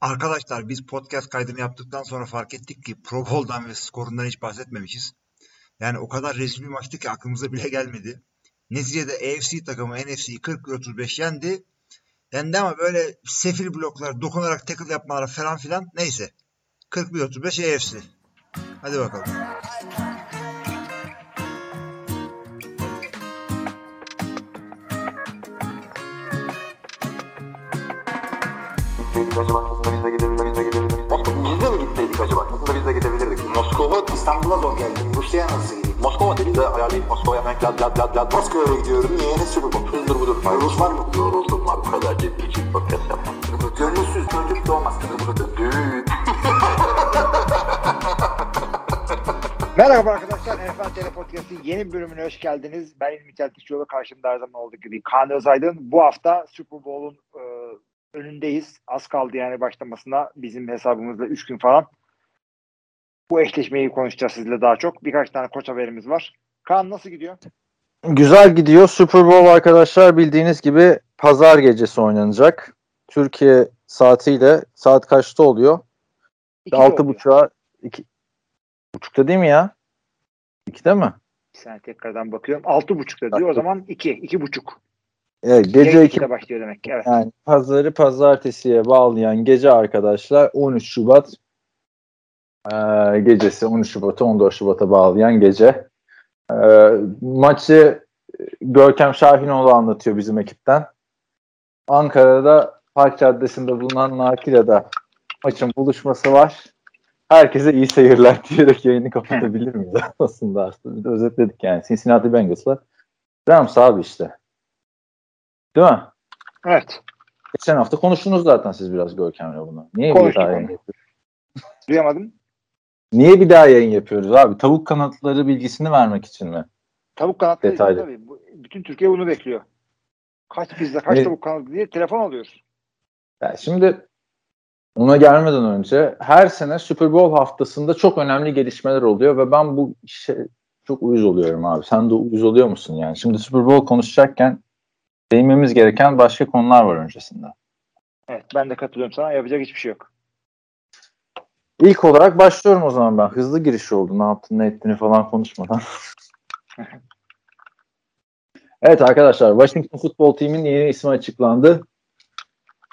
Arkadaşlar biz podcast kaydını yaptıktan sonra fark ettik ki Pro Bowl'dan ve skorundan hiç bahsetmemişiz. Yani o kadar rezil bir maçtı ki aklımıza bile gelmedi. Neticede AFC takımı NFC'yi 40-35 yendi. Yendi ama böyle sefil bloklar dokunarak tackle yapmalar falan filan neyse. 41-35 AFC. Hadi bakalım. acaba? Aslında Zor geldim. Rusya'ya nasıl gideyim? Moskova dedi de ayarlayıp Moskova'ya hemen lad lad lad lad. Moskova'ya gidiyorum. Niye? Ne Super Bowl? Hızdır budur. Rus var mı? Yoruldum var. Bu kadar ciddi için podcast yapmam. Gönülsüz çocuk doğmaz. Düğün. Merhaba arkadaşlar. NFL Tele Podcast'ın yeni bölümüne hoş geldiniz. Ben İlmi Çeltikçioğlu karşımda her zaman olduğu gibi Kaan Özaydın. Bu hafta Super Bowl'un e, önündeyiz. Az kaldı yani başlamasına. Bizim hesabımızda 3 gün falan. Bu eşleşmeyi konuşacağız sizle daha çok. Birkaç tane koç haberimiz var. Kaan nasıl gidiyor? Güzel gidiyor. Super Bowl arkadaşlar bildiğiniz gibi pazar gecesi oynanacak. Türkiye saatiyle saat kaçta oluyor? Altı buçuğa iki buçukta değil mi ya? İkide mi? Bir saniye tekrardan bakıyorum. Altı buçukta diyor. O zaman iki. iki buçuk. Evet, gece Gece iki başlıyor demek ki. Evet. yani pazarı pazartesiye bağlayan gece arkadaşlar 13 Şubat eee, gecesi 13 Şubat'a 14 Şubat'a bağlayan gece. Eee, maçı Görkem Şahinoğlu anlatıyor bizim ekipten. Ankara'da Park Caddesi'nde bulunan Narkile'de maçın buluşması var. Herkese iyi seyirler diyerek yayını kapatabilir miyiz aslında aslında. Bir de özetledik yani. Cincinnati Bengals'la Rams abi işte. Değil mi? Evet. Geçen hafta konuştunuz zaten siz biraz Görkem'le bunu. Niye bir daha yayın yapıyoruz? Duyamadım. Niye bir daha yayın yapıyoruz abi? Tavuk kanatları bilgisini vermek için mi? Tavuk kanatları Detaylı. tabii. Bu- Bütün Türkiye bunu bekliyor. Kaç pizza, kaç Ne- tavuk kanadı diye telefon alıyoruz. Yani şimdi ona gelmeden önce her sene Super Bowl haftasında çok önemli gelişmeler oluyor ve ben bu işe çok uyuz oluyorum abi. Sen de uyuz oluyor musun yani? Şimdi Super Bowl konuşacakken değinmemiz gereken başka konular var öncesinde. Evet ben de katılıyorum sana. Yapacak hiçbir şey yok. İlk olarak başlıyorum o zaman ben. Hızlı giriş oldu. Ne yaptın ne ettiğini falan konuşmadan. evet arkadaşlar Washington Football Team'in yeni ismi açıklandı.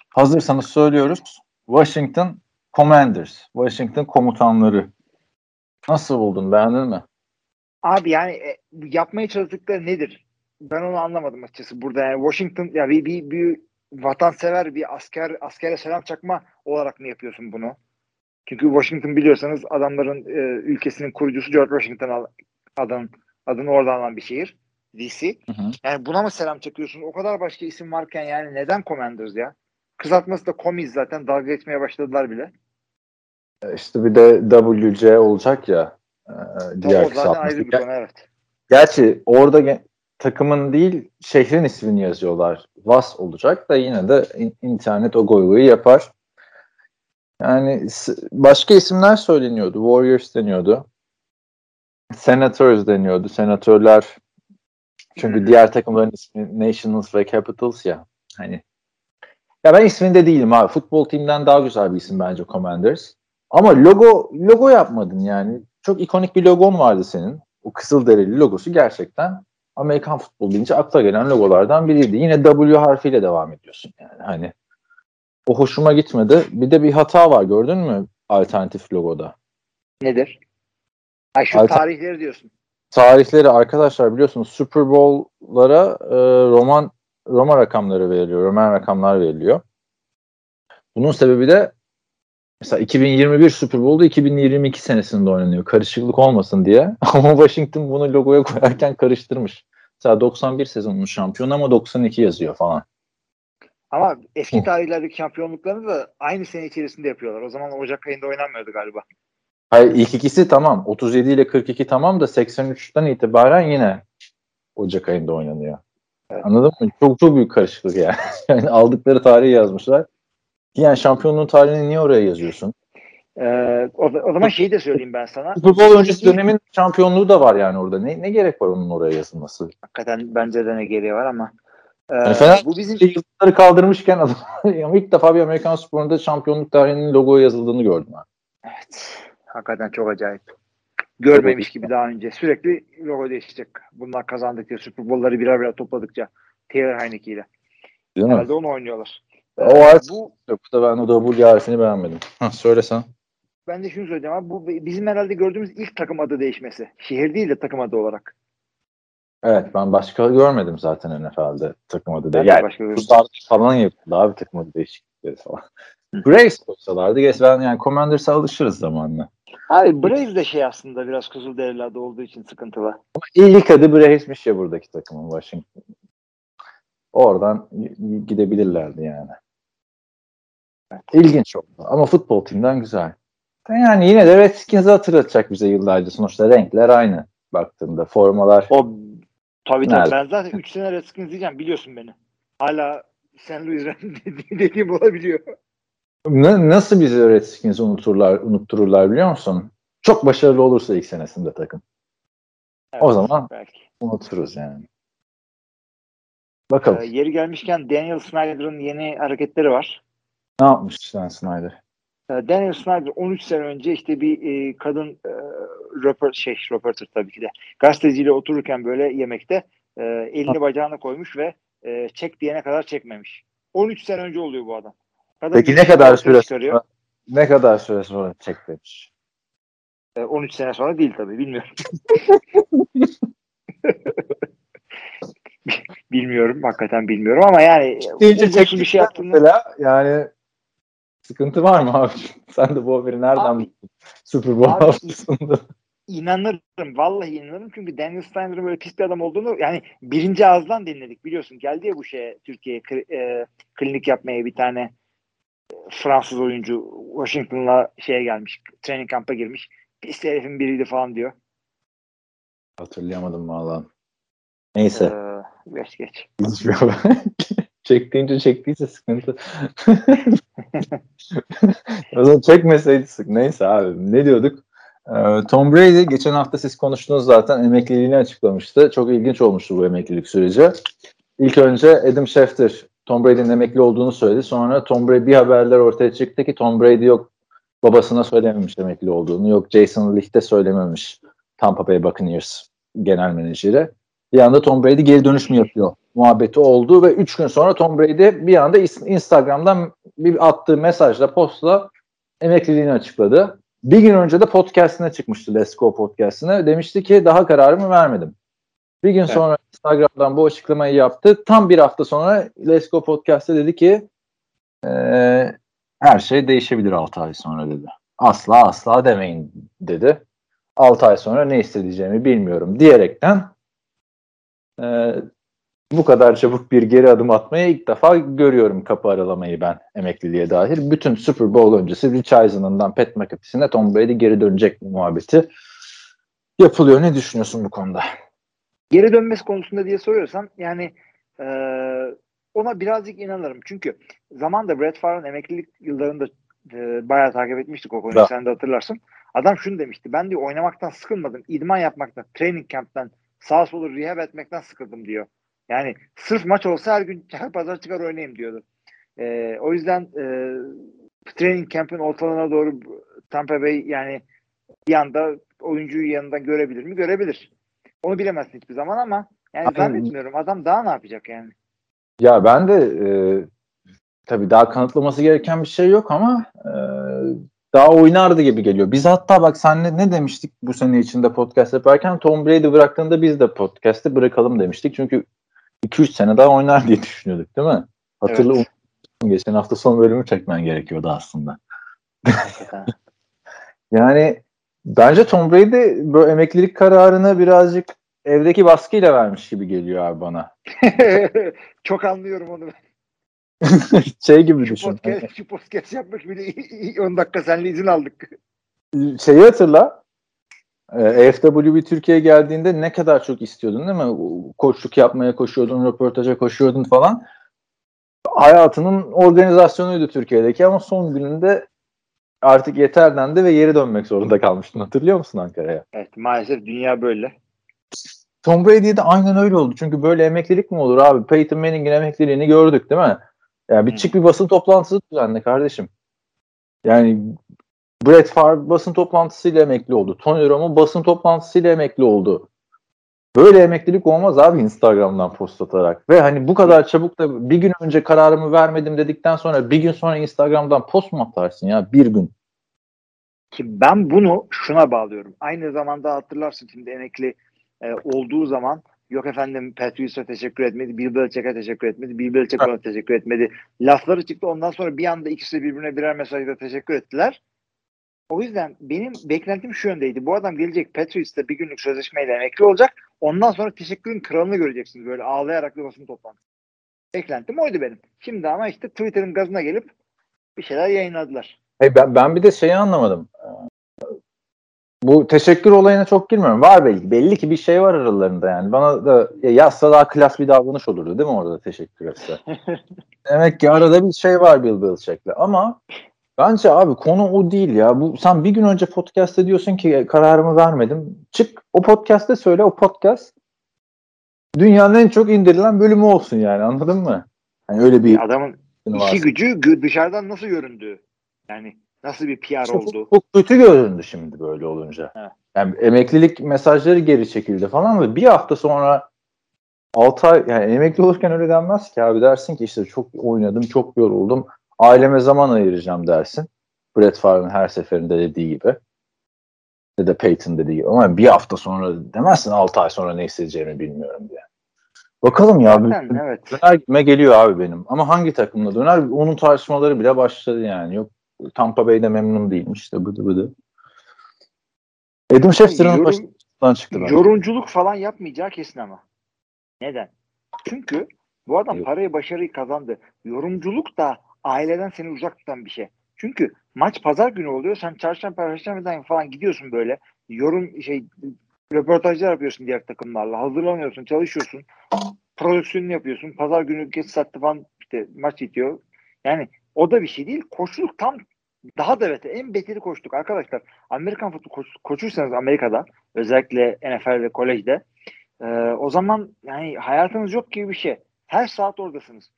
Hazırsanız söylüyoruz. Washington Commanders. Washington komutanları. Nasıl buldun? Beğendin mi? Abi yani e, yapmaya çalıştıkları nedir? Ben onu anlamadım açıkçası. Burada yani Washington ya bir, bir, bir vatansever bir asker askere selam çakma olarak mı yapıyorsun bunu? Çünkü Washington biliyorsanız adamların e, ülkesinin kurucusu George Washington adın adını oradan alan bir şehir. DC. Hı hı. Yani buna mı selam çakıyorsun? O kadar başka isim varken yani neden Commanders ya? Kısaltması da Comiz zaten dalga geçmeye başladılar bile. E, İşte bir de WC olacak ya. e, Tabii Diğer o zaten kısaltması. ayrı bir konu evet. Gerçi orada ge- takımın değil şehrin ismini yazıyorlar. VAS olacak da yine de in- internet o goygoyu yapar. Yani başka isimler söyleniyordu. Warriors deniyordu. Senators deniyordu. Senatörler çünkü Hmm. diğer takımların ismi Nationals ve Capitals ya. Hani ya ben isminde değilim abi. Futbol team'den daha güzel bir isim bence Commanders. Ama logo logo yapmadın yani. Çok ikonik bir logon vardı senin. O Kızılderili logosu gerçekten Amerikan futbol deyince akla gelen logolardan biriydi. Yine W harfiyle devam ediyorsun yani. Hani o hoşuma gitmedi. Bir de bir hata var gördün mü alternatif logoda? Nedir? Ay şu Alter- tarihleri diyorsun. Tarihleri arkadaşlar biliyorsunuz Super Bowl'lara e, roman Roma rakamları veriliyor. Roman rakamlar veriliyor. Bunun sebebi de mesela 2021 Super Bowl'da 2022 senesinde oynanıyor. Karışıklık olmasın diye. Ama Washington bunu logoya koyarken karıştırmış. Mesela 91 sezonunun şampiyonu ama 92 yazıyor falan. Ama eski tarihlerdeki şampiyonluklarını da aynı sene içerisinde yapıyorlar. O zaman Ocak ayında oynanmıyordu galiba. Hayır ilk ikisi tamam. 37 ile 42 tamam da 83'ten itibaren yine Ocak ayında oynanıyor. Evet. Anladın mı? Çok çok büyük karışıklık yani. yani aldıkları tarihi yazmışlar. Yani şampiyonluğun tarihini niye oraya yazıyorsun? Ee, o, o zaman şeyi de söyleyeyim ben sana. Super Bowl öncesi dönemin şampiyonluğu da var yani orada. Ne, ne gerek var onun oraya yazılması? Hakikaten bence de ne gereği var ama Ee, Yani Fener bu bizim yıldızları kaldırmışken ilk defa bir Amerikan sporunda şampiyonluk tarihinin logoya yazıldığını gördüm. Ben. evet, hakikaten çok acayip. Görmemiş gibi daha önce. Sürekli logo değişecek. Bunlar kazandıkça Super Bowl'ları birer birer topladıkça Taylor Heineke ile. Değil mi? Herhalde onu oynuyorlar. O Ee, bu yok da ben o double harfini beğenmedim. Hah, söylesen. ben de şunu söyleyeceğim abi. Bu bizim herhalde gördüğümüz ilk takım adı değişmesi. Şehir değil de takım adı olarak. Evet ben başka görmedim zaten NFL'de takım adı değil. de Yani başka falan yapıldı abi takım adı değişiklikleri falan. Braves olsalardı geç ben yani Commanders'a alışırız zamanla. Abi Braves de şey aslında biraz Kızılderililerde olduğu için sıkıntılı. Ama ilk adı Braves'miş ya buradaki takımın Washington. Oradan gidebilirlerdi yani. İlginç oldu. Ama futbol timden güzel. Yani yine de Redskins'i hatırlatacak bize yıllarca. Sonuçta renkler aynı baktığında. Formalar. O tabii tabii Nerede? ben zaten 3 sene Redskins diyeceğim biliyorsun beni. Hala St. Louis dediğim, olabiliyor. Na- nasıl bizi Redskins'i unuturlar, unuttururlar biliyor musun? Çok başarılı olursa ilk senesinde takım. O zaman- belki. Unuturuz yani. Bakalım. Ee, yeri gelmişken Daniel Snyder'ın yeni hareketleri var. ne yapmış sen Snyder? Ee, Daniel Snyder 13 sene önce işte bir e, kadın e, röper, şey röporter tabii ki de gazeteciyle otururken böyle yemekte e, elini bacağına koymuş ve e, çek diyene kadar çekmemiş. 13 sene önce oluyor bu adam. Kadın Peki ne kadar süre sonra, ne kadar süre sonra çek demiş. E, 13 sene sonra değil tabii bilmiyorum. bilmiyorum hakikaten bilmiyorum ama yani Deyince umutsuz bir şey yaptığını Mesela yani sıkıntı var mı abi? Sen de bu haberi nereden Abi- buldun? Super Bowl Abi- haftasında. İnanırım. Vallahi inanırım. Çünkü Daniel Snyder'ın böyle pis bir adam olduğunu yani birinci ağızdan dinledik. Biliyorsun geldi ya bu şeye Türkiye'ye e, klinik yapmaya bir tane e, Fransız oyuncu Washington'la şeye gelmiş. Training kamp'a girmiş. Pis herifin biriydi falan diyor. Hatırlayamadım valla. Neyse. Ee, geç geç. Çektiğince çektiyse sıkıntı. o zaman çekmeseydi sık. Neyse abi ne diyorduk? Ee, Tom Brady geçen hafta siz konuştunuz zaten emekliliğini açıklamıştı. Çok ilginç olmuştu bu emeklilik süreci. İlk önce Adam Schefter Tom Brady'nin emekli olduğunu söyledi. Sonra Tom Brady bir haberler ortaya çıktı ki Tom Brady yok babasına söylememiş emekli olduğunu. Yok Jason Licht'e söylememiş Tampa Bay Buccaneers genel menajeri. Bir anda Tom Brady geri dönüş mü yapıyor muhabbeti oldu ve 3 gün sonra Tom Brady bir anda Instagram'dan bir attığı mesajla postla emekliliğini açıkladı. Bir gün önce de podcastine çıkmıştı Let's Go podcastine. Demişti ki daha kararımı vermedim. Bir gün sonra Instagram'dan bu açıklamayı yaptı. Tam bir hafta sonra Let's Go podcast'te dedi ki eee, her şey değişebilir 6 ay sonra dedi. Asla asla demeyin dedi. 6 ay sonra ne hissedeceğimi bilmiyorum diyerekten eee, bu kadar çabuk bir geri adım atmayı ilk defa görüyorum kapı aralamayı ben emekliliğe dair. Bütün Super Bowl öncesi Rich Eisen'ından Pat McAfee'sine Tom Brady geri dönecek mi muhabbeti yapılıyor. Ne düşünüyorsun bu konuda? Geri dönmesi konusunda diye soruyorsan yani e, ona birazcık inanırım. Çünkü zamanda Brett Favre'ın emeklilik yıllarında e, bayağı takip etmiştik o konuyu. Da. Sen de hatırlarsın. Adam şunu demişti. Ben diyor oynamaktan sıkılmadım. idman yapmaktan, training camp'ten, sağ solu rehab etmekten sıkıldım diyor. Yani sırf maç olsa her gün her pazar çıkar oynayayım diyordu. E, o yüzden e, training camp'in ortalarına doğru Tampa Bay yani bir anda oyuncuyu yanında görebilir mi? Görebilir. Onu bilemezsin hiçbir zaman ama yani Aynen. zannetmiyorum. Adam daha ne yapacak yani? Ya ben de e, tabii daha kanıtlaması gereken bir şey yok ama e, daha oynardı gibi geliyor. Biz hatta bak senle ne demiştik bu sene içinde podcast yaparken Tom Brady bıraktığında biz de podcast'ı bırakalım demiştik. Çünkü 2-3 sene daha oynar diye düşünüyorduk değil mi? Hatırla Evet. geçen hafta son bölümü çekmen gerekiyordu aslında. Yani bence Tom Brady bu emeklilik kararını birazcık evdeki baskıyla vermiş gibi geliyor abi bana. Çok anlıyorum onu. şey gibi Şu düşün. podcast, şu podcast yapmış bir de 10 dakika seninle izin aldık. şeyi hatırla. E, AFWB Türkiye'ye geldiğinde ne kadar çok istiyordun değil mi? Koçluk yapmaya koşuyordun, röportaja koşuyordun falan. Hayatının organizasyonuydu Türkiye'deki ama son gününde artık yeter dendi ve geri dönmek zorunda kalmıştın. Hatırlıyor musun Ankara'ya? Evet maalesef dünya böyle. Tom Brady'ye de aynen öyle oldu. Çünkü böyle emeklilik mi olur abi? Peyton Manning'in emekliliğini gördük değil mi? Yani bir çık bir basın toplantısı düzenle kardeşim. Yani Brett Favre basın toplantısıyla emekli oldu. Tony Romo basın toplantısıyla emekli oldu. Böyle emeklilik olmaz abi Instagram'dan post atarak. Ve hani bu kadar çabuk da bir gün önce kararımı vermedim dedikten sonra bir gün sonra Instagram'dan post mu atarsın ya bir gün? Ki ben bunu şuna bağlıyorum. Aynı zamanda hatırlarsın şimdi emekli e, olduğu zaman yok efendim Patriots'a teşekkür etmedi, Bill Belichick'e teşekkür etmedi, Bill Belichick ona teşekkür etmedi. Lafları çıktı ondan sonra bir anda ikisi birbirine birer mesajla teşekkür ettiler. O yüzden benim beklentim şu yöndeydi. Bu adam gelecek Patriots'ta bir günlük sözleşmeyle emekli olacak. Ondan sonra teşekkürün kralını göreceksiniz böyle ağlayarak bir basın toplantısı. Beklentim oydu benim. Şimdi ama işte Twitter'ın gazına gelip bir şeyler yayınladılar. Hey, ben, ben bir de şeyi anlamadım. Bu teşekkür olayına çok girmiyorum. Var belli, belli ki bir şey var aralarında yani. Bana da ya yazsa daha klas bir davranış olurdu değil mi orada teşekkür etse? Demek ki arada bir şey var Bill Belichick'le. Ama bence abi konu o değil ya. Bu sen bir gün önce podcast'te diyorsun ki kararımı vermedim. Çık o podcast'te söyle o podcast dünyanın en çok indirilen bölümü olsun yani anladın mı? Yani öyle bir adamın işi gücü dışarıdan nasıl göründü? Yani Nasıl bir PR çok, oldu? Çok kötü göründü şimdi böyle olunca. He. Yani emeklilik mesajları geri çekildi falan ve bir hafta sonra 6 ay yani emekli olurken öyle denmez ki abi dersin ki işte çok oynadım çok yoruldum aileme zaman ayıracağım dersin. Brett Favre'ın her seferinde dediği gibi. Ya da Peyton dediği gibi. Ama bir hafta sonra demezsin 6 ay sonra ne hissedeceğimi bilmiyorum diye. Bakalım ya. Zaten, evet. Döner gitme geliyor abi benim. Ama hangi takımla döner? Onun tartışmaları bile başladı yani. Yok Tampa Bay'de memnun değilmiş işte bıdı bıdı. Adam Schefter'ın başından çıktı. Bence. Yorumculuk falan yapmayacağı kesin ama. Neden? Çünkü bu adam Yok. parayı başarıyı kazandı. Yorumculuk da aileden seni uzak tutan bir şey. Çünkü maç pazar günü oluyor. Sen çarşamba, perşembeden falan gidiyorsun böyle. Yorum şey röportajlar yapıyorsun diğer takımlarla. Hazırlanıyorsun, çalışıyorsun. Prodüksiyonunu yapıyorsun. Pazar günü geç saatte falan işte maç bitiyor. Yani o da bir şey değil. Koçluk tam daha da beter. En beteri koçluk arkadaşlar. Amerikan futbol koç, koçuysanız Amerika'da özellikle NFL ve kolejde e, o zaman yani hayatınız yok gibi bir şey. Her saat oradasınız.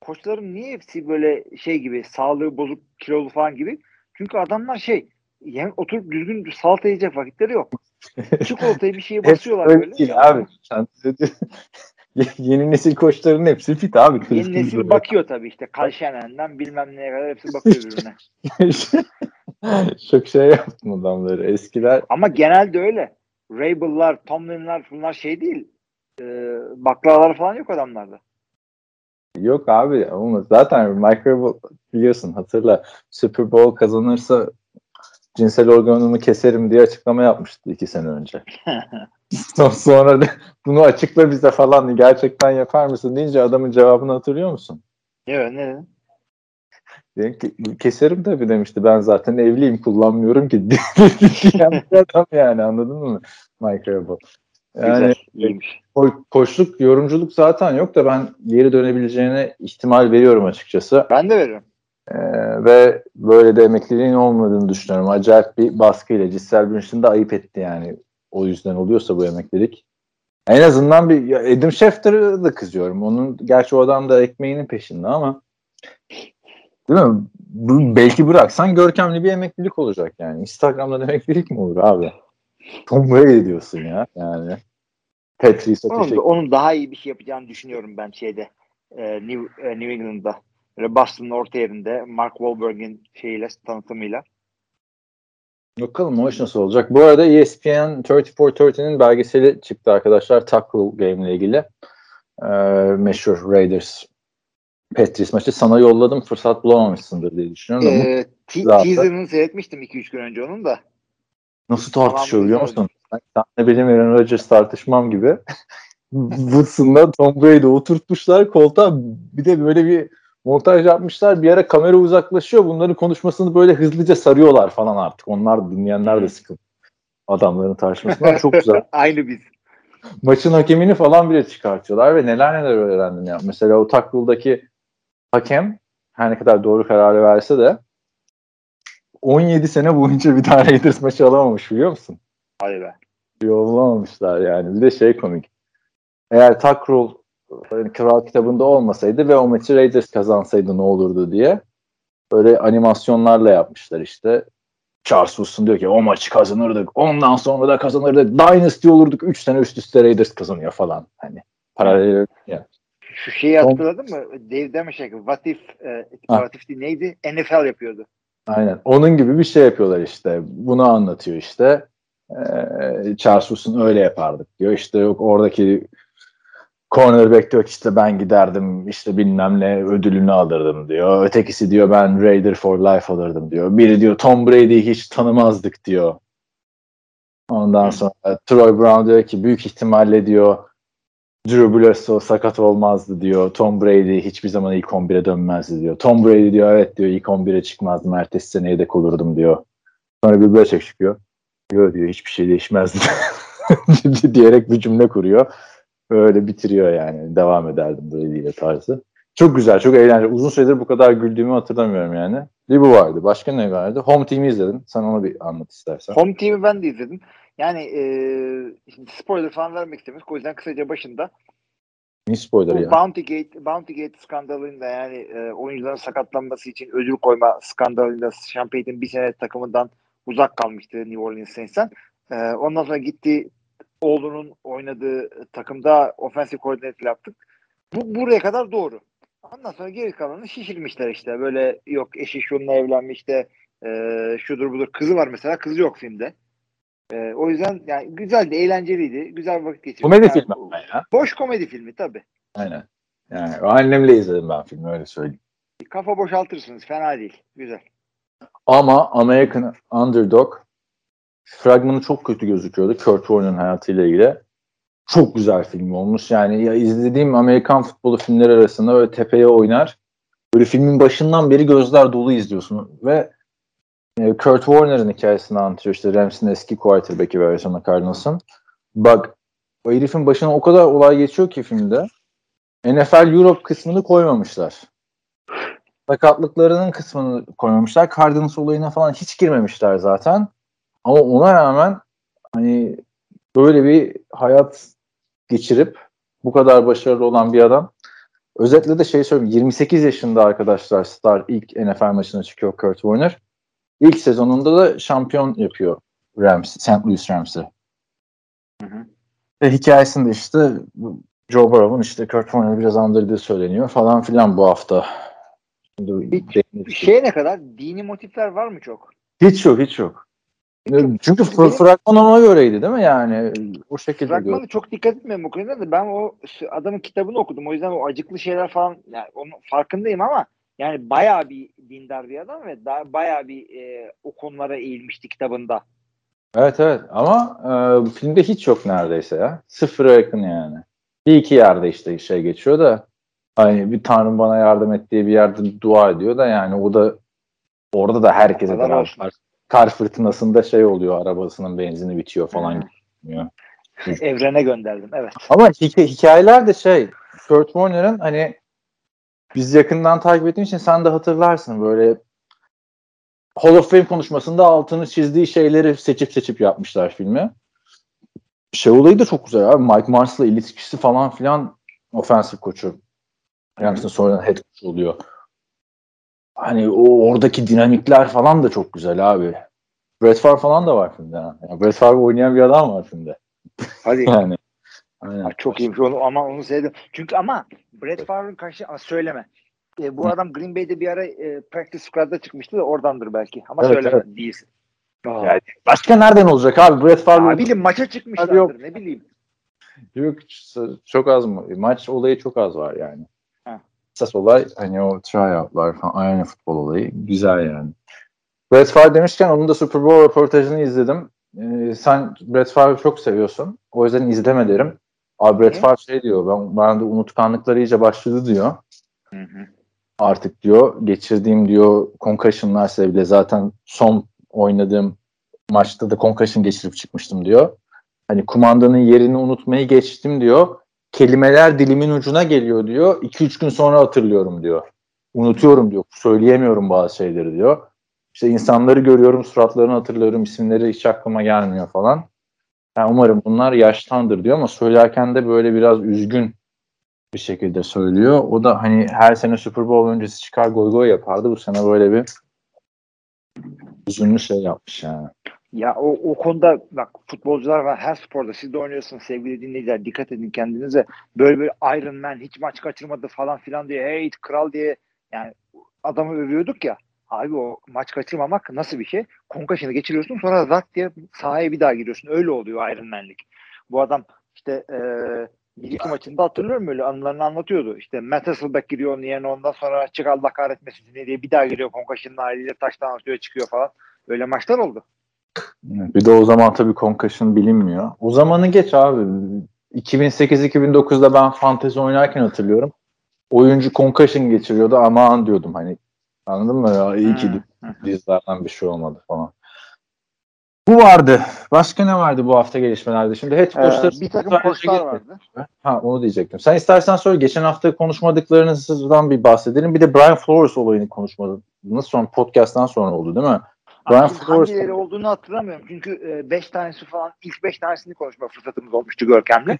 Koçların niye hepsi böyle şey gibi sağlığı bozuk kilolu falan gibi? Çünkü adamlar şey yani oturup düzgün salata yiyecek vakitleri yok. Çikolatayı bir şeye basıyorlar Hep böyle. Değil abi. Yeni nesil koçların hepsi fit abi. Yeni nesil kızları. bakıyor tabii işte Kalşenen'den bilmem neye kadar hepsi bakıyor birbirine. Çok şey yaptım adamları. Eskiler Ama genelde öyle. Rabel'lar, Tomlin'lar bunlar şey değil. E, baklalar falan yok adamlarda. Yok abi. Olmaz. Zaten Michael biliyorsun hatırla. Super Bowl kazanırsa cinsel organımı keserim diye açıklama yapmıştı iki sene önce. Sonra da bunu açıkla bize falan gerçekten yapar mısın deyince adamın cevabını hatırlıyor musun? Evet ne? Dedim ki, keserim tabii demişti. Ben zaten evliyim kullanmıyorum ki. Diyen adam yani anladın mı? Rabel. Yani Güzel, iyiymiş. koçluk, yorumculuk zaten yok da ben geri dönebileceğine ihtimal veriyorum açıkçası. Ben de veririm. Ee, ve böyle de emekliliğin olmadığını düşünüyorum. Acayip bir baskıyla Cisel Bündchen de ayıp etti yani. O yüzden oluyorsa bu emeklilik. En azından bir ya Adam Schefter'ı da kızıyorum. Onun gerçi o adam da ekmeğinin peşinde ama değil mi? Bu, belki bıraksan görkemli bir emeklilik olacak yani. Instagram'dan emeklilik mi olur abi? Tom Brady diyorsun ya yani. Patrice'e Onun, teşekkür onun daha iyi bir şey yapacağını düşünüyorum ben şeyde. E, New, e, New England'da. Böyle Boston'ın orta yerinde Mark Wahlberg'in şeyiyle tanıtımıyla. Bakalım o iş nasıl olacak. Bu arada ESPN 3430'nin belgeseli çıktı arkadaşlar. Tackle Game ile ilgili. Ee, meşhur Raiders Patriots maçı. Sana yolladım. Fırsat bulamamışsındır diye düşünüyorum. da bu E, te- teaser'ını seyretmiştim 2-3 gün önce onun da. Nasıl tartışıyor biliyor musun? Sen benim Aaron Rodgers tartışmam gibi. Woodson'la Tom Brady oturtmuşlar koltuğa. Bir de böyle bir montaj yapmışlar. Bir ara kamera uzaklaşıyor. Bunların konuşmasını böyle hızlıca sarıyorlar falan artık. Onlar dinleyenler de sıkıldı. Adamların tartışmasından çok güzel. Aynı biz. maçın hakemini falan bile çıkartıyorlar ve neler neler öğrendim ya. Mesela o tackle'daki hakem her ne kadar doğru kararı verse de 17 sene boyunca bir daha Raiders maçı alamamış biliyor musun? Hadi be. Yollamamışlar yani. Bir de şey komik. eğer e, Kral kitabında olmasaydı ve o maçı Raiders kazansaydı ne olurdu diye böyle animasyonlarla yapmışlar işte. Charles Woodson diyor ki o maçı kazanırdık. Ondan sonra da kazanırdık. Dynasty olurduk. 3 sene üst üste Raiders kazanıyor falan. Hani paralel ya. Şu şeyi hatırladın mı? Dave Damashek What If, e, What If neydi? NFL yapıyordu. Aynen. Onun gibi bir şey yapıyorlar işte. Bunu anlatıyor işte. Ee, Charles Woodson öyle yapardık diyor. İşte yok oradaki cornerback diyor işte ben giderdim işte bilmem ne ödülünü alırdım diyor. Ötekisi diyor ben Raider for life alırdım diyor. Biri diyor Tom Brady'yi hiç tanımazdık diyor. Ondan sonra Troy Brown diyor ki büyük ihtimalle diyor Drew Bledsoe sakat olmazdı diyor. Tom Brady hiçbir zaman ilk 11'e dönmezdi diyor. Tom Brady diyor evet diyor ilk 11'e çıkmazdım. Ertesi sene yedek olurdum diyor. Sonra bir böyle çıkıyor. Diyor diyor hiçbir şey değişmezdi diyerek bir cümle kuruyor. Öyle bitiriyor yani. Devam ederdim Brady ile tarzı. Çok güzel, çok eğlenceli. Uzun süredir bu kadar güldüğümü hatırlamıyorum yani. Bir bu vardı. Başka ne vardı? Home Team'i izledin. Sen onu bir anlat istersen. Home Team'i ben de izledim. Yani e, şimdi spoiler falan vermek istemiyoruz. O yüzden kısaca başında ne spoiler ya? Bounty Gate, Bounty Gate skandalında yani e, oyuncuların sakatlanması için ödül koyma skandalında Sean Payton bir sene takımından uzak kalmıştı New Orleans Saints'ten. E, ondan sonra gitti oğlunun oynadığı takımda ofensif koordinatör yaptık. Bu buraya kadar doğru. Ondan sonra geri kalanı şişirmişler işte. Böyle yok eşi şununla evlenmiş de e, şudur budur. Kızı var mesela. Kızı yok filmde. E, o yüzden yani güzeldi, eğlenceliydi. Güzel vakit geçirdik. Komedi yani, filmi ama ya. Boş komedi filmi tabii. Aynen. Yani annemle izledim ben filmi öyle söyleyeyim. Kafa boşaltırsınız. Fena değil. Güzel. Ama American Underdog fragmanı çok kötü gözüküyordu. Kurt Warner'ın hayatıyla ilgili. Çok güzel film olmuş. Yani ya izlediğim Amerikan futbolu filmleri arasında öyle tepeye oynar. Böyle filmin başından beri gözler dolu izliyorsun ve Kurt Warner'ın hikayesini anlatıyor. İşte Rams'in eski quarterback'i ve Arizona Cardinals'ın. Bak o herifin başına o kadar olay geçiyor ki filmde. NFL Europe kısmını koymamışlar. Sakatlıklarının kısmını koymamışlar. Cardinals olayına falan hiç girmemişler zaten. Ama ona rağmen hani böyle bir hayat geçirip bu kadar başarılı olan bir adam. Özetle de şey söyleyeyim. 28 yaşında arkadaşlar Star ilk NFL maçına çıkıyor Kurt Warner. İlk sezonunda da şampiyon yapıyor Rams, St. Louis Rams'i. Ve hikayesinde işte Joe Burrow'un işte Kurt Warner biraz andırdığı söyleniyor falan filan bu hafta. Hiç, şey ne kadar? Dini motifler var mı çok? Hiç yok, hiç yok. Çünkü fr- fragman ona göreydi değil mi yani? O şekilde Fragmanı diyor. çok dikkat etmiyorum o konuda da ben o adamın kitabını okudum. O yüzden o acıklı şeyler falan yani onun farkındayım ama yani bayağı bir dindar bir adam ve daha bayağı bir e, o konulara eğilmişti kitabında. Evet evet ama e, filmde hiç yok neredeyse ya. Sıfıra yakın yani. Bir iki yerde işte şey geçiyor da hani bir tanrım bana yardım et diye bir yerde dua ediyor da yani o da orada da herkese beraber kar fırtınasında şey oluyor arabasının benzini bitiyor falan. Evrene gönderdim evet. Ama hikaye, hikayeler de şey Kurt Warner'ın hani biz yakından takip ettiğim için sen de hatırlarsın böyle Hall of Fame konuşmasında altını çizdiği şeyleri seçip seçip yapmışlar filmi. Şey olayı da çok güzel abi. Mike Mars'la ilişkisi falan filan offensive koçu. Yani sonra head coach oluyor. Hani o oradaki dinamikler falan da çok güzel abi. Brett Favre falan da var filmde. Yani Brett Favre oynayan bir adam var filmde. Hadi. yani. Aynen. Çok iyiymiş onu ama onu sevdim. Çünkü ama Brett Favre'ın karşı söyleme. E, bu Hı. adam Green Bay'de bir ara e, practice squad'da çıkmıştı da oradandır belki. Ama evet, söyleme evet. değilsin. Yani başka nereden olacak abi? Brett Favre. Ne bileyim maça çıkmışlardır yok. ne bileyim. Yok çok az mı? Maç olayı çok az var yani. Esas olay hani o tryoutlar falan aynı futbol olayı. Güzel yani. Brett Favre demişken onun da Super Bowl röportajını izledim. Ee, sen Brett Favre'ı çok seviyorsun. O yüzden izleme derim. Abi Brett Favre şey diyor. Ben, ben de unutkanlıkları iyice başladı diyor. Hı hı. Artık diyor geçirdiğim diyor concussionlar sebebiyle zaten son oynadığım maçta da concussion geçirip çıkmıştım diyor. Hani kumandanın yerini unutmayı geçtim diyor kelimeler dilimin ucuna geliyor diyor. 2-3 gün sonra hatırlıyorum diyor. Unutuyorum diyor. Söyleyemiyorum bazı şeyleri diyor. İşte insanları görüyorum, suratlarını hatırlıyorum, isimleri hiç aklıma gelmiyor falan. Yani umarım bunlar yaştandır diyor ama söylerken de böyle biraz üzgün bir şekilde söylüyor. O da hani her sene Super Bowl öncesi çıkar goy goy yapardı. Bu sene böyle bir üzünlü şey yapmış yani. Ya o, o konuda bak futbolcular var her sporda siz de oynuyorsunuz sevgili dinleyiciler dikkat edin kendinize böyle bir Iron Man hiç maç kaçırmadı falan filan diye hey kral diye yani adamı övüyorduk ya abi o maç kaçırmamak nasıl bir şey? Konkaşını geçiriyorsun sonra zak diye sahaya bir daha giriyorsun öyle oluyor Iron Man'lik. Bu adam işte e, bir iki maçında hatırlıyorum böyle anılarını anlatıyordu. İşte Matt Hasselbeck giriyor onun yerine ondan sonra çık Allah kahretmesin diye bir daha giriyor Konkaş'ın haliyle taştan atıyor çıkıyor falan. Öyle maçlar oldu. Bir de o zaman tabii concussion bilinmiyor. O zamanı geç abi. 2008-2009'da ben fantezi oynarken hatırlıyorum. Oyuncu concussion geçiriyordu aman diyordum hani. Anladın mı? Ya, iyi ki dizlerden bir şey olmadı falan. Bu vardı. Başka ne vardı bu hafta gelişmelerde? Şimdi head coachlar ee, bir takım koçlar vardı. Ha onu diyecektim. Sen istersen söyle. Geçen hafta konuşmadıklarınızdan bir bahsedelim. Bir de Brian Flores olayını konuşmadınız. Sonra podcast'tan sonra oldu değil mi? Brian Flores hangileri olduğunu hatırlamıyorum. Çünkü 5 e, tanesi falan ilk 5 tanesini konuşma fırsatımız olmuştu Görkem'le.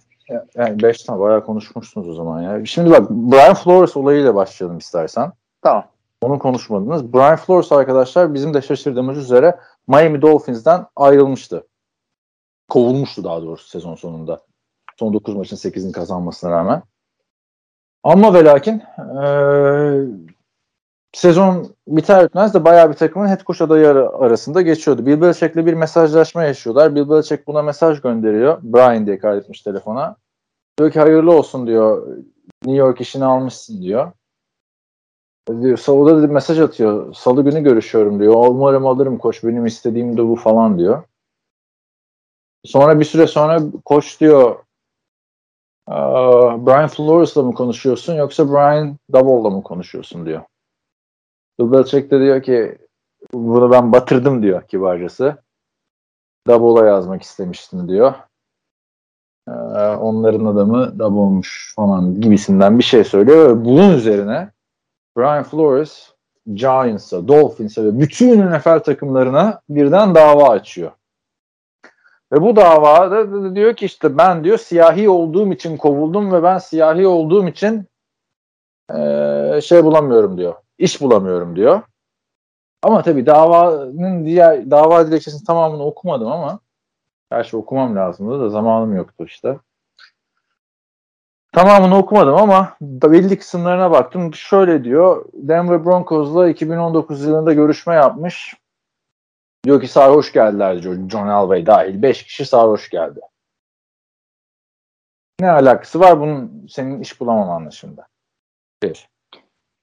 Yani 5 tane bayağı konuşmuşsunuz o zaman ya. Şimdi bak Brian Flores olayıyla başlayalım istersen. Tamam. Onu konuşmadınız. Brian Flores arkadaşlar bizim de şaşırdığımız üzere Miami Dolphins'ten ayrılmıştı. Kovulmuştu daha doğrusu sezon sonunda. Son 9 maçın 8'ini kazanmasına rağmen. Ama ve lakin ee, sezon biter bitmez de bayağı bir takımın head coach adayı arasında geçiyordu. Bill Belichick'le bir mesajlaşma yaşıyorlar. Bill Belichick buna mesaj gönderiyor. Brian diye kaydetmiş telefona. Diyor ki hayırlı olsun diyor. New York işini almışsın diyor. Diyor, da mesaj atıyor. Salı günü görüşüyorum diyor. Umarım alırım koç benim istediğim de bu falan diyor. Sonra bir süre sonra koç diyor Brian Flores'la mı konuşuyorsun yoksa Brian Daboll'la mı konuşuyorsun diyor. Bill Belichick de diyor ki bunu ben batırdım diyor kibarcası. Dabola yazmak istemiştim diyor. Onların adamı Dabo olmuş falan gibisinden bir şey söylüyor. Bunun üzerine Brian Flores Giants'a, Dolphins'e ve bütün NFL takımlarına birden dava açıyor. Ve bu davada diyor ki işte ben diyor siyahi olduğum için kovuldum ve ben siyahi olduğum için ee, şey bulamıyorum diyor iş bulamıyorum diyor. Ama tabii davanın diğer dava dilekçesinin tamamını okumadım ama gerçi okumam lazımdı da zamanım yoktu işte. Tamamını okumadım ama belli kısımlarına baktım. Şöyle diyor. Denver Broncos'la 2019 yılında görüşme yapmış. Diyor ki sarhoş geldiler diyor. John Elway dahil. 5 kişi sarhoş geldi. Ne alakası var bunun senin iş bulamamanla şimdi? Bir.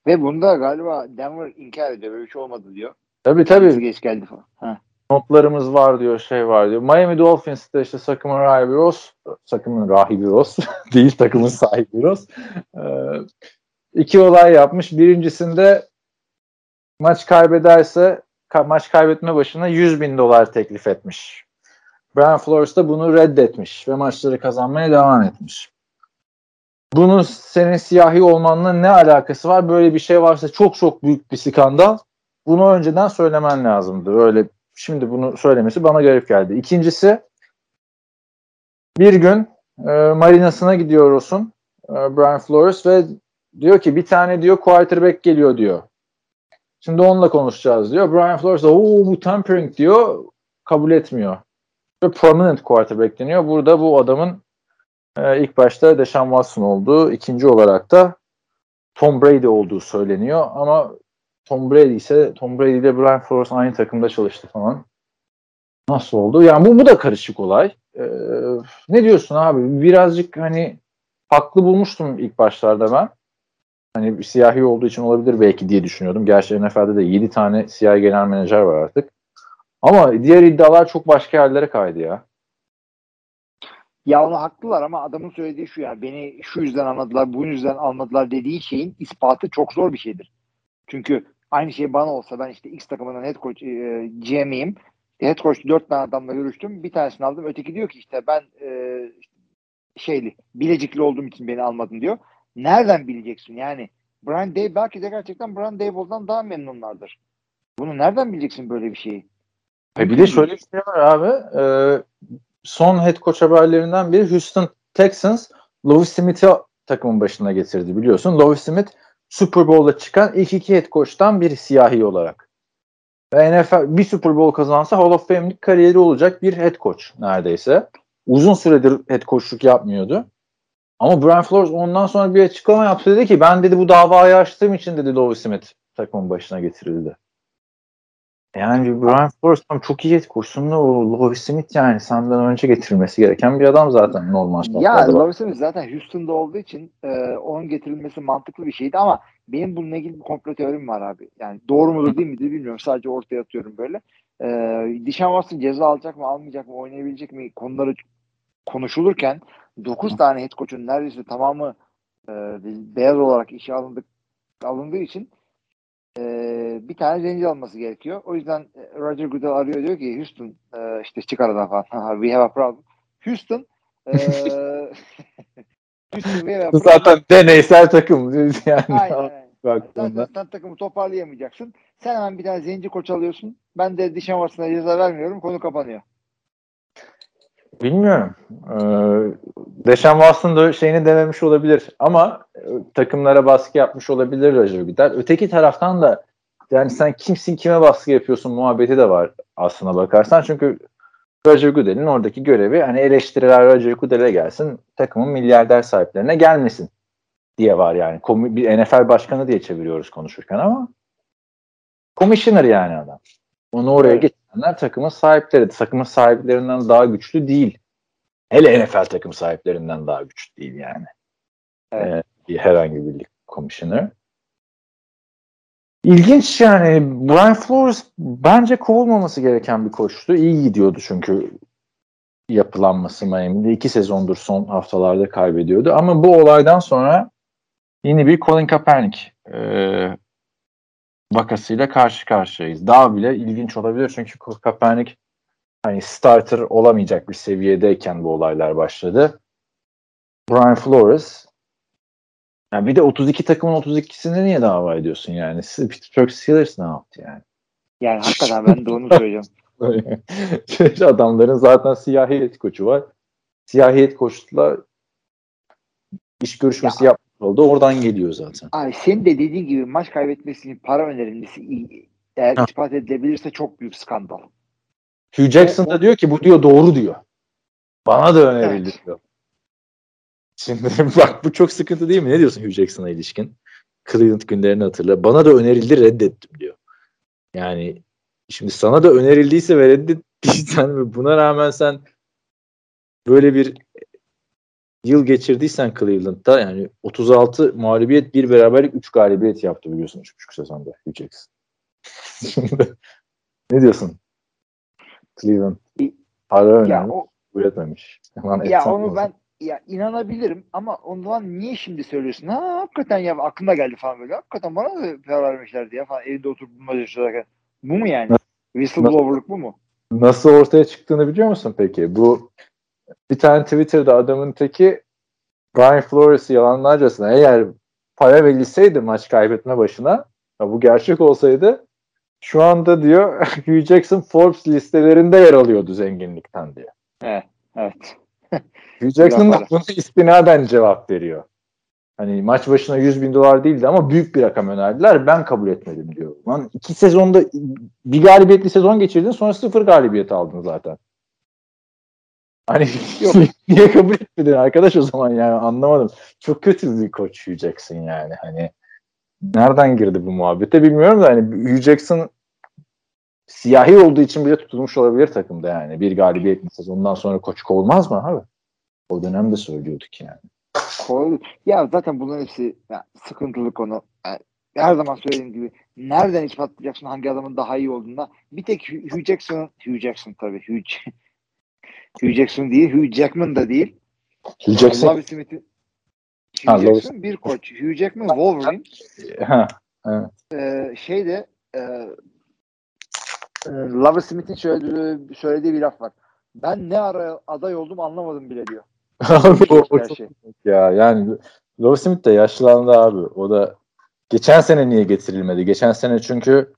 Ve bunda galiba Denver inkar ediyor. Böyle bir şey olmadı diyor. Tabii tabii. Geç geldi falan. Ha. Notlarımız var diyor, şey var diyor. Miami Dolphins'te işte takımın rahibi Ross, takımın rahibi Ross değil takımın sahibi Ross. Ee, iki olay yapmış. Birincisinde maç kaybederse maç kaybetme başına 100 bin dolar teklif etmiş. Brian Flores da bunu reddetmiş ve maçları kazanmaya devam etmiş bunun senin siyahi olmanla ne alakası var? Böyle bir şey varsa çok çok büyük bir skandal. Bunu önceden söylemen lazımdı. Öyle şimdi bunu söylemesi bana garip geldi. İkincisi bir gün e, marinasına gidiyorsun e, Brian Flores ve diyor ki bir tane diyor quarterback geliyor diyor. Şimdi onunla konuşacağız diyor. Brian Flores da o bu tampering diyor kabul etmiyor. Ve prominent quarterback deniyor. Burada bu adamın ee, ilk başta Deshaun Watson oldu. İkinci olarak da Tom Brady olduğu söyleniyor ama Tom Brady ise Tom Brady ile Brian Flores aynı takımda çalıştı falan. Nasıl oldu? Yani bu, bu da karışık olay. Ee, ne diyorsun abi? Birazcık hani haklı bulmuştum ilk başlarda ben. Hani bir siyahi olduğu için olabilir belki diye düşünüyordum. Gerçi NFL'de de 7 tane siyahi genel menajer var artık. Ama diğer iddialar çok başka yerlere kaydı ya. Ya onu haklılar ama adamın söylediği şu ya beni şu yüzden anladılar bu yüzden almadılar dediği şeyin ispatı çok zor bir şeydir. Çünkü aynı şey bana olsa ben işte X takımının head coach e, GM'iyim. Head coach dört tane adamla görüştüm. Bir tanesini aldım. Öteki diyor ki işte ben e, şeyli bilecikli olduğum için beni almadın diyor. Nereden bileceksin yani? Brian Day belki de gerçekten Brian Daboll'dan daha memnunlardır. Bunu nereden bileceksin böyle bir şeyi? E bir de şöyle bir şey var abi. E, son head coach haberlerinden biri Houston Texans Louis Smith'i takımın başına getirdi biliyorsun. Louis Smith Super Bowl'da çıkan ilk iki head coach'tan biri siyahi olarak. Ve NFL bir Super Bowl kazansa Hall of Fame'lik kariyeri olacak bir head coach neredeyse. Uzun süredir head coachluk yapmıyordu. Ama Brian Flores ondan sonra bir açıklama yaptı dedi ki ben dedi bu davayı açtığım için dedi Louis Smith takımın başına getirildi. Yani Brian Flores tam çok iyi koşsun da o Louis Smith yani senden önce getirilmesi gereken bir adam zaten normal şartlarda. Ya Louis Smith zaten Houston'da olduğu için e, onun getirilmesi mantıklı bir şeydi ama benim bununla ilgili bir komplo teorim var abi. Yani doğru mudur değil midir bilmiyorum. Sadece ortaya atıyorum böyle. E, Dişan Watson ceza alacak mı almayacak mı oynayabilecek mi konuları konuşulurken 9 tane head coach'un neredeyse tamamı e, beyaz olarak işe alındık alındığı için e, bir tane zenci alması gerekiyor. O yüzden e, Roger Goodell arıyor diyor ki Houston e, işte çık aradan falan. We have a problem. Houston e, Houston we have a problem. Zaten deneysel takım. Yani. Aynen. Zaten sen takımı toparlayamayacaksın. Sen hemen bir tane zenci koç alıyorsun. Ben de Dişan Watson'a ceza vermiyorum. Konu kapanıyor. Bilmiyorum. Ee, Deşan Watson da şeyini dememiş olabilir ama e, takımlara baskı yapmış olabilir Roger Goodell. Öteki taraftan da yani sen kimsin kime baskı yapıyorsun muhabbeti de var aslına bakarsan. Çünkü Roger Goodell'in oradaki görevi hani eleştiriler Roger Goodell'e gelsin takımın milyarder sahiplerine gelmesin diye var yani. Bir NFL başkanı diye çeviriyoruz konuşurken ama commissioner yani adam. Onu oraya evet. Getirenler takımın sahipleri. Takımın sahiplerinden daha güçlü değil. Hele NFL takım sahiplerinden daha güçlü değil yani. Evet. Ee, herhangi bir lig komisyonu. İlginç yani Brian Flores bence kovulmaması gereken bir koçtu. İyi gidiyordu çünkü yapılanması Miami'de. iki sezondur son haftalarda kaybediyordu. Ama bu olaydan sonra yeni bir Colin Kaepernick e, vakasıyla karşı karşıyayız. Daha bile ilginç olabilir çünkü Kaepernick hani starter olamayacak bir seviyedeyken bu olaylar başladı. Brian Flores yani bir de 32 takımın 32'sini niye dava ediyorsun yani? Pittsburgh Steelers ne yaptı yani? Yani hakikaten ben de onu söyleyeceğim. Adamların zaten siyahi et koçu var. Siyahi et koçla iş görüşmesi ya, oldu. Oradan geliyor zaten. Abi senin de dediğin gibi maç kaybetmesinin para önerilmesi eğer ha. ispat edilebilirse çok büyük skandal. Hugh Jackson da diyor ki bu diyor doğru diyor. Bana da önerildi evet. diyor. Şimdi bak bu çok sıkıntı değil mi? Ne diyorsun Hugh Jackson'a ilişkin? Cleveland günlerini hatırla. Bana da önerildi reddettim diyor. Yani şimdi sana da önerildiyse ve reddettiysen ve buna rağmen sen böyle bir yıl geçirdiysen Cleveland'da yani 36 mağlubiyet bir beraberlik 3 galibiyet yaptı biliyorsun 3,5 sezonda Hugh Jackson. Şimdi ne diyorsun? Cleveland para önemli. O, üretmemiş. Hemen ya onu lazım. ben ya inanabilirim ama o zaman niye şimdi söylüyorsun? Ha hakikaten ya aklıma geldi falan böyle. Hakikaten bana da para vermişlerdi ya falan evde oturup bulmaca yaşarken. Bu mu yani? Whistleblower'lık bu mu? Nasıl ortaya çıktığını biliyor musun peki? Bu bir tane Twitter'da adamın teki Brian Flores'i yalanlarcasına eğer para verilseydi maç kaybetme başına ya bu gerçek olsaydı şu anda diyor Hugh Jackson Forbes listelerinde yer alıyordu zenginlikten diyor. Evet. evet. Hugh Jackson da buna istinaden cevap veriyor. Hani maç başına 100 bin dolar değildi ama büyük bir rakam önerdiler. Ben kabul etmedim diyor. Lan iki sezonda bir galibiyetli sezon geçirdin sonra sıfır galibiyet aldın zaten. Hani yok niye kabul etmedin arkadaş o zaman yani anlamadım. Çok kötü bir koç Hugh Jackson yani hani nereden girdi bu muhabbete bilmiyorum da hani Hugh Jackson siyahi olduğu için bile tutulmuş olabilir takımda yani. Bir galibiyet sezonundan sonra koç kovulmaz mı abi? O dönemde söylüyorduk yani. Ya zaten bunların hepsi ya, sıkıntılı konu. Yani her zaman söylediğim gibi nereden ispatlayacaksın hangi adamın daha iyi olduğunda bir tek Hugh Jackson Hugh Jackson tabii Hugh Hugh Jackson değil Hugh Jackman da değil. Hugh Jackson. Love Smith'in Hugh ha, Jackson bir koç. Hugh Jackman Wolverine. Ha, evet. Ee, şey de e, e, Love Smith'in söylediği, söylediği bir laf var. Ben ne ara aday oldum anlamadım bile diyor. abi, o, o çok şey. ya yani Love Smith de yaşlandı abi. O da geçen sene niye getirilmedi? Geçen sene çünkü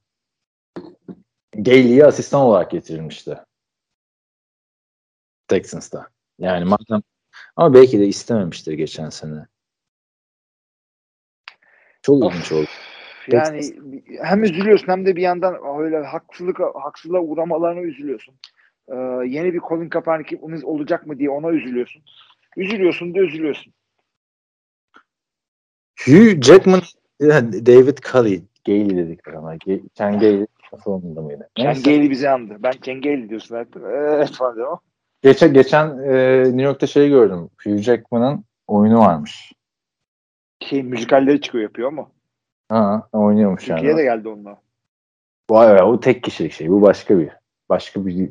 Gailey'e asistan olarak getirilmişti. Texans'ta. Yani madem ama belki de istememiştir geçen sene. Çok ilginç oldu. Yani hem üzülüyorsun hem de bir yandan öyle haksızlık haksızlığa uğramalarına üzülüyorsun. Ee, yeni bir Colin Kaepernick olacak mı diye ona üzülüyorsun. Üzülüyorsun da üzülüyorsun. Hugh Jackman David Cully Gailey dedik ama. Ken Gailey sonunda mıydı? Ken Gailey bize andı. Ben Ken Gailey diyorsun artık. Evet falan diyorum. Geçen, geçen e, New York'ta şey gördüm. Hugh Jackman'ın oyunu varmış. Şey müzikalleri çıkıyor yapıyor mu? Ha, oynuyormuş Türkiye'ye yani. Türkiye'ye de geldi onunla. Vay vay o tek kişilik şey. Bu başka bir. Başka bir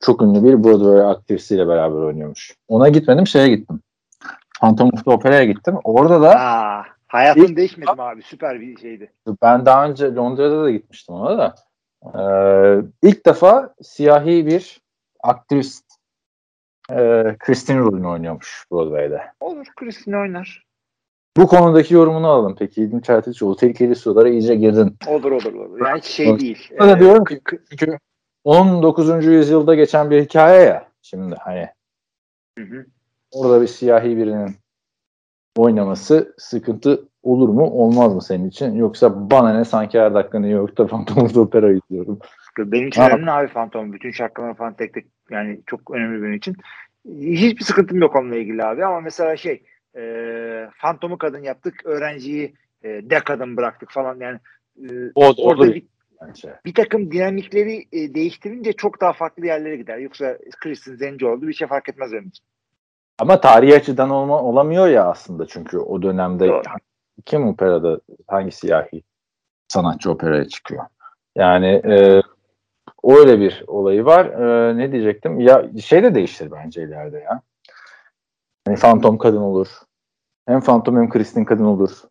çok ünlü bir Broadway aktrisiyle beraber oynuyormuş. Ona gitmedim şeye gittim. Phantom of the Opera'ya gittim. Orada da Aa, hayatım İlk, değişmedi mi abi? Süper bir şeydi. Ben daha önce Londra'da da gitmiştim ona da. Ee, ilk defa siyahi bir aktris e, Christine rolünü oynuyormuş Broadway'de. Olur Christine oynar. Bu konudaki yorumunu alalım peki. İlgin Çertecioğlu. Tehlikeli sulara iyice girdin. Olur olur olur. Yani şey değil. Ben ee, diyorum ki çünkü 19. yüzyılda geçen bir hikaye ya şimdi hani. Hı hı. Orada bir siyahi birinin oynaması sıkıntı olur mu olmaz mı senin için? Yoksa bana ne sanki her dakika New York'ta Phantom of the Opera izliyorum. Benim için önemli abi Phantom. Bütün şarkıları falan tek tek yani çok önemli benim için. Hiçbir sıkıntım yok onunla ilgili abi ama mesela şey e, Phantom'u kadın yaptık öğrenciyi e, de kadın bıraktık falan yani e, o, orada bir, bir takım dinamikleri e, değiştirince çok daha farklı yerlere gider. Yoksa Kristen Zenci oldu bir şey fark etmez benim için. Ama tarihi açıdan olma, olamıyor ya aslında çünkü o dönemde Doğru. kim operada hangi siyahi sanatçı operaya çıkıyor. Yani e, öyle bir olayı var. E, ne diyecektim? Ya şey de değiştir bence ileride ya. Yani Phantom kadın olur. Hem Phantom hem Kristin kadın olur.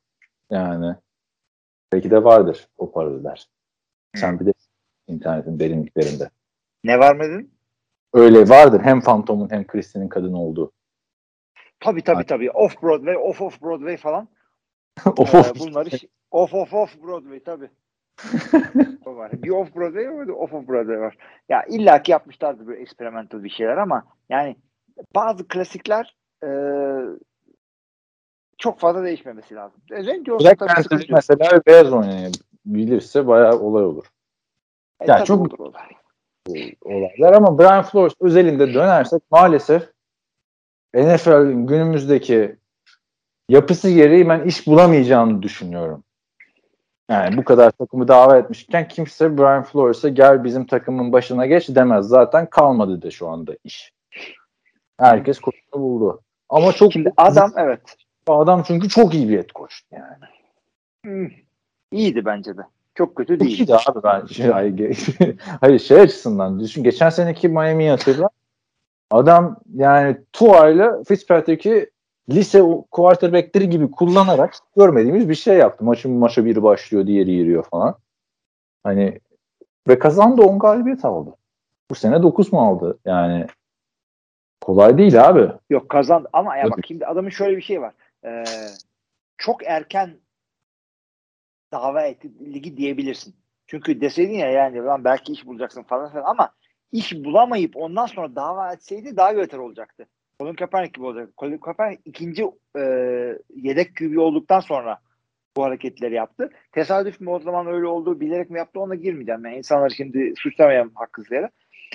Yani belki de vardır o paralel. Sen bir de internetin derinliklerinde. Ne var mı dedin? Öyle vardır. Hem Phantom'un hem Kristin'in kadın olduğu. Tabii tabii tabii. Off Broadway, off off Broadway falan. off ee, off. Bunları off off off Broadway tabii. Var. Bir off Broadway var, off off Broadway var. Ya illaki yapmışlardı böyle experimental bir şeyler ama yani bazı klasikler e, çok fazla değişmemesi lazım. Renk Black Panther mesela beyaz oynayabilirse bayağı olay olur. E, yani çok olur olay. olaylar ama Brian Flores özelinde dönersek maalesef NFL'in günümüzdeki yapısı gereği ben iş bulamayacağını düşünüyorum. Yani bu kadar takımı davet etmişken kimse Brian Flores'e gel bizim takımın başına geç demez. Zaten kalmadı da şu anda iş. Herkes koçunu buldu. Ama çok Şimdi adam evet. Adam çünkü çok iyi bir et koç yani. Hmm. İyiydi bence de. Çok kötü değil. İyiydi abi ben. Hayır şey açısından düşün. Geçen seneki Miami'yi hatırla. Adam yani Tua ile Fitzpatrick'i lise quarterback'leri gibi kullanarak görmediğimiz bir şey yaptı. Maçın maça biri başlıyor, diğeri yürüyor falan. Hani ve kazandı 10 galibiyet aldı. Bu sene 9 mu aldı? Yani kolay değil abi. Yok kazandı ama ya bak şimdi adamın şöyle bir şey var. Ee, çok erken dava etti ligi diyebilirsin. Çünkü deseydin ya yani lan belki iş bulacaksın falan filan ama iş bulamayıp ondan sonra dava etseydi daha beter olacaktı. Colin Kaepernick gibi olacak. Colin Kaepernick ikinci e, yedek QB olduktan sonra bu hareketleri yaptı. Tesadüf mü o zaman öyle oldu, bilerek mi yaptı ona girmeyeceğim. Yani insanları şimdi suçlamayalım haksız yere.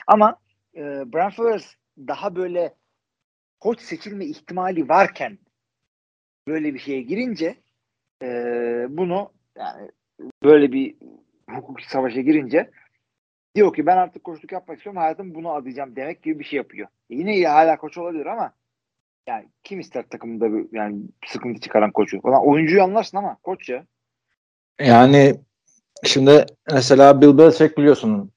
Ama e, Brian daha böyle koç seçilme ihtimali varken böyle bir şeye girince e, bunu yani böyle bir hukuki savaşa girince diyor ki ben artık koçluk yapmak istiyorum hayatım bunu adayacağım demek gibi bir şey yapıyor. E yine hala koç olabilir ama yani kim ister takımında bir, yani sıkıntı çıkaran koçu? Ulan oyuncuyu anlarsın ama koç ya. Yani şimdi mesela Bill Belichick biliyorsun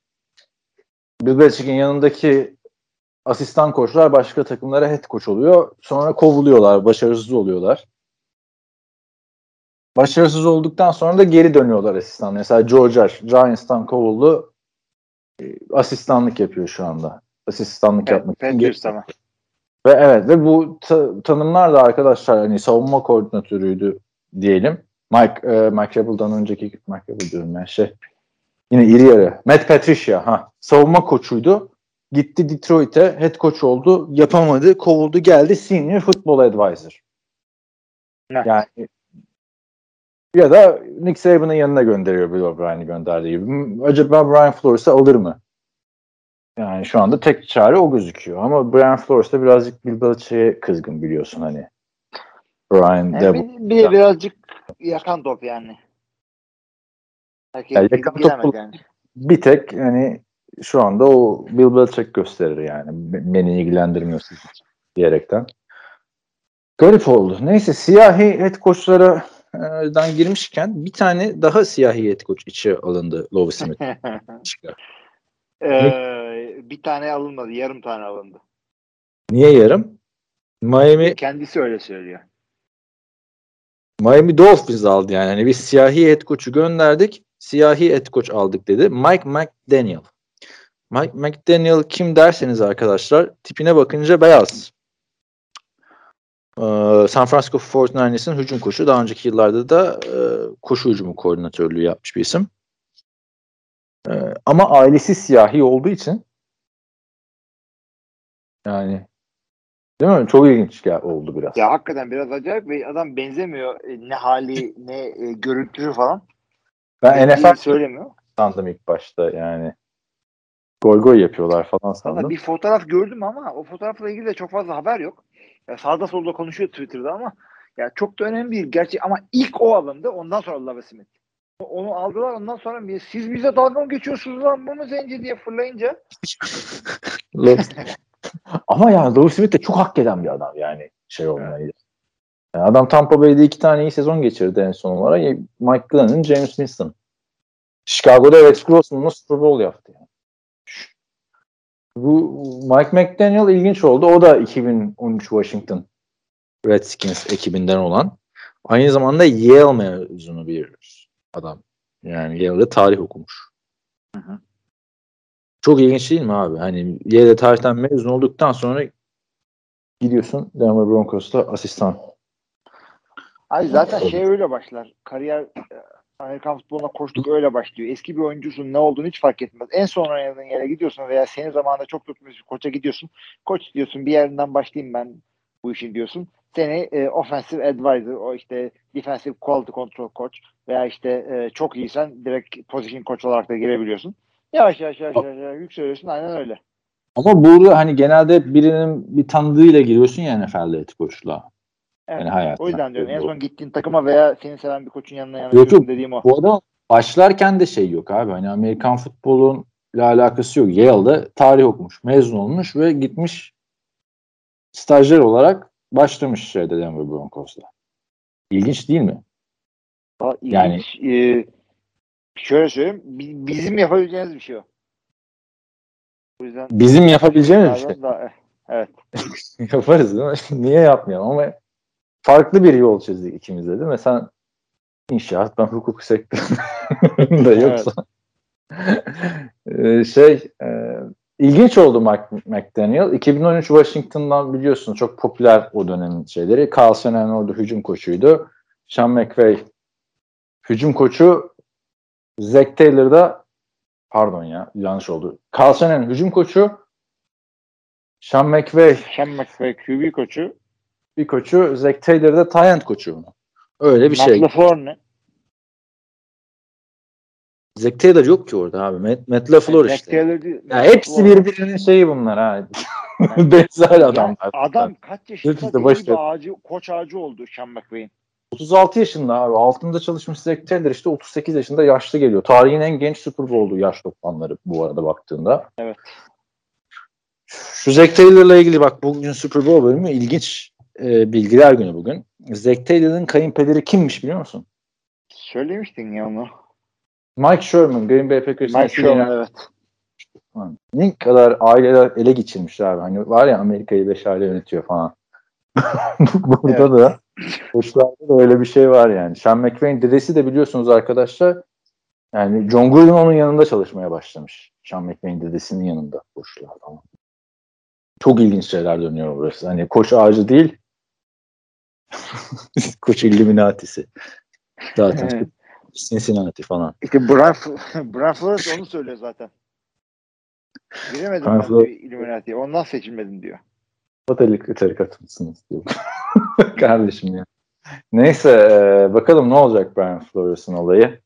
Bill Belichick'in yanındaki asistan koçlar başka takımlara head koç oluyor. Sonra kovuluyorlar, başarısız oluyorlar. Başarısız olduktan sonra da geri dönüyorlar asistan. Mesela George Giants'tan kovuldu. E, asistanlık yapıyor şu anda. Asistanlık evet, yapmak için. Geri... Tamam. Ve evet ve bu ta- tanımlar da arkadaşlar hani savunma koordinatörüydü diyelim. Mike e, Mike Rebel'dan önceki Mike Rebel diyorum ya şey. Yine iri yarı. Matt Patricia ha. Savunma koçuydu. Gitti Detroit'e head coach oldu. Yapamadı. Kovuldu. Geldi senior football advisor. Evet. Yani ya da Nick Saban'ın yanına gönderiyor Bill O'Brien'i gönderdiği gibi. Acaba Brian Flores'ı alır mı? Yani şu anda tek çare o gözüküyor. Ama Brian Flores da birazcık Bill Belichick'e kızgın biliyorsun hani. Brian Yani Debo. bir, bir de birazcık yakan top yani. Herkes Ya yakan top- yani. Bir tek hani şu anda o Bill Belichick gösterir yani. Be- Beni ilgilendirmiyor siz diyerekten. Garip oldu. Neyse siyahi head coach'lardan girmişken bir tane daha siyahi head coach içe alındı Love Smith. Ee, bir tane alınmadı. Yarım tane alındı. Niye yarım? Miami Kendisi öyle söylüyor. Miami Dolphins aldı yani. Hani biz siyahi head coach'u gönderdik. Siyahi head coach aldık dedi. Mike McDaniel. Mike McDaniel kim derseniz arkadaşlar tipine bakınca beyaz. Ee, San Francisco 49ers'ın hücum koçu. Daha önceki yıllarda da e, koşu hücumu koordinatörlüğü yapmış bir isim. Ee, ama ailesi siyahi olduğu için yani değil mi? Çok ilginç gel- oldu biraz. Ya hakikaten biraz acayip ve adam benzemiyor. E, Ne hali ne e, görüntüsü falan. ben Bildiğini NFL söylemiyor. sandım ilk başta yani. Goy goy yapıyorlar falan sandım. bir fotoğraf gördüm ama o fotoğrafla ilgili de çok fazla haber yok. Ya sağda solda konuşuyor Twitter'da ama ya çok da önemli değil. Gerçi ama ilk o alındı. Ondan sonra Love Smith. Onu aldılar ondan sonra siz bize dalga mı geçiyorsunuz lan bu mu zenci diye fırlayınca Ama yani Love Smith de çok hak eden bir adam yani şey olmayı. Yani adam Tampa Bay'de iki tane iyi sezon geçirdi en son olarak. Mike Glennon, James Winston. Chicago'da Rex Grossman'la Super Bowl yaptı. Bu Mike McDaniel ilginç oldu. O da 2013 Washington Redskins ekibinden olan. Aynı zamanda Yale mezunu bir adam. Yani Yale'de tarih okumuş. Hı hı. Çok ilginç değil mi abi? Hani Yale'de tarihten mezun olduktan sonra gidiyorsun Denver Broncos'ta asistan. Ay zaten şey öyle başlar. Kariyer Amerikan futboluna koştuk öyle başlıyor. Eski bir oyuncusun ne olduğunu hiç fark etmez. En son oynadığın yere gidiyorsun veya senin zamanında çok tutmuş bir koça gidiyorsun. Koç diyorsun bir yerinden başlayayım ben bu işin diyorsun. Seni e, offensive advisor, o işte defensive quality control coach veya işte e, çok iyisen direkt position coach olarak da girebiliyorsun. Yavaş yavaş yavaş yavaş, yavaş yükseliyorsun aynen öyle. Ama burada hani genelde birinin bir tanıdığıyla giriyorsun ya NFL'de et koçluğa. Evet. Yani hayatına. O yüzden diyorum en son gittiğin takıma veya seni seven bir koçun yanına yok. dediğim o. Bu adam başlarken de şey yok abi. Hani Amerikan futbolun alakası yok. Yale'de tarih okumuş, mezun olmuş ve gitmiş stajyer olarak başlamış şeyde Denver Broncos'ta. İlginç değil mi? Aa, Yani- ilginç. Ee, şöyle söyleyeyim. bi- Bizim yapabileceğimiz bir şey o. O yüzden Bizim yapabileceğimiz bir şey. Daha- evet. Yaparız değil mi? Niye yapmayalım ama farklı bir yol çizdik ikimiz de değil mi? Sen inşaat, ben hukuk sektöründe yoksa. Ee, şey e, ilginç oldu McDaniel. 2013 Washington'dan biliyorsun çok popüler o dönemin şeyleri. Carl Shanahan orada hücum koçuydu. Sean McVay hücum koçu. Zach Taylor da pardon ya yanlış oldu. Carl Shanahan hücum koçu. Sean McVay Sean McVay QB koçu. Bir koçu. Zach Taylor da end koçu. Öyle bir Matt şey. LaFleur ne? Zach Taylor yok ki orada abi. Matt, Matt LaFleur işte. Taylor Ya Matt hepsi LaFleur. birbirinin şeyi bunlar ha. Benzer Ya adamlar. adam kaç yaşında bir ağacı, koç ağacı oldu Sean McVay'in. 36 yaşında abi. Altında çalışmış Zach Taylor işte 38 yaşında yaşlı geliyor. Tarihin en genç Super Bowl'u yaş toplamları bu arada baktığında. Evet. Şu Zach Taylor'la ilgili bak bugün Super Bowl bölümü ilginç e, bilgiler günü bugün. Zach Taylor'ın kayınpederi kimmiş biliyor musun? Söylemiştin ya onu. Mike Sherman, Green Bay Packers'ın Mike Sherman evet. Ne kadar aileler ele geçirmiş abi. Hani var ya Amerika'yı beş aile yönetiyor falan. Burada da koçlarda da öyle bir şey var yani. Sean McVay'in dedesi de biliyorsunuz arkadaşlar yani John Gruden onun yanında çalışmaya başlamış. Sean McVay'in dedesinin yanında koçlar falan. Çok ilginç şeyler dönüyor burası. Hani koç ağacı değil koç illuminatisi. Zaten Evet. Cincinnati falan. İşte Brian, F- Brian Flores onu söylüyor zaten. Giremedim Ben diyor Illuminati'ye. Ondan seçilmedim diyor. Katolik tarikat mısınız diyor. Kardeşim ya. Neyse e, bakalım ne olacak Brian Flores'ın olayı.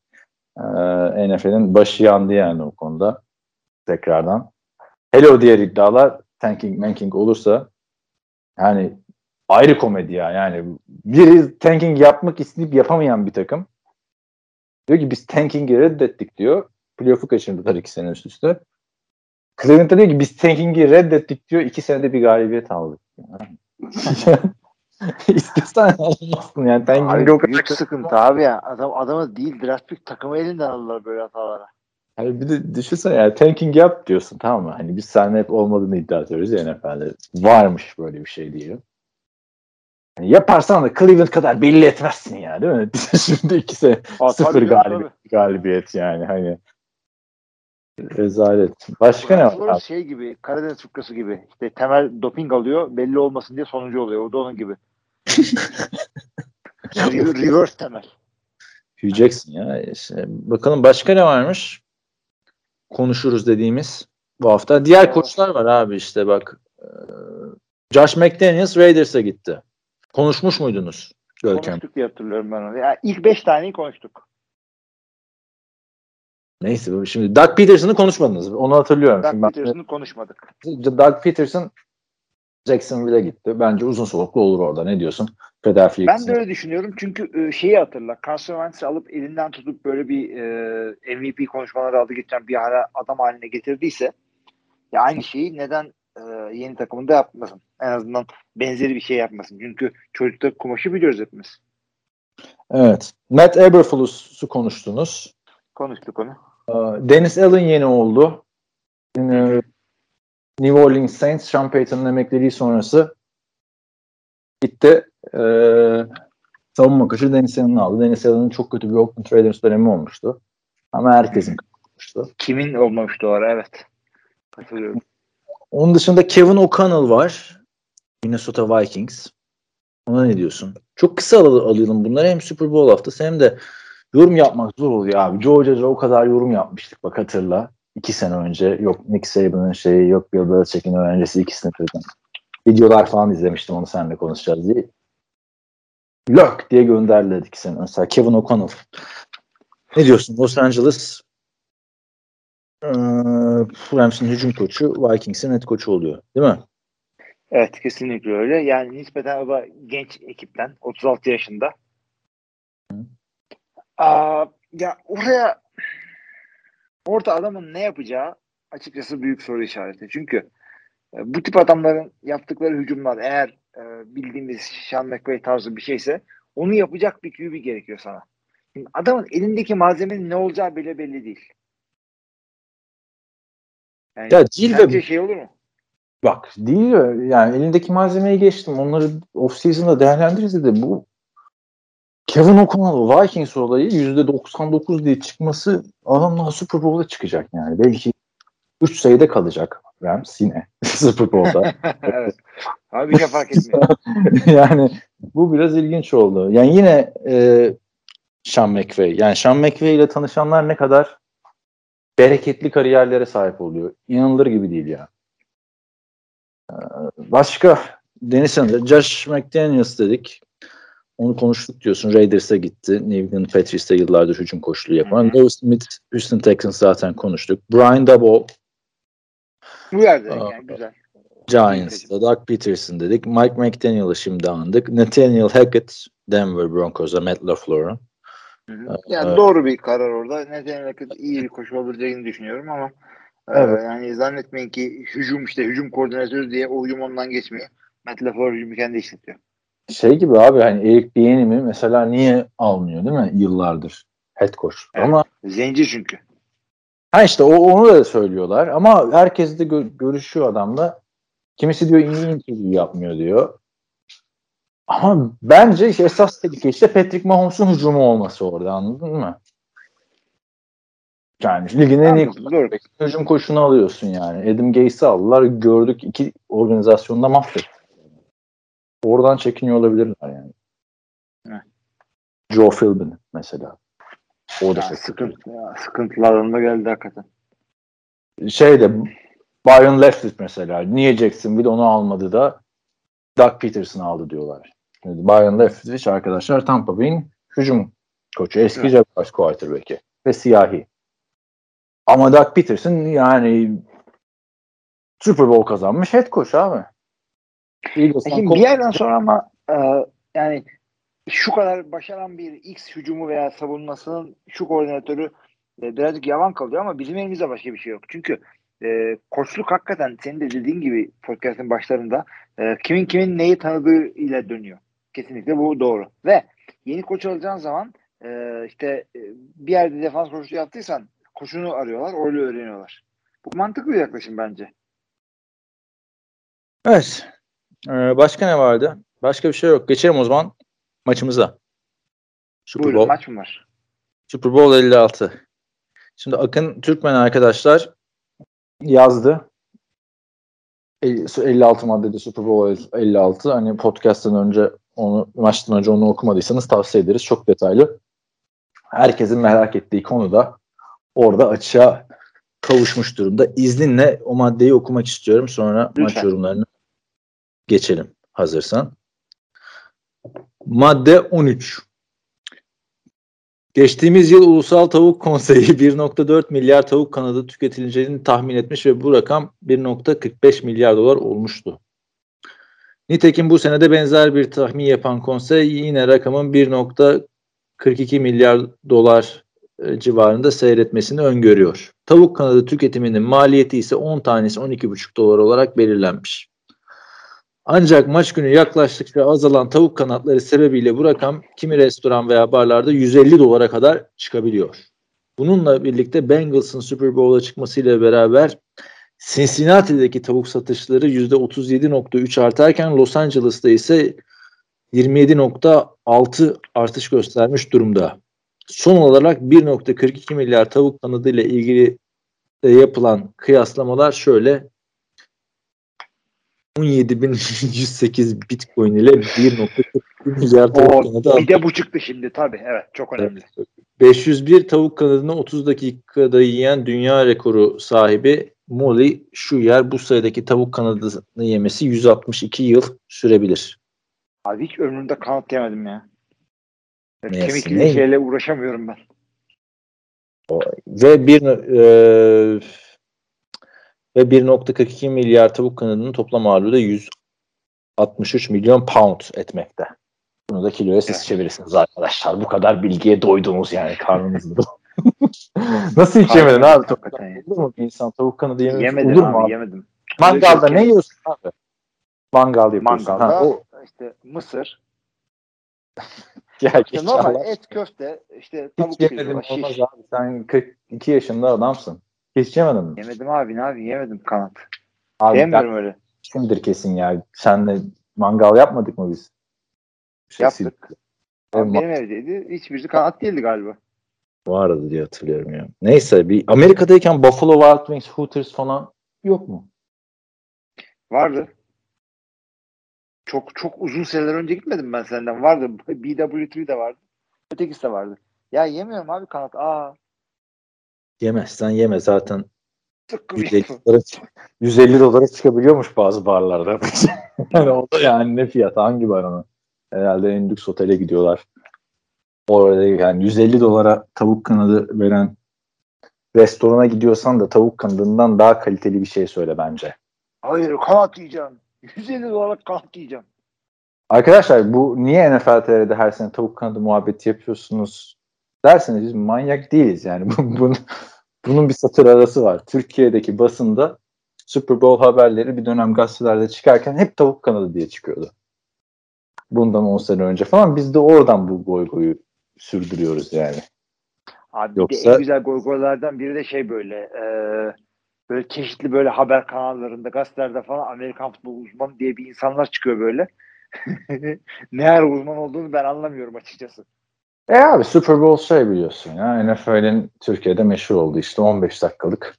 E, NFL'in başı yandı yani o konuda. Tekrardan. Hele o diğer iddialar tanking manking olursa yani ayrı komedi ya. Yani biri tanking yapmak isteyip yapamayan bir takım. Diyor ki biz tanking'i reddettik diyor. Playoff'u kaçırdılar iki sene üst üste. Cleveland'da diyor ki biz tanking'i reddettik diyor. iki senede bir galibiyet aldık. İstesen alamazsın yani. Tanking Abi kadar büyük sıkıntı abi ya. Adam adamı değil draft pick takımı elinden aldılar böyle hatalara. Hani bir de düşünsene yani tanking yap diyorsun tamam mı? Hani biz seninle hep olmadığını iddia ediyoruz ya NFL'de. Varmış böyle bir şey diye. Yani yaparsan da Cleveland kadar belli etmezsin ya değil mi? Şimdi ikisi Aa, sıfır galibiyet, galibiyet yani hani. Rezalet. Başka ne var? Flores şey gibi Karadeniz fıkrası gibi işte temel doping alıyor belli olmasın diye sonuncu oluyor. O da onun gibi. Re- Reverse temel. Jackson ya. İşte bakalım başka ne varmış? Konuşuruz dediğimiz bu hafta. Diğer Evet. koçlar var abi işte bak. Ee, Josh McDaniels Raiders'a gitti. Konuşmuş muydunuz Görkem? Konuştuk diye hatırlıyorum ben onu. Ya ilk beş taneyi konuştuk. Neyse şimdi Doug Peterson'ı konuşmadınız. Onu hatırlıyorum. Doug Peterson'ı konuşmadık. Doug Peterson Jacksonville'e gitti. Bence uzun soluklu olur orada. Ne diyorsun? Philadelphia Ben de öyle düşünüyorum çünkü e, şeyi hatırla. Carson Wentz'i alıp elinden tutup böyle bir e, MVP konuşmaları aldı geçen bir ara adam haline getirdiyse ya aynı şeyi neden e, yeni takımında yapmasın? En azından benzeri bir şey yapmasın. Çünkü çocukta kumaşı biliyoruz hepimiz. Evet. Matt Eberflus'u konuştunuz. Konuştuk onu. Ee, Dennis Allen yeni oldu. Ee, New Orleans Saints, Sean Payton'ın emekliliği sonrası gitti. Ee, savunma koçu Dennis Allen'ı aldı. Dennis Allen'ın çok kötü bir Oakland Raiders dönemi olmuştu. Ama herkesin olmuştu. Kimin olmamıştı o ara evet. Hatırlıyorum. Onun dışında Kevin O'Connell var. Minnesota Vikings. Ona ne diyorsun? Çok kısa al- alalım bunları. Hem Super Bowl haftası hem de yorum yapmak zor oluyor abi. Joe Judge'a o kadar yorum yapmıştık bak hatırla. İki sene önce. Yok Nick Saban'ın şeyi, yok Bill Belichick'in öğrencisi ikisini birden. Videolar falan izlemiştim onu seninle konuşacağız diye. Lök diye gönderdiler iki sene. Mesela Kevin O'Connell. Ne diyorsun? Los Angeles eee Rams'in hücum koçu, Vikings'in head koçu oluyor. Değil mi? Evet kesinlikle öyle. Yani nispeten da genç ekipten 36 yaşında. Aa, ya oraya orada adamın ne yapacağı açıkçası büyük soru işareti. Çünkü e, bu tip adamların yaptıkları hücumlar eğer e, bildiğimiz Sean McVay tarzı bir şeyse onu yapacak bir QB gerekiyor sana. Şimdi adamın elindeki malzemenin ne olacağı bile belli değil. Yani Ya sence ve şey olur mu? bak değil de yani elindeki malzemeyi geçtim. Onları off-season'da değerlendiririz de bu Kevin O'Connell Vikings olayı %99 diye çıkması adamlar Super Bowl'a çıkacak yani. Belki 3 sayıda kalacak Rams yine Super Bowl'da. evet. Abi bir şey fark etmiyor. yani bu biraz ilginç oldu. Yani yine e, Sean McVay. Yani Sean McVay ile tanışanlar ne kadar bereketli kariyerlere sahip oluyor. İnanılır gibi değil ya. Ee, Başka Deniz Hanım, Josh McDaniels dedik. Onu konuştuk diyorsun. Raiders'a gitti. New England Patriots'ta yıllardır hücum koçluğu yapan. Hı hı. Lewis Smith, Houston Texans zaten konuştuk. Brian Daboll, Bu yerde yani güzel. Giants'ta. Doug Peterson dedik. Mike McDaniel'ı şimdi andık. Nathaniel Hackett, Denver Broncos'a, Matt LaFleur'a. Hı hı. Yani Evet. doğru bir karar orada. Neden iyi bir koşu olabileceğini düşünüyorum ama e, Evet. yani zannetmeyin ki hücum işte hücum koordinatörü diye o hücum ondan geçmiyor. Matt LaFleur hücumu kendi işletiyor. Şey gibi abi hani Eric Bieniemy mesela niye almıyor değil mi yıllardır head coach. Evet. Ama Zenci çünkü. ha işte o, onu da söylüyorlar ama herkes de gö- görüşüyor adamla. Kimisi diyor iyi interview yapmıyor diyor. Ama bence işte esas tehlike işte Patrick Mahomes'un hücumu olması orada anladın mı? Yani ligin en iyi hücum koşunu alıyorsun yani. Adam Gase'i aldılar. Gördük iki organizasyonda mahvet. Oradan çekiniyor olabilirler yani. Evet. Joe Philbin mesela. O da Ya, sıkıntı, ya, sıkıntılar önüme geldi hakikaten. Şeyde Byron Leftwich mesela. Niye Jacksonville onu almadı da Doug Peterson aldı diyorlar. Şimdi Byron Leftwich arkadaşlar Tampa Bay'in hücum koçu. Eski evet. Jaguars quarterback'i ve siyahi. Ama Doug Peterson yani Super Bowl kazanmış head coach abi. Şimdi bir yerden sonra ama e, yani şu kadar başaran bir X hücumu veya savunmasının şu koordinatörü e, birazcık yavan kalıyor ama bizim elimizde başka bir şey yok. Çünkü e, koçluk hakikaten senin de dediğin gibi podcast'ın başlarında e, kimin kimin neyi tanıdığı ile dönüyor. Kesinlikle bu doğru. Ve yeni koç alacağın zaman e, işte e, bir yerde defans koçluğu yaptıysan koçunu arıyorlar, öyle öğreniyorlar. Bu mantıklı bir yaklaşım bence. Evet. Ee, başka ne vardı? Başka bir şey yok. Geçelim o zaman maçımıza. Super Buyurun, Bowl. maç mı var? Super Bowl 56. Şimdi Akın Türkmen arkadaşlar yazdı. 56 maddede Super Bowl 56. Hani podcast'tan önce onu maçtan önce onu okumadıysanız tavsiye ederiz. Çok detaylı. Herkesin merak ettiği konu da orada açığa kavuşmuş durumda. İzninle o maddeyi okumak istiyorum. Sonra Lütfen. maç yorumlarını geçelim hazırsan. Madde 13. Geçtiğimiz yıl Ulusal Tavuk Konseyi 1.4 milyar tavuk kanadı tüketileceğini tahmin etmiş ve bu rakam 1.45 milyar dolar olmuştu. Nitekim bu senede benzer bir tahmin yapan konsey yine rakamın 1.42 milyar dolar e, civarında seyretmesini öngörüyor. Tavuk kanadı tüketiminin maliyeti ise 10 tanesi 12,5 dolar olarak belirlenmiş. Ancak maç günü yaklaştıkça azalan tavuk kanatları sebebiyle bu rakam kimi restoran veya barlarda 150 dolara kadar çıkabiliyor. Bununla birlikte Bengals'ın Super Bowl'a çıkmasıyla beraber Cincinnati'deki tavuk satışları %37.3 artarken Los Angeles'ta ise 27.6 artış göstermiş durumda. Son olarak 1.42 milyar tavuk kanadı ile ilgili yapılan kıyaslamalar şöyle 17.108 bitcoin ile 1.42 milyar tavuk kanadı Bir de bu çıktı şimdi tabii. Evet çok önemli. 501 tavuk kanadını 30 dakikada yiyen dünya rekoru sahibi Molly şu yer bu sayıdaki tavuk kanadını yemesi 162 yıl sürebilir. Abi hiç ömrümde kanat yemedim ya. Kemikli şeyle uğraşamıyorum ben. Ve bir e, ve 1.42 milyar tavuk kanadının toplam ağırlığı da 163 milyon pound etmekte. Bunu da kiloya siz evet. çevirirsiniz arkadaşlar. Bu kadar bilgiye doydunuz yani karnınızda. Nasıl hiç yemedin abi? Tavuk olur mu bir insan tavuk kanadı yememiş? Yemedim olur abi, mu abi? yemedim. Mangalda ne yiyorsun abi? Mangal yapıyorsun. Mangalda ha, o... işte mısır. ya işte normal et köfte işte tavuk Hiç yemedim olmaz abi. Sen 42 yaşında adamsın. Hiç yemedin mi? Yemedim abi ne abi yemedim kanat. Abi Yemiyorum öyle. Kimdir kesin ya. Senle mangal yapmadık mı biz? Şey, Yaptık. Abi benim evdeydi. Hiçbirisi kanat değildi galiba. Vardı diye hatırlıyorum ya. Neyse bir Amerika'dayken Buffalo Wild Wings, Hooters falan yok mu? Vardı. Çok çok uzun seneler önce gitmedim ben senden. Vardı. BW3 de vardı. Ötekisi de vardı. Ya yemiyorum abi kanat. Aa. Yemezsen yeme zaten 150 dolara, 150 dolara çıkabiliyormuş bazı barlarda. yani o da yani ne fiyat hangi bar onu? Herhalde en lüks otele gidiyorlar. Orada yani 150 dolara tavuk kanadı veren restorana gidiyorsan da tavuk kanadından daha kaliteli bir şey söyle bence. Hayır kanat yiyeceğim. 150 dolara kanat yiyeceğim. Arkadaşlar bu niye NFL TR'de her sene tavuk kanadı muhabbeti yapıyorsunuz derseniz biz manyak değiliz yani. bunun, bunun bir satır arası var. Türkiye'deki basında Super Bowl haberleri bir dönem gazetelerde çıkarken hep tavuk kanadı diye çıkıyordu. Bundan 10 sene önce falan biz de oradan bu goy goyu sürdürüyoruz yani. Abi Yoksa... en güzel goygoylardan biri de şey böyle e, böyle çeşitli böyle haber kanallarında gazetelerde falan Amerikan futbol uzmanı diye bir insanlar çıkıyor böyle. ne her uzman olduğunu ben anlamıyorum açıkçası. E abi Super Bowl şey biliyorsun ya NFL'in Türkiye'de meşhur oldu işte 15 dakikalık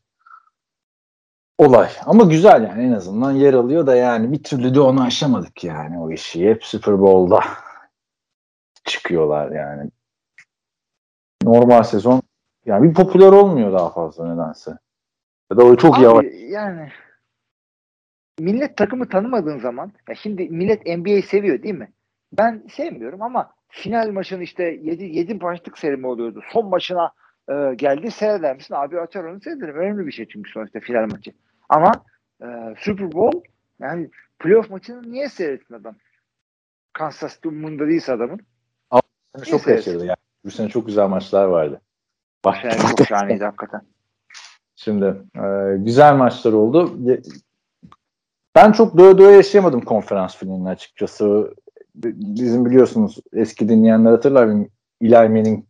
olay. Ama güzel yani en azından yer alıyor da yani bir türlü de onu aşamadık yani o işi. Hep Super Bowl'da çıkıyorlar yani normal sezon yani bir popüler olmuyor daha fazla nedense. Ya da o çok Abi, yavaş. Yani millet takımı tanımadığın zaman ya şimdi millet NBA'yi seviyor değil mi? Ben sevmiyorum ama final maçın işte 7 7 maçlık seri mi oluyordu? Son maçına e, geldi seyreder misin? Abi açar onu seyrederim. Önemli bir şey çünkü sonuçta final maçı. Ama e, Super Bowl yani playoff maçını niye seyretsin adam? Kansas umurunda değilse adamın. çok yaşadı yani. Bu sene çok güzel maçlar vardı. Bak, yani çok şahaneydi hakikaten. Şimdi e, güzel maçlar oldu. Ben çok doya doya yaşayamadım konferans finalini açıkçası. Bizim biliyorsunuz eski dinleyenler hatırlar benim Eli Manning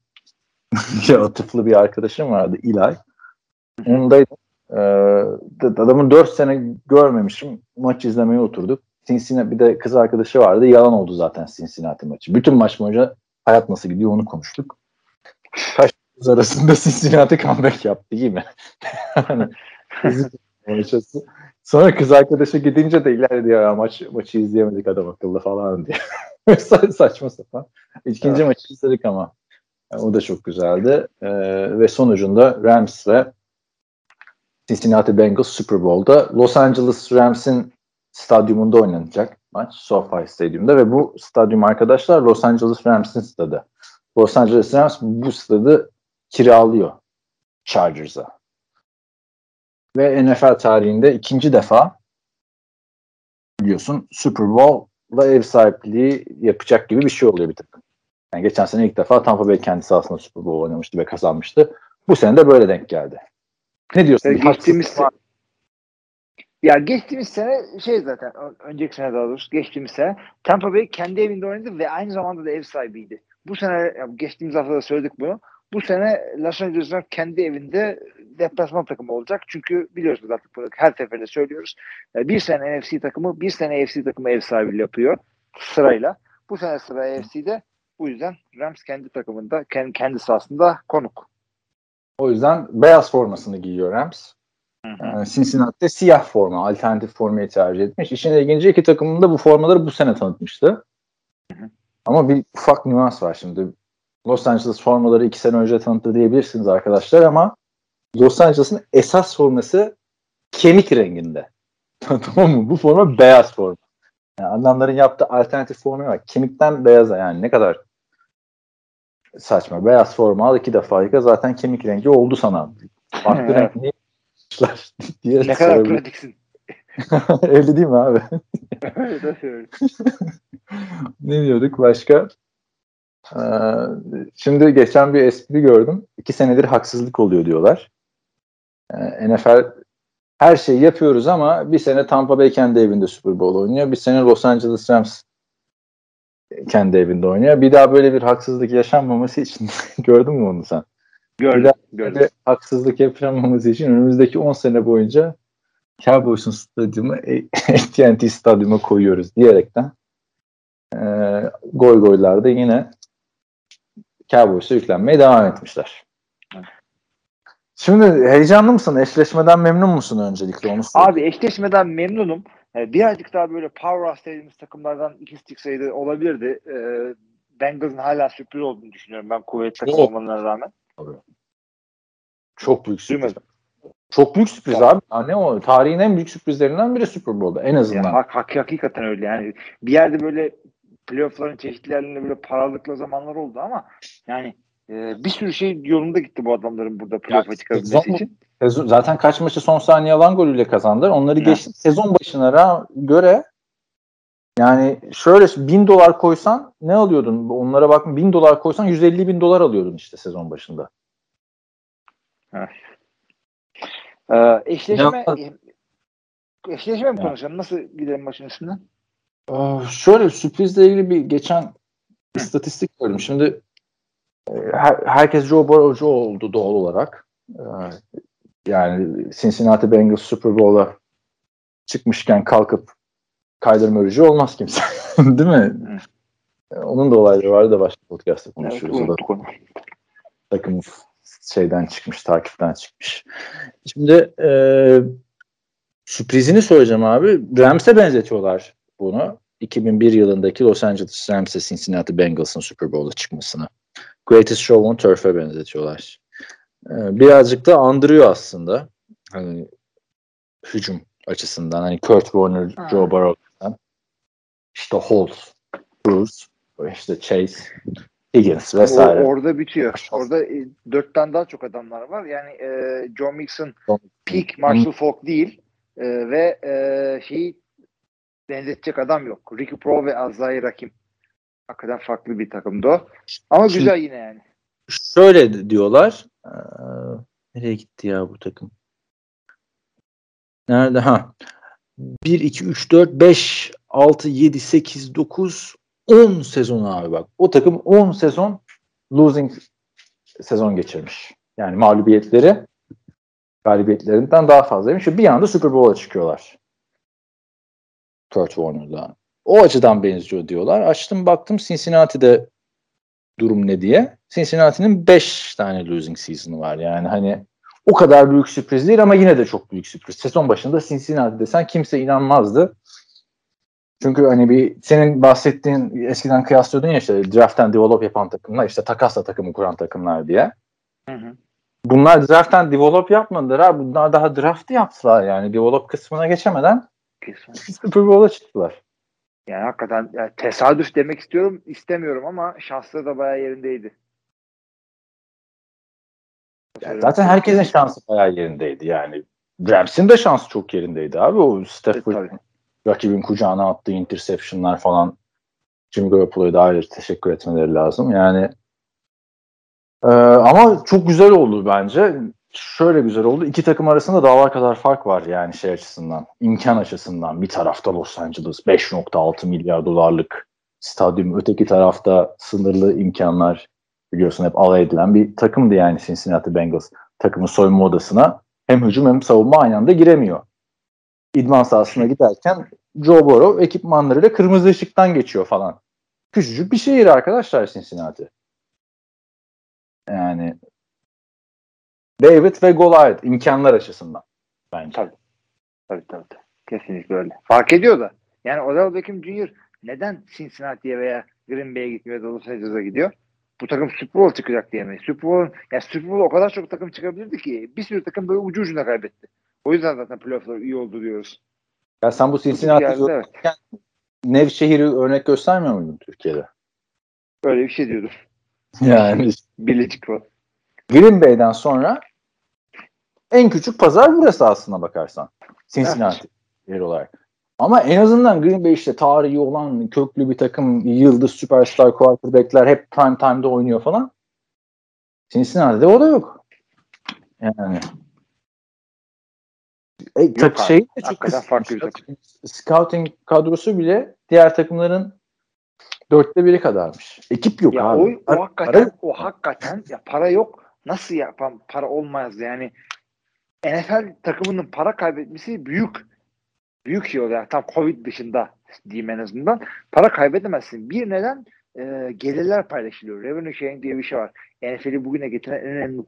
atıflı bir arkadaşım vardı Eli. Ondaydım. Ee, adamın 4 sene görmemişim. Maç izlemeye oturduk. Cincinnati bir de kız arkadaşı vardı. Yalan oldu zaten Cincinnati maçı. Bütün maç boyunca hayat nasıl gidiyor onu konuştuk. Kaç arasında Cincinnati comeback yaptı değil mi? hani, Sonra kız arkadaşı gidince de ileride ya maç maçı izleyemedik adam akıllı falan diye. Saçma sapan. İkinci evet. maçı izledik ama o da çok güzeldi. Ee, ve sonucunda Rams ve Cincinnati Bengals Super Bowl'da Los Angeles Rams'in stadyumunda oynanacak maç SoFi Stadyum'da ve bu stadyum arkadaşlar Los Angeles Rams'in stadı. Los Angeles Rams bu stadı kiralıyor Chargers'a. Ve NFL tarihinde ikinci defa biliyorsun Super Bowl'la ev sahipliği yapacak gibi bir şey oluyor bir takım. Yani geçen sene ilk defa Tampa Bay kendisi aslında Super Bowl oynamıştı ve kazanmıştı. Bu sene de böyle denk geldi. Ne diyorsun? Ya geçtiğimiz sene, ya geçtiğimiz sene şey zaten önceki sene daha doğrusu geçtiğimiz sene Tampa Bay kendi evinde oynadı ve aynı zamanda da ev sahibiydi. Bu sene geçtiğimiz hafta da söyledik bunu. Bu sene Los Angeles Rams kendi evinde deplasman takımı olacak. Çünkü biliyorsunuz artık bunu her seferinde söylüyoruz. E, bir sene NFC takımı, bir sene NFC takımı ev sahibi yapıyor sırayla. Bu sene sıra NFC'de bu yüzden Rams kendi takımında, kendi, kendi sahasında konuk. O yüzden beyaz formasını giyiyor Rams. Hı Cincinnati'de siyah forma, alternatif formayı tercih etmiş. İşin ilginci iki takımın da bu formaları bu sene tanıtmıştı. Hı hı. Ama bir ufak nüans var şimdi. Los Angeles formaları iki sene önce tanıttı diyebilirsiniz arkadaşlar ama Los Angeles'ın esas forması kemik renginde. tamam mı? Bu forma beyaz forma. Yani adamların yaptığı alternatif forma var. Kemikten beyaza yani ne kadar saçma. Beyaz forma al iki defa yıka zaten kemik rengi oldu sana. Farklı renk niye diye Ne kadar pratiksin. Öyle değil mi abi? ne diyorduk başka? Ee, şimdi geçen bir espri gördüm. İki senedir haksızlık oluyor diyorlar. Ee, NFL her şeyi yapıyoruz ama bir sene Tampa Bay kendi evinde Super Bowl oynuyor. Bir sene Los Angeles Rams kendi evinde oynuyor. Bir daha böyle bir haksızlık yaşanmaması için gördün mü onu sen? Gördüm. gördüm. haksızlık yapılmaması için önümüzdeki 10 sene boyunca Cowboys'un stadyumu AT&T stadyuma koyuyoruz diyerekten e, goy goylarda yine Cowboys'a yüklenmeye devam etmişler. Şimdi heyecanlı mısın? Eşleşmeden memnun musun öncelikle onu. Abi eşleşmeden memnunum. Ee, birazcık daha böyle power dediğimiz takımlardan ikisi çıksaydı olabilirdi. Ee, Bengals'ın hala sürpriz olduğunu düşünüyorum ben kuvvetli takım olmalarına rağmen. Çok büyük sürpriz. Çok büyük sürpriz ya. abi. Ya ne o? Tarihin en büyük sürprizlerinden biri Super Bowl'da en azından. Ya, hak, hak, hakikaten öyle yani. Bir yerde böyle playoff'ların çeşitli yerlerinde böyle paralıklı zamanlar oldu ama yani e, bir sürü şey yolunda gitti bu adamların burada playoff'a çıkabilmesi için. Sezon, zaten kaç maçı son saniye alan golüyle kazandılar. Onları geçti. Sezon başına göre yani şöyle bin dolar koysan ne alıyordun? Onlara bak bin dolar koysan 150 bin dolar alıyordun işte sezon başında. Evet. Ee, eşleşme ya, eşleşme mi konuşalım? Nasıl gidelim maçın üstünden? Ee, şöyle sürprizle ilgili bir geçen istatistik gördüm. Şimdi e, her, herkes Joe Burrow oldu doğal olarak. Ee, yani Cincinnati Bengals Super Bowl'a çıkmışken kalkıp kaydırma olmaz kimse. Değil mi? Onun da olayları vardı da başka podcast'ta konuşuyoruz. Evet, o da takım şeyden çıkmış, takipten çıkmış. Şimdi e, sürprizini söyleyeceğim abi. Rams'e benzetiyorlar bunu. 2001 yılındaki Los Angeles Rams'e Cincinnati Bengals'ın Super Bowl'a çıkmasını. Greatest Show on Turf'e benzetiyorlar. Ee, birazcık da andırıyor aslında. Hani hücum açısından. Hani Kurt Warner, Ha. Joe Burrow'dan. İşte Holt, Bruce, işte Chase, Higgins vesaire. O, orada bitiyor. Orada e, dörtten daha çok adamlar var. Yani e, John Mixon peak Marshall Falk değil e, ve e, şeyi benzetecek adam yok. Ricky Pro ve Azai Rakim. Hakikaten farklı bir takımdı o. Ama Şimdi- güzel yine yani. Şöyle diyorlar. Ee, nereye gitti ya bu takım? Nerede? Ha. 1, 2, 3, 4, 5, 6, 7, 8, 9, 10 sezon abi bak. O takım 10 sezon losing sezon geçirmiş. Yani mağlubiyetleri galibiyetlerinden daha fazlaymış. Bir anda Super Bowl'a çıkıyorlar. Kurt Warner'la. O açıdan benziyor diyorlar. Açtım baktım Cincinnati'de durum ne diye. Cincinnati'nin 5 tane losing season'ı var. Yani hani o kadar büyük sürpriz değil ama yine de çok büyük sürpriz. Sezon başında Cincinnati desen kimse inanmazdı. Çünkü hani bir senin bahsettiğin eskiden kıyaslıyordun ya işte draft'tan develop yapan takımlar işte takasla takımı kuran takımlar diye. Hı hı. Bunlar draft'tan develop yapmadılar ha. Bunlar daha draft'ı yaptılar yani. Develop kısmına geçemeden Kesin. Super Bowl'a çıktılar. Yani hakikaten yani tesadüf demek istiyorum istemiyorum ama şansları da bayağı yerindeydi. Yani zaten herkesin şansı bayağı yerindeydi yani. Rams'in de şansı çok yerindeydi abi. O E, Stafford tabii. Rakibin kucağına attığı interceptionlar falan Jimmy Garoppolo'ya da ayrı teşekkür etmeleri lazım. Yani e, ama çok güzel oldu bence. Şöyle güzel oldu. İki takım arasında dağlar kadar fark var yani şey açısından. imkan açısından. Bir tarafta Los Angeles 5.6 milyar dolarlık stadyum. Öteki tarafta sınırlı imkanlar biliyorsun hep alay edilen bir takımdı yani Cincinnati Bengals. Takımın soyunma odasına hem hücum hem savunma aynı anda giremiyor idman sahasına giderken Joe Burrow ekipmanlarıyla kırmızı ışıktan geçiyor falan. Küçücük bir şehir arkadaşlar Cincinnati. Yani David ve Goliath imkanlar açısından bence. Tabii. Tabii tabii. tabii. Kesinlikle öyle. Fark ediyor da. Yani Odell Beckham Jr. neden Cincinnati'ye veya Green Bay'e gitmiyor da Los Angeles'a gidiyor? Bu takım Super Bowl çıkacak diye mi? Super Bowl, ya Super Bowl o kadar çok takım çıkabilirdi ki bir sürü takım böyle ucu ucuna kaybetti. O yüzden zaten playoff'lar iyi oldu diyoruz. Ya sen bu yerde, Cincinnati evet. Nevşehir'i örnek göstermiyor muydun Türkiye'de? Öyle bir şey diyordum. Yani Birleşik var. Green Bay'den sonra en küçük pazar burası aslına bakarsan. Cincinnati yer olarak. Ama en azından Green Bay işte tarihi olan köklü bir takım yıldız süperstar quarterback'ler hep prime time'da oynuyor falan. Cincinnati'de o da yok. Yani e, tak, abi. şey de çok farklı bir kısıtlı. Scouting kadrosu bile diğer takımların dörtte biri kadarmış. Ekip yok Ya abi. o, o hakikaten para- o hakikaten ya para yok. Nasıl yapan para olmaz yani. NFL takımının para kaybetmesi büyük büyük oluyor. Yani tam Covid dışında diyeyim en azından. Para kaybedemezsin. Bir neden e, gelirler paylaşılıyor. Revenue sharing diye bir şey var. NFL'i bugüne getiren en önemli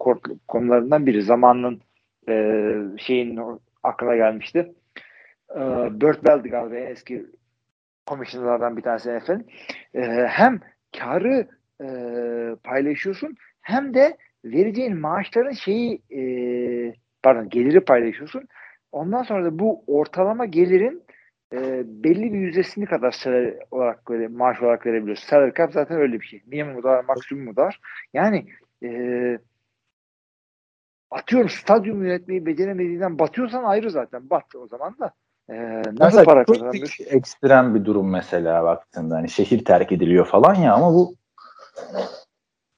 konularından biri. Zamanının e, şeyin aklına gelmişti. E, Burt Bell'di galiba eski komisyonerlardan bir tanesi NFL'in. E, hem karı e, paylaşıyorsun hem de vereceğin maaşların şeyi e, pardon geliri paylaşıyorsun. Ondan sonra da bu ortalama gelirin e, belli bir yüzdesini kadar salary olarak böyle maaş olarak verebiliyorsun. Salary cap zaten öyle bir şey. Minimum da var, maksimum da. Yani e, atıyorum stadyum yönetmeyi beceremediğinden batıyorsan ayrı zaten. Bat o zaman da. E, nasıl Mesela para kazanıyorsun? ekstrem bir durum mesela baktığında. Hani şehir terk ediliyor falan ya ama bu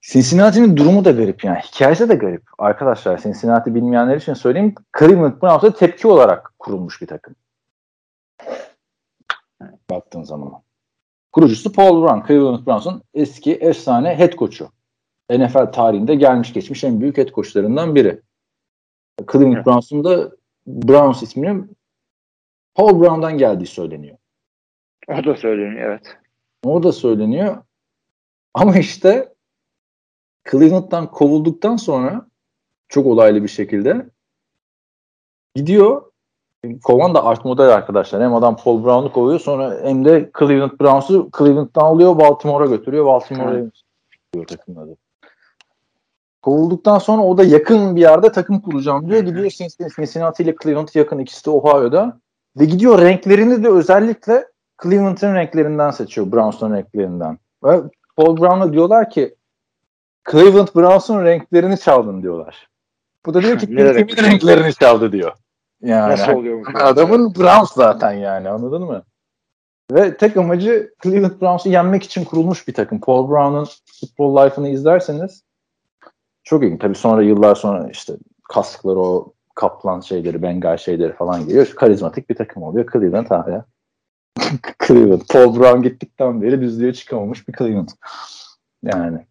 Cincinnati'nin durumu da garip yani. Hikayesi de garip. Arkadaşlar Cincinnati bilmeyenler için söyleyeyim. Cleveland Browns'a tepki olarak kurulmuş bir takım. Baktığın zaman. Kurucusu Paul Brown. Cleveland Browns'un eski efsane head coach'u. NFL tarihinde gelmiş geçmiş en büyük head coach'larından biri. Cleveland Evet. Browns'un da Browns isminin Paul Brown'dan geldiği söyleniyor. O da söyleniyor evet. O da söyleniyor. Ama işte Cleveland'dan kovulduktan sonra çok olaylı bir şekilde gidiyor. Kovan da art model arkadaşlar. Hem adam Paul Brown'u kovuyor sonra hem de Cleveland Browns'u Cleveland'dan alıyor Baltimore'a götürüyor. Baltimore'a götürüyor takımın adı. Kovulduktan sonra o da yakın bir yerde takım kuracağım diyor. Gidiyor Cincinnati ile Cleveland yakın ikisi de Ohio'da. Ve gidiyor renklerini de özellikle Cleveland'ın renklerinden seçiyor. Browns'un renklerinden. Ve Paul Brown'a diyorlar ki Cleveland Browns'un renklerini çaldın diyorlar. Bu da diyor ki kimin renklerini çaldı diyor. Yani Nasıl oluyor bu? adamın Browns zaten yani anladın mı? Ve tek amacı Cleveland Browns'u yenmek için kurulmuş bir takım. Paul Brown'un futbol life'ını izlerseniz çok iyi. Tabii sonra yıllar sonra işte kaskları o kaplan şeyleri, bengal şeyleri falan geliyor. Karizmatik bir takım oluyor. Cleveland hala. Cleveland. Paul Brown gittikten beri düzlüğe çıkamamış bir Cleveland. Yani.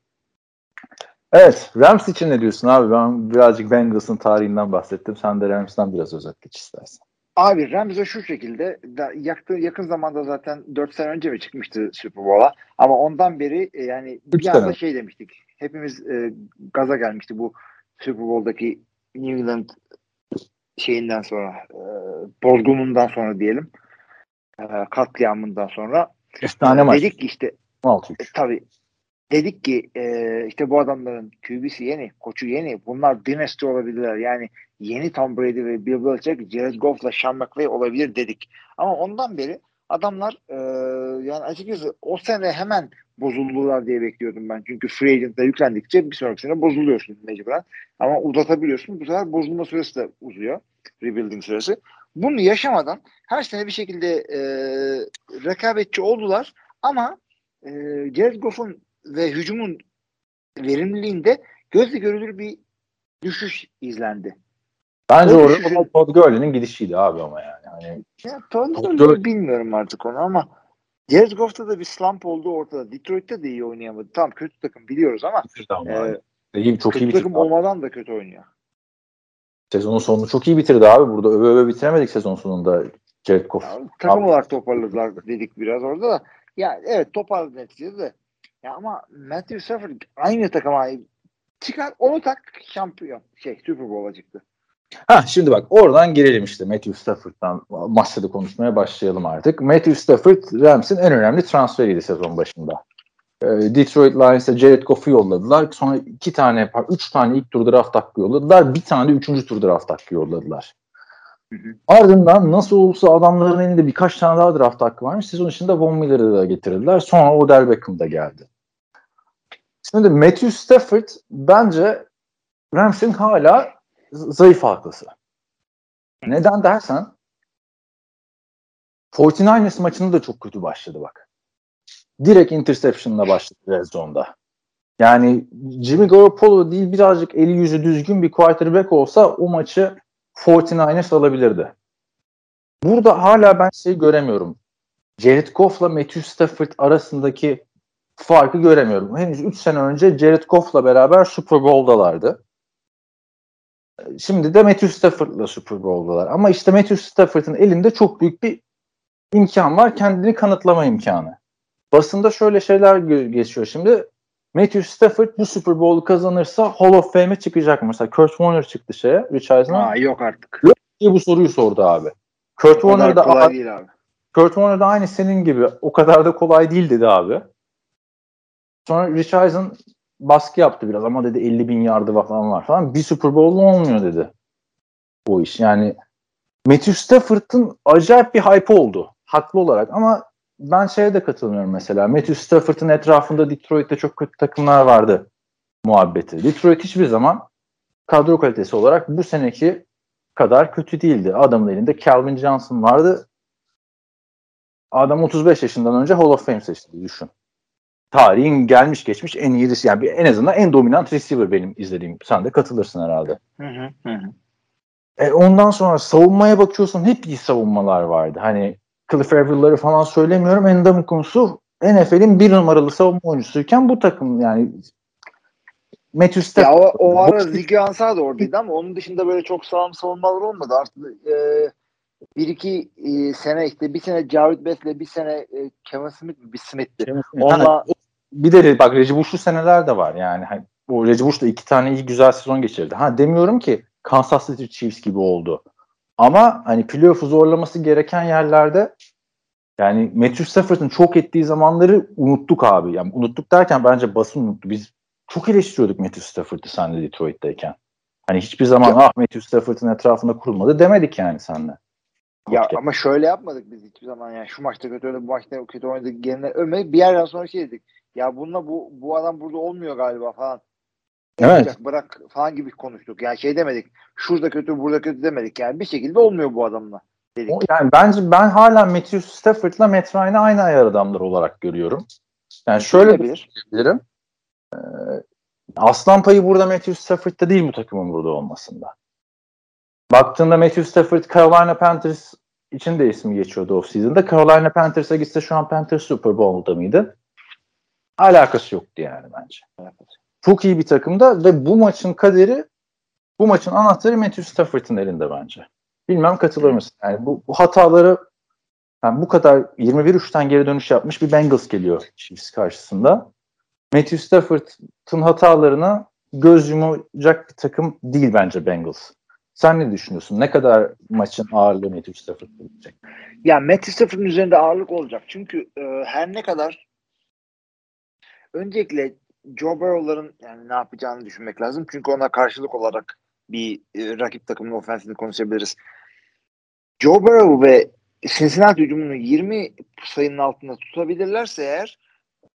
Evet. Rams için ne diyorsun abi? Ben birazcık Bengals'ın tarihinden bahsettim. Sen de Rams'tan biraz özet geç istersen. Abi Rams'e şu şekilde yakın, yakın zamanda zaten 4 sene önce mi çıkmıştı Super Bowl'a ama ondan beri e, yani bir anda şey demiştik. Hepimiz e, gaza gelmişti bu Super Bowl'daki New England şeyinden sonra e, bozgunundan sonra diyelim e, katliamından sonra Efsane maç. dedik ki işte 16-3. e, tabii dedik ki e, işte bu adamların QB'si yeni, koçu yeni. Bunlar dynasty olabilirler. Yani yeni Tom Brady ve Bill Belichick, Jared Goff'la Sean McVay olabilir dedik. Ama ondan beri adamlar e, yani açıkçası o sene hemen bozuldular diye bekliyordum ben. Çünkü free agent'la yüklendikçe bir sonraki sene bozuluyorsun mecburen. Ama uzatabiliyorsun. Bu sefer bozulma süresi de uzuyor. Rebuilding süresi. Bunu yaşamadan her sene bir şekilde e, rekabetçi oldular ama e, Jared Goff'un ve hücumun verimliliğinde gözle görülür bir düşüş izlendi. Bence orada düşüşün- o Todd Gurley'nin gidişiydi abi ama yani. Hani Ya, Todd Gurley bilmiyorum artık onu ama Jared Goff'ta da bir slump olduğu ortada. Detroit'te de iyi oynayamadı. Tamam kötü takım biliyoruz ama e, abi. İyi, çok iyi kötü bitirdi. takım abi. olmadan da kötü oynuyor. Sezonun sonunu çok iyi bitirdi abi. Burada öve öve bitiremedik sezon sonunda Jared Goff. Ya, takım Abi. olarak toparladılar dedik biraz orada da. Ya evet toparladı neticede de. Ya ama Matthew Stafford aynı takıma çıkar onu tak şampiyon şey Super Bowl'a çıktı. Ha şimdi bak oradan girelim işte Matthew Stafford'dan bahsedip konuşmaya başlayalım artık. Matthew Stafford Rams'in en önemli transferiydi sezon başında. Ee, Detroit Lions'a Jared Goff'u yolladılar. Sonra iki tane, üç tane ilk tur draft hakkı yolladılar. Bir tane de üçüncü tur draft hakkı yolladılar. Hı hı. Ardından nasıl olsa adamların elinde birkaç tane daha draft hakkı varmış. Sezon içinde Von Miller'ı da getirdiler. Sonra Odell Beckham da geldi. Şimdi Matthew Stafford bence Rams'in hala zayıf halkası. Neden dersen 49ers maçında da çok kötü başladı bak. Direkt interception'la başladı red zone'da. Yani Jimmy Garoppolo değil birazcık eli yüzü düzgün bir quarterback olsa o maçı 49ers alabilirdi. Burada hala ben şey göremiyorum. Jared Goff'la Matthew Stafford arasındaki farkı göremiyorum. Henüz 3 sene önce Jared Goff'la beraber Super Bowl'dalardı. Şimdi de Matthew Stafford'la Super Bowl'dalar. Ama işte Matthew Stafford'ın elinde çok büyük bir imkan var. Kendini kanıtlama imkanı. Basında şöyle şeyler geçiyor şimdi. Matthew Stafford bu Super Bowl'u kazanırsa Hall of Fame'e çıkacak mı? Mesela Kurt Warner çıktı şeye. Rich Eisner. Aa, yok artık. diye bu soruyu sordu abi. Kurt Warner da kolay değil abi. Kurt Warner da aynı senin gibi o kadar da kolay değil dedi abi. Sonra Rich Eisen baskı yaptı biraz ama dedi 50 bin yardı falan var falan. Bir Super Bowl'lu olmuyor dedi. Bu iş yani Matthew Stafford'ın acayip bir hype oldu. Haklı olarak ama ben şeye de katılmıyorum mesela. Matthew Stafford'ın etrafında Detroit'te çok kötü takımlar vardı muhabbeti. Detroit hiçbir zaman kadro kalitesi olarak bu seneki kadar kötü değildi. Adamın elinde Calvin Johnson vardı. Adam 35 yaşından önce Hall of Fame seçti düşün. Tarihin gelmiş geçmiş en iyi. Yani bir- en azından en dominant receiver benim izlediğim. Sen de katılırsın herhalde. Hı hı, hı hı. E, ondan sonra savunmaya bakıyorsun hep iyi savunmalar vardı. Hani Cliff Avrill'ları falan söylemiyorum. Endamın konusu NFL'in bir numaralı savunma oyuncusuyken bu takım yani Matthew Ya Stafford. o, o ara Ziggy Ansah da oradaydı ama onun dışında böyle çok sağlam savunmalar olmadı. Artık e, bir iki e, sene işte bir sene Jared Bess'le bir sene e, Kevin Smith mi? Bir Smith'ti. Onunla bir de bak Reggie Bush'lu seneler de var yani. Hani, o Reggie Bush da iki tane iyi güzel sezon geçirdi. Ha demiyorum ki Kansas City Chiefs gibi oldu. Ama hani playoff'u zorlaması gereken yerlerde yani Matthew Stafford'ın çok ettiği zamanları unuttuk abi. Yani unuttuk derken bence basın unuttu. Biz çok eleştiriyorduk Matthew Stafford'ı senle Detroit'teyken. Hani hiçbir zaman ah Matthew Stafford'ın etrafında kurulmadı demedik yani senle. Ya Okey. ama şöyle yapmadık biz hiçbir zaman yani şu maçta kötü oynadı bu maçta kötü oynadı genel övmedik. Bir yerden sonra şey dedik. Ya bununla bu bu adam burada olmuyor galiba falan. Evet. Bırak falan gibi konuştuk. Yani şey demedik. Şurada kötü burada kötü demedik. Yani bir şekilde olmuyor bu adamla. Dedik. O- Yani bence ben hala Matthew Stafford'la Matt Ryan'ı aynı ayar adamlar olarak görüyorum. Yani şöyle Olabilir. diyebilirim. Ee, aslan payı burada Matthew Stafford'da değil bu takımın burada olmasında. Baktığında Matthew Stafford Carolina Panthers için de ismi geçiyordu offseason'da. Carolina Panthers'a gitse şu an Panthers Super Bowl'da mıydı? Alakası yoktu yani bence. Çok iyi bir takımda ve bu maçın kaderi bu maçın anahtarı Matthew Stafford'ın elinde bence. Bilmem katılır mısın? Yani bu, bu hataları yani bu kadar 21-3'ten geri dönüş yapmış bir Bengals geliyor Chiefs karşısında. Matthew Stafford'ın hatalarına göz yumacak bir takım değil bence Bengals. Sen ne düşünüyorsun? Ne kadar maçın ağırlığı Matthew Stafford'da gidecek? Ya Matthew Stafford'ın üzerinde ağırlık olacak. Çünkü e, her ne kadar öncelikle Joe Burrow'ların yani ne yapacağını düşünmek lazım. Çünkü ona karşılık olarak bir e, rakip takımın ofensini konuşabiliriz. Joe Burrow ve Cincinnati hücumunu 20 sayının altında tutabilirlerse eğer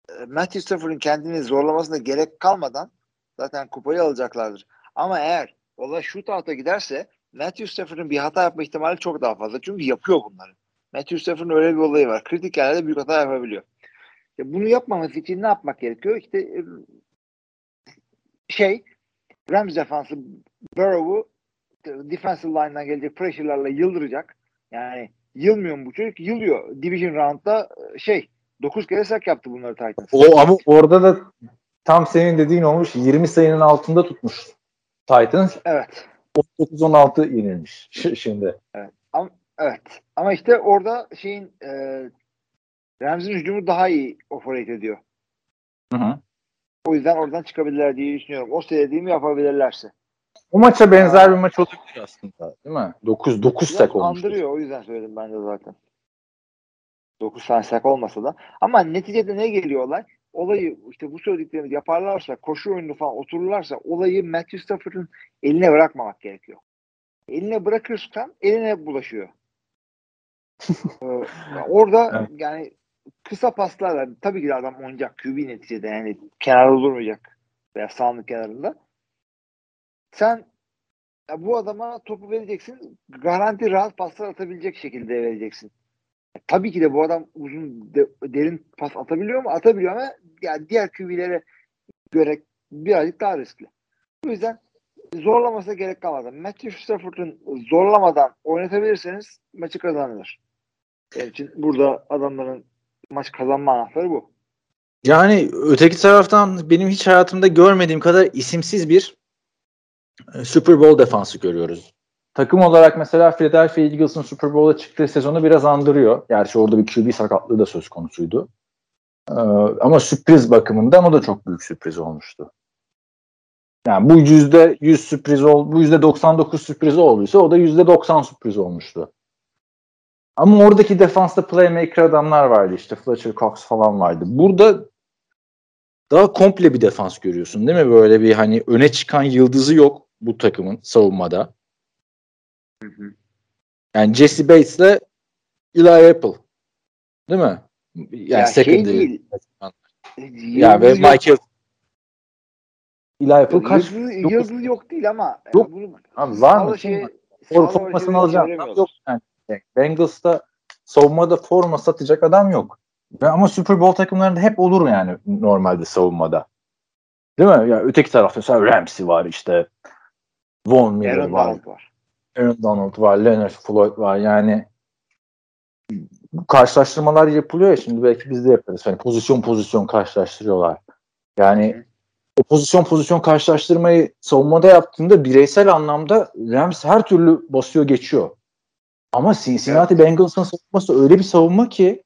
e, Matthew Stafford'ın kendini zorlamasına gerek kalmadan zaten kupayı alacaklardır. Ama eğer olay shootout'a giderse Matthew Stafford'ın bir hata yapma ihtimali çok daha fazla. Çünkü yapıyor bunları. Matthew Stafford'ın öyle bir olayı var. Kritik yerlerde büyük hata yapabiliyor. Ya bunu yapmaması için ne yapmak gerekiyor? İşte e, şey Rams defansı Burrow'u defensive line'dan gelecek pressure'larla yıldıracak. Yani yılmıyor mu bu çocuk? Yılıyor. Division round'da e, şey 9 kere sak yaptı bunları Titans. O ama orada da tam senin dediğin olmuş 20 sayının altında tutmuş Titans. Evet. 19-16 yenilmiş şimdi. Evet. Ama işte orada şeyin e, Rams'in hücumu daha iyi operate ediyor. Hı hı. O yüzden oradan çıkabilirler diye düşünüyorum. O söylediğimi yapabilirlerse. O maça benzer bir maç olabilir aslında değil mi? 9 9 Biraz sak olmuş. andırıyor. O yüzden söyledim ben de zaten. 9 tane sak olmasa da. Ama neticede ne geliyor olay? Olayı işte bu söylediklerimizi yaparlarsa, koşu oyunu falan otururlarsa olayı Matthew Stafford'ın eline bırakmamak gerekiyor. Eline bırakırsan eline bulaşıyor. Ee, orada Evet. yani kısa paslarla tabii ki adam oynayacak QB neticede yani kenarda durmayacak veya sahanlık kenarında. Sen ya bu adama topu vereceksin. Garanti rahat paslar atabilecek şekilde vereceksin. Tabii ki de bu adam uzun de- derin pas atabiliyor mu? Atabiliyor ama yani diğer QB'lere göre birazcık daha riskli. Bu yüzden zorlamasına gerek kalmadı. Matthew Stafford'un zorlamadan oynatabilirseniz maçı kazanılır. Benim için burada adamların maç kazanma anahtarı bu. Yani öteki taraftan benim hiç hayatımda görmediğim kadar isimsiz bir e, Super Bowl defansı görüyoruz. Takım olarak mesela Philadelphia Eagles'ın Super Bowl'a çıktığı sezonu biraz andırıyor. Gerçi orada bir QB sakatlığı da söz konusuydu. Ee, ama sürpriz bakımından o da çok büyük sürpriz olmuştu. Yani bu yüzde 100 sürpriz ol, bu yüzde 99 sürpriz olduysa o da yüzde 90 sürpriz olmuştu. Ama oradaki defansta playmaker adamlar vardı işte Fletcher Cox falan vardı. Burada daha komple bir defans görüyorsun değil mi? Böyle bir hani öne çıkan yıldızı yok bu takımın savunmada. Yani Jesse Bates'le Eli Apple. Değil mi? Yani Ya şey secondary. değil. Ya ve. Michael Eli Apple kaç? Yıldız, yok değil ama Yok. yani bunu Abi var mı? For, formasını alacağım. Yok yani. Bengals'ta savunmada forma satacak adam yok. Ama Super Bowl takımlarında hep olur yani normalde savunmada. Değil mi? Ya öteki tarafta mesela Ramsey var işte. Von Miller Aaron var. Donald var. Aaron Donald var. Leonard Floyd var. Yani bu karşılaştırmalar yapılıyor ya şimdi belki biz de yaparız. Hani pozisyon pozisyon karşılaştırıyorlar. Yani o pozisyon pozisyon karşılaştırmayı savunmada yaptığında bireysel anlamda Rams her türlü basıyor geçiyor. Ama Cincinnati Bengals'ın savunması öyle bir savunma ki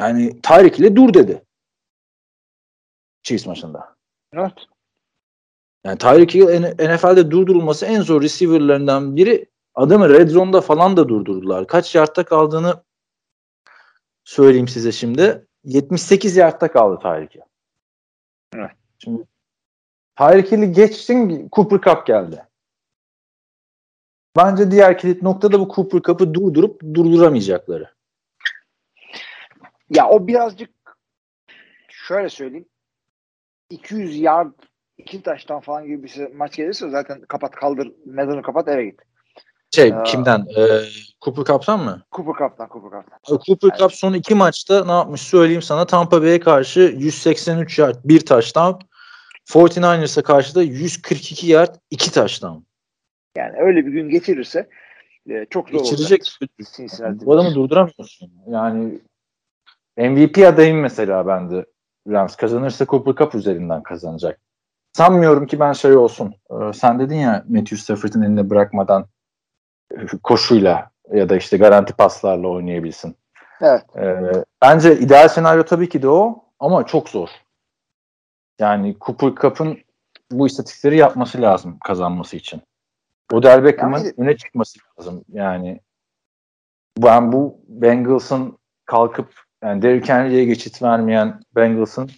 yani Tyreek ile dur dedi. Chiefs maçında. Evet. Yani Tyreek Hill NFL'de durdurulması en zor receiver'larından biri. Adamı red zone'da falan da durdurdular. Kaç yardta kaldığını söyleyeyim size şimdi. 78 yardta kaldı Tyreek Hill. Evet. Şimdi Tyreek Hill'i geçtin Cooper Cup geldi. Bence diğer kilit nokta da bu Cooper Cup'ı durdurup durduramayacakları. Ya o birazcık şöyle söyleyeyim. 200 yard iki taştan falan gibi bir maç gelirse zaten kapat kaldır mezunu kapat eve git. Şey Ya. kimden? Ee, Cooper Cup'tan mı? Cooper Cup'tan Cooper Cup'tan. Cooper Evet. Cup son iki maçta ne yapmış söyleyeyim sana. Tampa Bay'e karşı 183 yard bir touchdown. 49ers'a karşı da 142 yard iki touchdown. Yani öyle bir gün geçirirse e, çok zor Geçirecek. olacak. Bu adamı durduramıyorsun. Yani MVP adayım mesela bende. Rams kazanırsa Cooper Cup üzerinden kazanacak. Sanmıyorum ki ben şey olsun. Ee, sen dedin ya Matthew Stafford'ın eline bırakmadan e, koşuyla ya da işte garanti paslarla oynayabilsin. Evet. Ee, bence ideal senaryo tabii ki de o ama çok zor. Yani Cooper Cup'ın bu istatistikleri yapması lazım kazanması için. Odell Beckham'ın Yani- öne çıkması lazım. Yani ben bu Bengals'ın kalkıp yani Derrick Henry'e geçit vermeyen Bengals'ın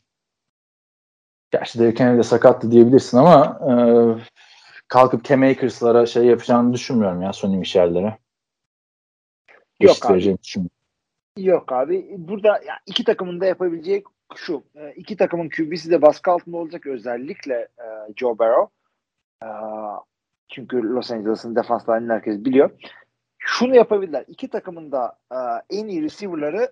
gerçi Derrick Henry de sakattı diyebilirsin ama e, kalkıp Cam Akers'lara şey yapacağını düşünmüyorum ya Sonny Michel'lere. Geçit abi. vereceğini düşünmüyorum. Yok abi. Burada ya iki takımın da yapabileceği şu. e, iki takımın QB'si de baskı altında olacak özellikle e, Joe Burrow. E, çünkü Los Angeles'ın defans line'ını herkes biliyor. Şunu yapabilirler. İki takımın da e, en iyi receiver'ları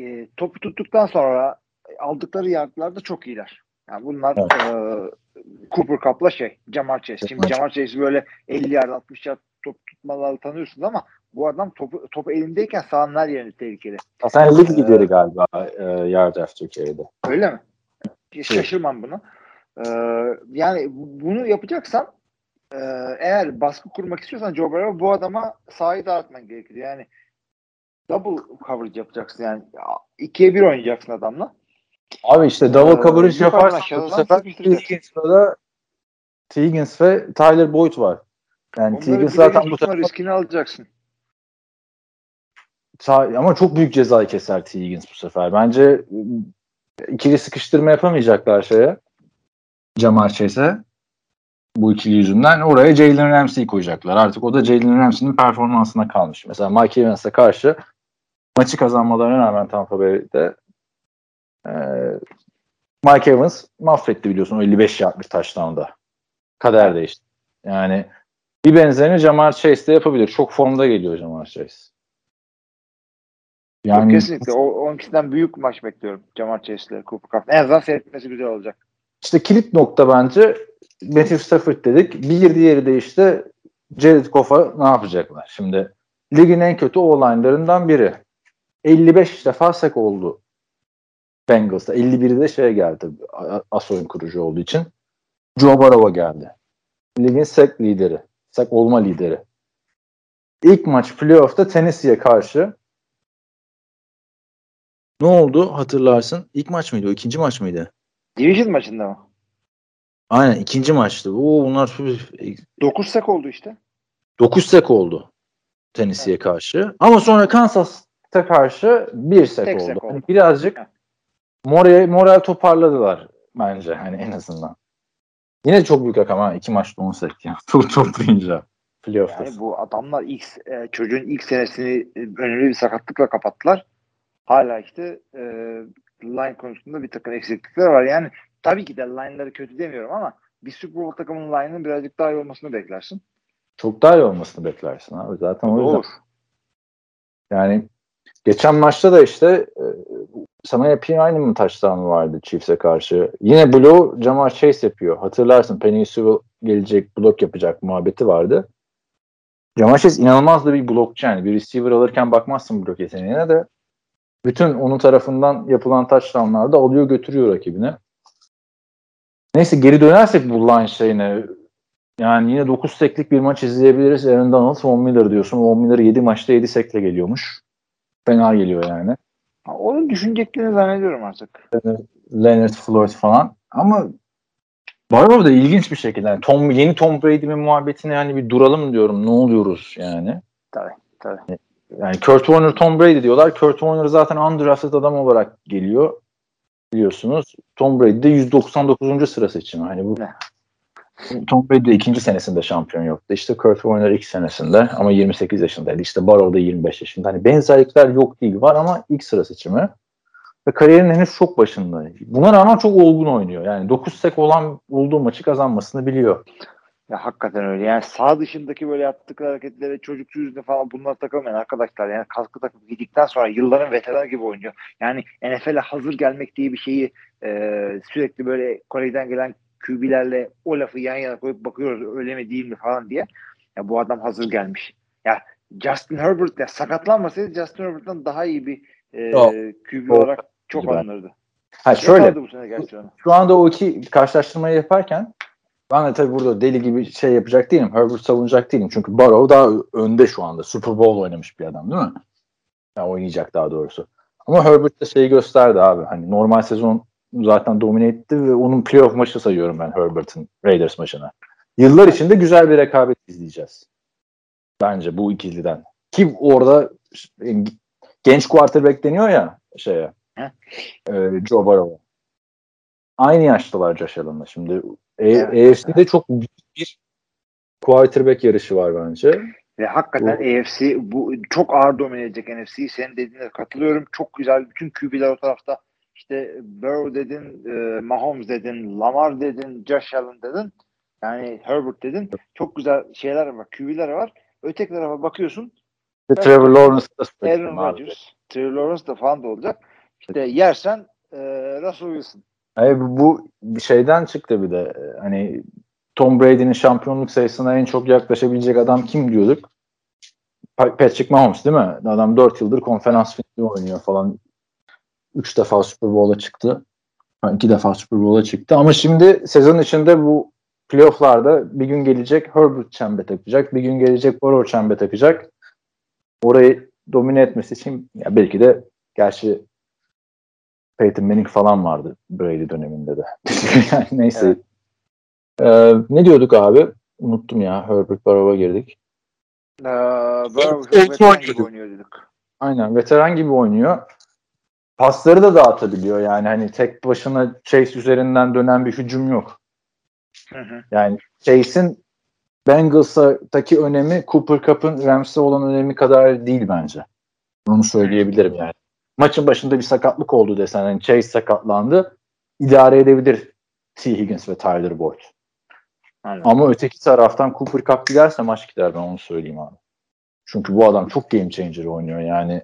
e, topu tuttuktan sonra aldıkları yardlarda çok iyiler. Yani bunlar Evet. e, Cooper Cup'la şey, Jamar Chase. Şimdi Jamar Chase böyle 50 yard 60 yard top tutmaları tanıyorsunuz ama bu adam topu, topu elindeyken sahanın her yerinde tehlikeli. Sen lig lideri galiba e, yard carry'de. Öyle mi? Şaşırmam bunu. Ee, yani bunu yapacaksan e, eğer baskı kurmak istiyorsan Joe Burrow bu adama sahayı dağıtman gerekir. Yani double coverage yapacaksın yani. ikiye bir oynayacaksın adamla. Abi işte double Ee, coverage yukarıdan yaparsan bu sefer sıkıştıracak. T. da T. Higgins ve Tyler Boyd var. Yani Higgins zaten bu sefer riskini alacaksın. Ama çok büyük cezayı keser. Higgins bu sefer. Bence ikili sıkıştırma yapamayacaklar şeye. Jamar Chase'e. Bu ikili yüzünden oraya Jalen Ramsey'i koyacaklar. Artık o da Jalen Ramsey'nin performansına kalmış. Mesela Mike Evans'a karşı maçı kazanmalarına rağmen Tampa Bay'de e, Mike Evans mahvetti biliyorsun o 55 yardlık touchdown'da. Kader değişti. Yani bir benzerini Jamar Chase de yapabilir. Çok formda geliyor Jamar Chase. Yok, Yani kesinlikle. O, onunkisinden büyük maç bekliyorum. Jamar Cooper Cup. En azından seyretmesi güzel olacak. İşte kilit nokta bence Matthew Stafford dedik. Bir diğeri de işte Jared Goff'a ne yapacaklar? Şimdi ligin en kötü o-line'larından biri. 55 defa sek oldu Bengals'ta. 51'i de şey geldi. As oyun kurucu olduğu için. Joe Burrow'a geldi. Ligin sek lideri. Sek olma lideri. İlk maç playoff'ta Tennessee'ye karşı ne oldu hatırlarsın? İlk maç mıydı o? ikinci maç mıydı? Division maçında mı? Aynen ikinci maçtı. Oo, bunlar 9 sek oldu işte. 9 sek oldu Tennessee'ye karşı. Ama sonra Kansas'a karşı 1 sek Tek oldu. sek oldu. Hani birazcık Evet. moral, moral toparladılar bence hani en azından. Yine çok büyük rakam ha. 2 maçta 10 sek ya. Çok toplayınca. Playoff'ta. Yani bu adamlar ilk e, çocuğun ilk senesini e, önemli bir sakatlıkla kapattılar. Hala işte e, line konusunda bir takım eksiklikler var. Yani tabii ki de line'ları kötü demiyorum ama bir Super Bowl takımının line'ının birazcık daha iyi olmasını beklersin. Çok daha iyi olmasını beklersin abi. Zaten o yüzden. Olur. Yani geçen maçta da işte e, sana yapayım aynı mı taştan vardı Chiefs'e karşı. Yine bloğu Jamar Chase yapıyor. Hatırlarsın Penny Sewell gelecek blok yapacak muhabbeti vardı. Jamar Chase inanılmaz da bir blokçu yani. Bir receiver alırken bakmazsın blok yeteneğine de. Bütün onun tarafından yapılan touchdownlarda alıyor götürüyor rakibine. Neyse geri dönersek bu line şeyine yani yine 9 seklik bir maç izleyebiliriz. Aaron Donald, Von Miller diyorsun. Von Miller 7 maçta 7 sekle geliyormuş. Fena geliyor yani. Onu düşüneceklerini zannediyorum artık. Leonard Floyd falan. Ama Barrow da ilginç bir şekilde. Yani Tom, yeni Tom Brady'nin muhabbetine yani bir duralım diyorum. Ne oluyoruz yani. Tabii, tabii. Yani Kurt Warner, Tom Brady diyorlar. Kurt Warner zaten undrafted adam olarak geliyor. Biliyorsunuz. Tom Brady de 199. sıra seçimi. Hani bu Tom Brady de ikinci senesinde şampiyon yoktu. İşte Kurt Warner ilk senesinde ama 28 yaşındaydı. İşte Barrow da 25 yaşında. Hani benzerlikler yok değil var ama ilk sıra seçimi. Ve kariyerinin henüz çok başında. Buna rağmen çok olgun oynuyor. Yani 9 sek olan olduğu maçı kazanmasını biliyor. Ya hakikaten öyle. Yani sağ dışındaki böyle yaptıkları hareketlere çocuk yüzüne falan bunlar takılmayan arkadaşlar. Yani kaskı takıp gittikten sonra yılların veteranı gibi oynuyor. Yani NFL'e hazır gelmek diye bir şeyi e, sürekli böyle Kore'den gelen QB'lerle o lafı yan yana koyup bakıyoruz öyle mi değil mi falan diye. Ya bu adam hazır gelmiş. Ya Justin Herbert ya sakatlanmasaydı Justin Herbert'tan daha iyi bir e, Oh. QB Oh. olarak çok Ben- alınırdı. Ha şöyle bu sene gerçi onu. şu anda o iki karşılaştırmayı yaparken ben de tabii burada deli gibi şey yapacak değilim. Herbert savunacak değilim. Çünkü Barrow daha önde şu anda. Super Bowl oynamış bir adam değil mi? Ya oynayacak daha doğrusu. Ama Herbert de şeyi gösterdi abi. Hani normal sezon zaten domine etti ve onun playoff maçı sayıyorum ben Herbert'ın Raiders maçına. Yıllar içinde güzel bir rekabet izleyeceğiz. Bence bu ikiliden. Ki orada genç quarterback deniyor ya şeye. E, Joe Burrow'a. Aynı yaştalar Josh Allen'la. Şimdi Evet. AFC'de çok büyük bir quarterback yarışı var bence. Ve hakikaten AFC bu çok ağır domine edecek NFC. Senin dediğine katılıyorum. Çok güzel. Bütün QB'ler o tarafta işte Burrow dedin, e, Mahomes dedin, Lamar dedin, Josh Allen dedin. Yani Herbert dedin. Çok güzel şeyler var. QB'ler var. Öteki tarafa bakıyorsun. Ve Trevor Lawrence da Aaron Rodgers, Trevor Lawrence da falan da olacak. İşte yersen e, Russell Wilson. Hayır, bu, bir şeyden çıktı bir de. Hani Tom Brady'nin şampiyonluk sayısına en çok yaklaşabilecek adam kim diyorduk? Pa- Patrick Mahomes değil mi? Adam 4 yıldır konferans finali oynuyor falan. 3 defa Super Bowl'a çıktı. 2 defa Super Bowl'a çıktı. Ama şimdi sezon içinde bu playofflarda bir gün gelecek Herbert çembe takacak. Bir gün gelecek Burrow çembe takacak. Orayı domine etmesi için ya belki de gerçi Peyton Manning falan vardı Brady döneminde de. yani neyse. Ee, ne diyorduk abi? Unuttum ya. Herbert Burrow'a girdik. E, Burrow Evet, veteran gibi oynuyor dedik. Aynen. Veteran gibi oynuyor. Pasları da dağıtabiliyor yani. Hani tek başına Chase üzerinden dönen bir hücum yok. Hı hı. Yani Chase'in Bengals'taki önemi Cooper Cup'ın Rams'e olan önemi kadar değil bence. Onu söyleyebilirim yani. Maçın başında bir sakatlık oldu desen. Yani Chase sakatlandı. İdare edebilir T. Higgins ve Tyler Boyd. Anladım. Ama öteki taraftan Cooper Cup giderse maç gider ben onu söyleyeyim abi. Çünkü bu adam çok game changer oynuyor yani.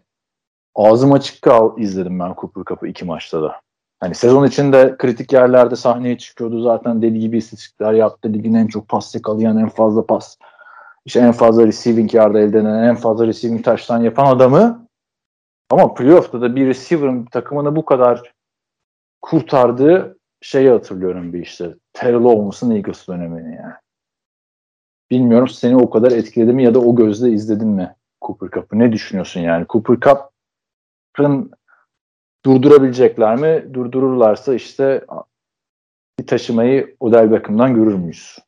Ağzım açık kal izledim ben Cooper Cup'ı iki maçta da. Hani sezon içinde kritik yerlerde sahneye çıkıyordu zaten deli gibi istatistikler yaptı. Ligin en çok pas yakalayan, en fazla pas, işte en fazla receiving yarda elde eden, en fazla receiving taştan yapan adamı ama playoff'ta da bir receiver'ın takımını bu kadar kurtardığı şeyi hatırlıyorum bir işte. Terrell Owens'ın Eagles dönemini yani. Bilmiyorum seni o kadar etkiledi mi ya da o gözle izledin mi Cooper Cup'ı? Ne düşünüyorsun yani? Cooper Cup'ın durdurabilecekler mi? Durdururlarsa işte bir taşımayı Odell Beckham'dan görür müyüz?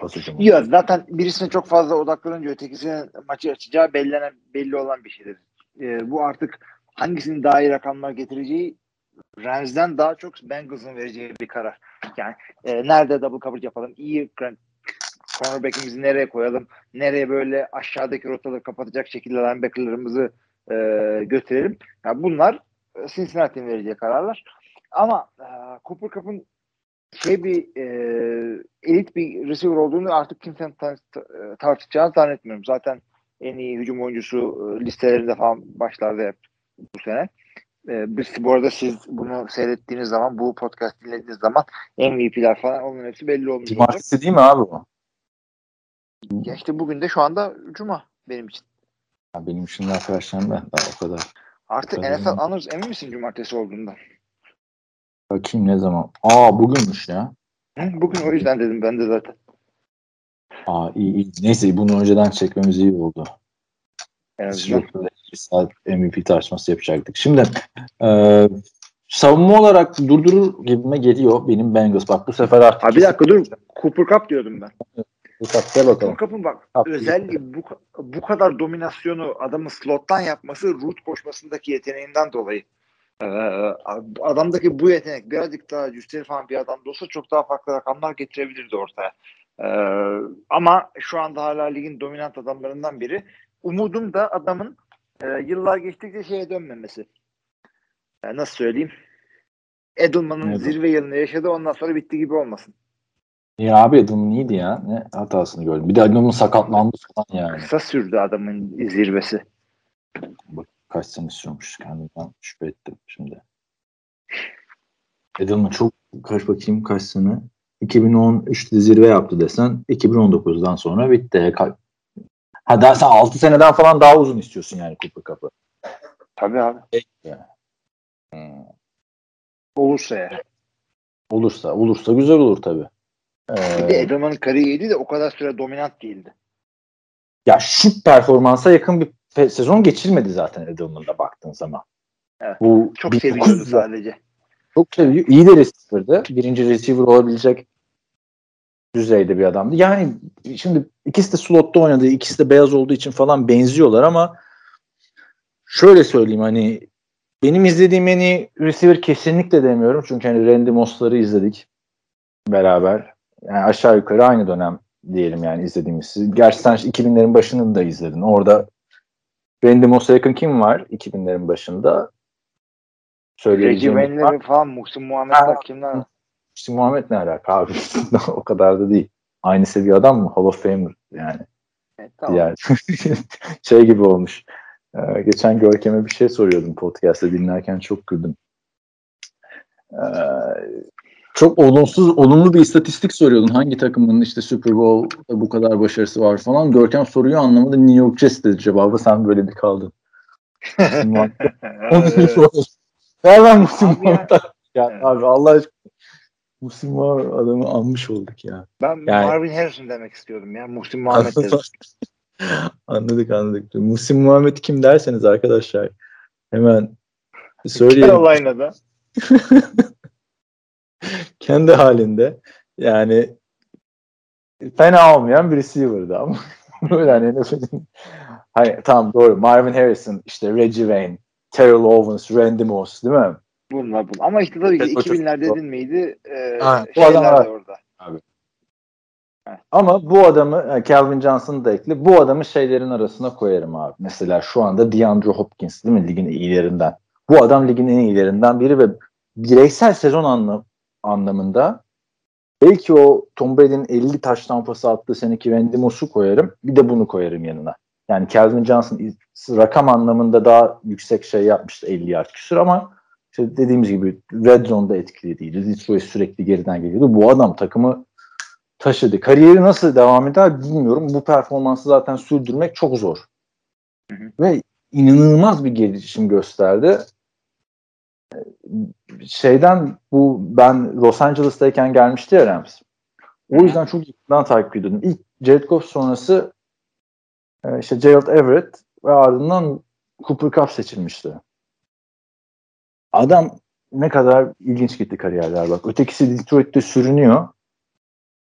Pas hücumu. Yok zaten birisine çok fazla odaklanınca ötekisinin maçı açacağı bellenen, belli olan bir şeydir. Ee, bu artık hangisinin daha iyi rakamlar getireceği Rams'den daha çok Bengals'ın vereceği bir karar. Yani e, nerede double coverage yapalım, iyi cornerback'imizi nereye koyalım, nereye böyle aşağıdaki rotaları kapatacak şekilde linebacker'larımızı e, götürelim. Yani bunlar e, Cincinnati'nin vereceği kararlar. Ama e, Cooper Cup'ın şey bir e, elit bir receiver olduğunu artık kimsenin tar- tartışacağını zannetmiyorum. Zaten en iyi hücum oyuncusu e, listelerinde falan başlarda hep bu sene. E, biz, bu arada siz bunu seyrettiğiniz zaman, bu podcast dinlediğiniz zaman MVP'ler falan onun hepsi belli olmuş. Cumartesi değil mi abi bu? Ya işte bugün de şu anda Cuma benim için. Ya benim için daha perşembe. Daha o kadar. Artık. NFL anırız emin misin cumartesi olduğundan? Bakayım ne zaman. Aa bugünmüş ya. Hı, Bugün o yüzden dedim ben de zaten. Aa iyi iyi. Neyse bunu önceden çekmemiz iyi oldu. En azından. bir saat MVP tartışması yapacaktık. Şimdi e, savunma olarak durdurur gibime geliyor benim Bengals. Bak bu sefer artık. Abi bir dakika dur. Cooper Cup diyordum ben. Bu sefer gel bakalım. Cooper Cup'ın bak Cup. özelliği bu, bu kadar dominasyonu adamın slottan yapması root koşmasındaki yeteneğinden dolayı. Ee, adamdaki bu yetenek birazcık daha cüsseli falan bir adam olsa çok daha farklı rakamlar getirebilirdi ortaya. Ee, ama şu anda hala ligin dominant adamlarından biri. Umudum da adamın e, yıllar geçtikçe şeye dönmemesi. Yani nasıl söyleyeyim? Edelman'ın evet. zirve yılını yaşadı ondan sonra bitti gibi olmasın. Ya abi Edelman iyiydi ya. Ne hatasını gördüm. Bir de Edelman sakatlandı falan yani. Kısa sürdü adamın zirvesi. Bak kaç sene sürmüş kendimden şüphe ettim şimdi. Edelman çok kaç bakayım kaç sene 2013'te zirve yaptı desen 2019'dan sonra bitti. Ha daha sen 6 seneden falan daha uzun istiyorsun yani Cooper Cup'ı. Tabii abi. Yani. Hmm. Olursa ya. Olursa. Olursa güzel olur tabii. Ee, bir de Edelman'ın kariyeri de o kadar süre dominant değildi. Ya şu performansa yakın bir sezon geçirmedi zaten Edelman'da baktığın zaman. Evet. Bu çok seviyordu sadece. Çok seviyor. İyi de receiver'dı. Birinci receiver olabilecek düzeyde bir adamdı. Yani şimdi ikisi de slotta oynadığı, ikisi de beyaz olduğu için falan benziyorlar ama şöyle söyleyeyim hani benim izlediğim en iyi receiver kesinlikle demiyorum. Çünkü hani Randy Moss'ları izledik beraber. Yani aşağı yukarı aynı dönem diyelim yani izlediğimiz. Gerçi sen 2000'lerin başını da izledin. Orada Randy Moss'a yakın kim var 2000'lerin başında? Söyleyeceğim Reggie falan Muhsin Muhammed'ler kimler? Muhsin Muhammed ne alaka abi? o kadar da değil. Aynı seviye adam mı? Hall of Famer yani. Evet, tamam. Yani şey gibi olmuş. Ee, geçen Görkem'e bir şey soruyordum podcast'te dinlerken çok güldüm. Ee, çok olumsuz, olumlu bir istatistik soruyordun. Hangi takımın işte Super Bowl'da bu kadar başarısı var falan. Görkem soruyu anlamadı. New York Jets dedi cevabı. Sen böyle bir kaldın. Nereden Musim Muhammed? Ya evet. abi Allah aşkına. Musim Muhammed adamı almış olduk ya. Ben yani, Marvin Harrison demek istiyordum ya. Musim Muhammed dedim. anladık anladık. Musim Muhammed kim derseniz arkadaşlar hemen söyleyelim. Carolina'da. da. kendi halinde yani fena olmayan bir receiver'dı ama böyle hani NFL'in hani tamam doğru Marvin Harrison işte Reggie Wayne Terrell Owens Randy Moss değil mi? Bunlar bunlar. Ama işte tabii ki 2000'ler dedin miydi? E, ha, bu adamlar orada. Abi. Ama bu adamı Calvin Johnson'ı da ekle. Bu adamı şeylerin arasına koyarım abi. Mesela şu anda DeAndre Hopkins değil mi ligin iyilerinden. Bu adam ligin en iyilerinden biri ve bireysel sezon anlamı anlamında belki o Tom Brady'nin 50 taş tampası attığı seneki Randy Moss'u koyarım. Bir de bunu koyarım yanına. Yani Calvin Johnson rakam anlamında daha yüksek şey yapmıştı 50 yard küsur ama işte dediğimiz gibi Red Zone'da etkili değildi. Detroit sürekli geriden geliyordu. Bu adam takımı taşıdı. Kariyeri nasıl devam eder bilmiyorum. Bu performansı zaten sürdürmek çok zor. Hı hı. Ve inanılmaz bir gelişim gösterdi şeyden bu ben Los Angeles'tayken gelmişti ya Rams. O yüzden çok yakından takip ediyordum. İlk Jared Goff sonrası e, işte Gerald Everett ve ardından Cooper Cup seçilmişti. Adam ne kadar ilginç gitti kariyerler bak. Ötekisi Detroit'te sürünüyor.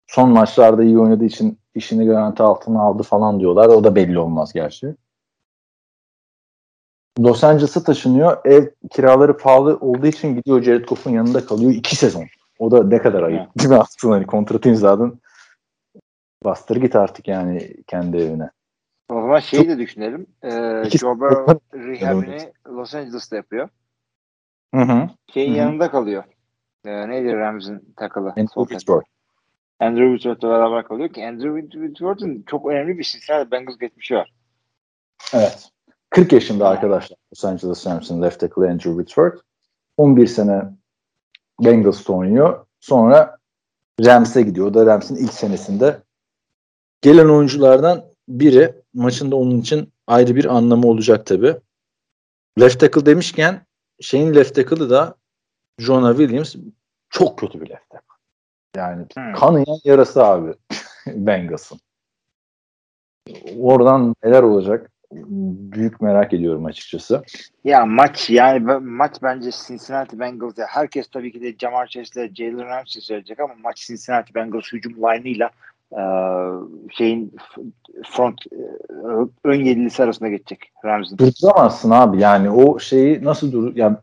Son maçlarda iyi oynadığı için işini garanti altına aldı falan diyorlar. O da belli olmaz gerçi. Los Angeles'a taşınıyor. Ev kiraları pahalı olduğu için gidiyor Jared Goff'un yanında kalıyor. iki sezon. O da ne kadar ayıp. Değil mi aslında hani kontratı imzadın. Bastır git artık yani kendi evine. O zaman şeyi de düşünelim. Ee, Joe Burrow rehabini Los Angeles'ta yapıyor. Hı hı. Şeyin hı hı. yanında kalıyor. Ee, neydi Rams'in takılı? Andrew Whitworth. Andrew Whitworth'la beraber kalıyor ki Andrew Whitworth'un çok önemli bir Cincinnati Bengals geçmişi var. Evet. 40 yaşında arkadaşlar Los Angeles Rams'in left tackle Andrew Whitworth. 11 sene Bengals'ta oynuyor. Sonra Rams'e gidiyor. O da Rams'in ilk senesinde. Gelen oyunculardan biri maçında onun için ayrı bir anlamı olacak tabi. Left tackle demişken şeyin left tackle'ı da Jonah Williams çok kötü bir left tackle. Yani hmm. kanayan yarası abi Bengals'ın. Oradan neler olacak büyük merak ediyorum açıkçası. Ya maç yani maç bence Cincinnati Bengals ya herkes tabii ki de Jamar Chase ile Jalen Ramsey söyleyecek ama maç Cincinnati Bengals hücum line'ıyla şeyin front e, ön yedilisi arasında geçecek Ramsey'in. Durduramazsın abi yani o şeyi nasıl dur yani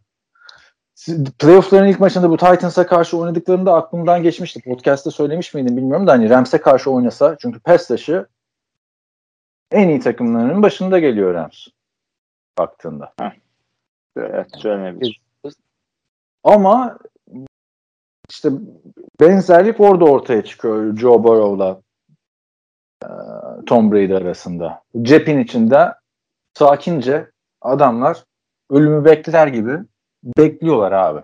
playoff'ların ilk maçında bu Titans'a karşı oynadıklarında aklımdan geçmişti. Podcast'ta söylemiş miydim bilmiyorum da hani Rams'e karşı oynasa çünkü pes taşı en iyi takımlarının başında geliyor Rams baktığında. Evet söylenebilir. Ama işte benzerlik orada ortaya çıkıyor Joe Burrow'la Tom Brady arasında. Cepin içinde sakince adamlar ölümü bekler gibi bekliyorlar abi.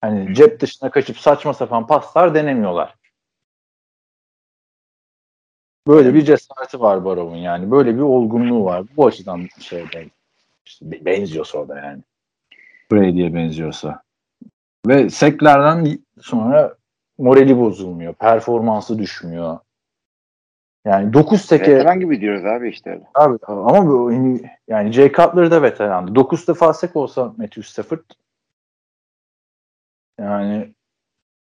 Hani cep dışına kaçıp saçma sapan paslar denemiyorlar. Böyle bir cesareti var Barov'un yani. Böyle bir olgunluğu var. Bu açıdan şey işte benziyorsa o da yani. Brady'ye benziyorsa. Ve seklerden sonra morali bozulmuyor. Performansı düşmüyor. Yani 9 seke veteran gibi diyoruz abi işte. Abi ama bu yani Jay Cutler da veterandı. 9 defa sek olsa Matthew Stafford yani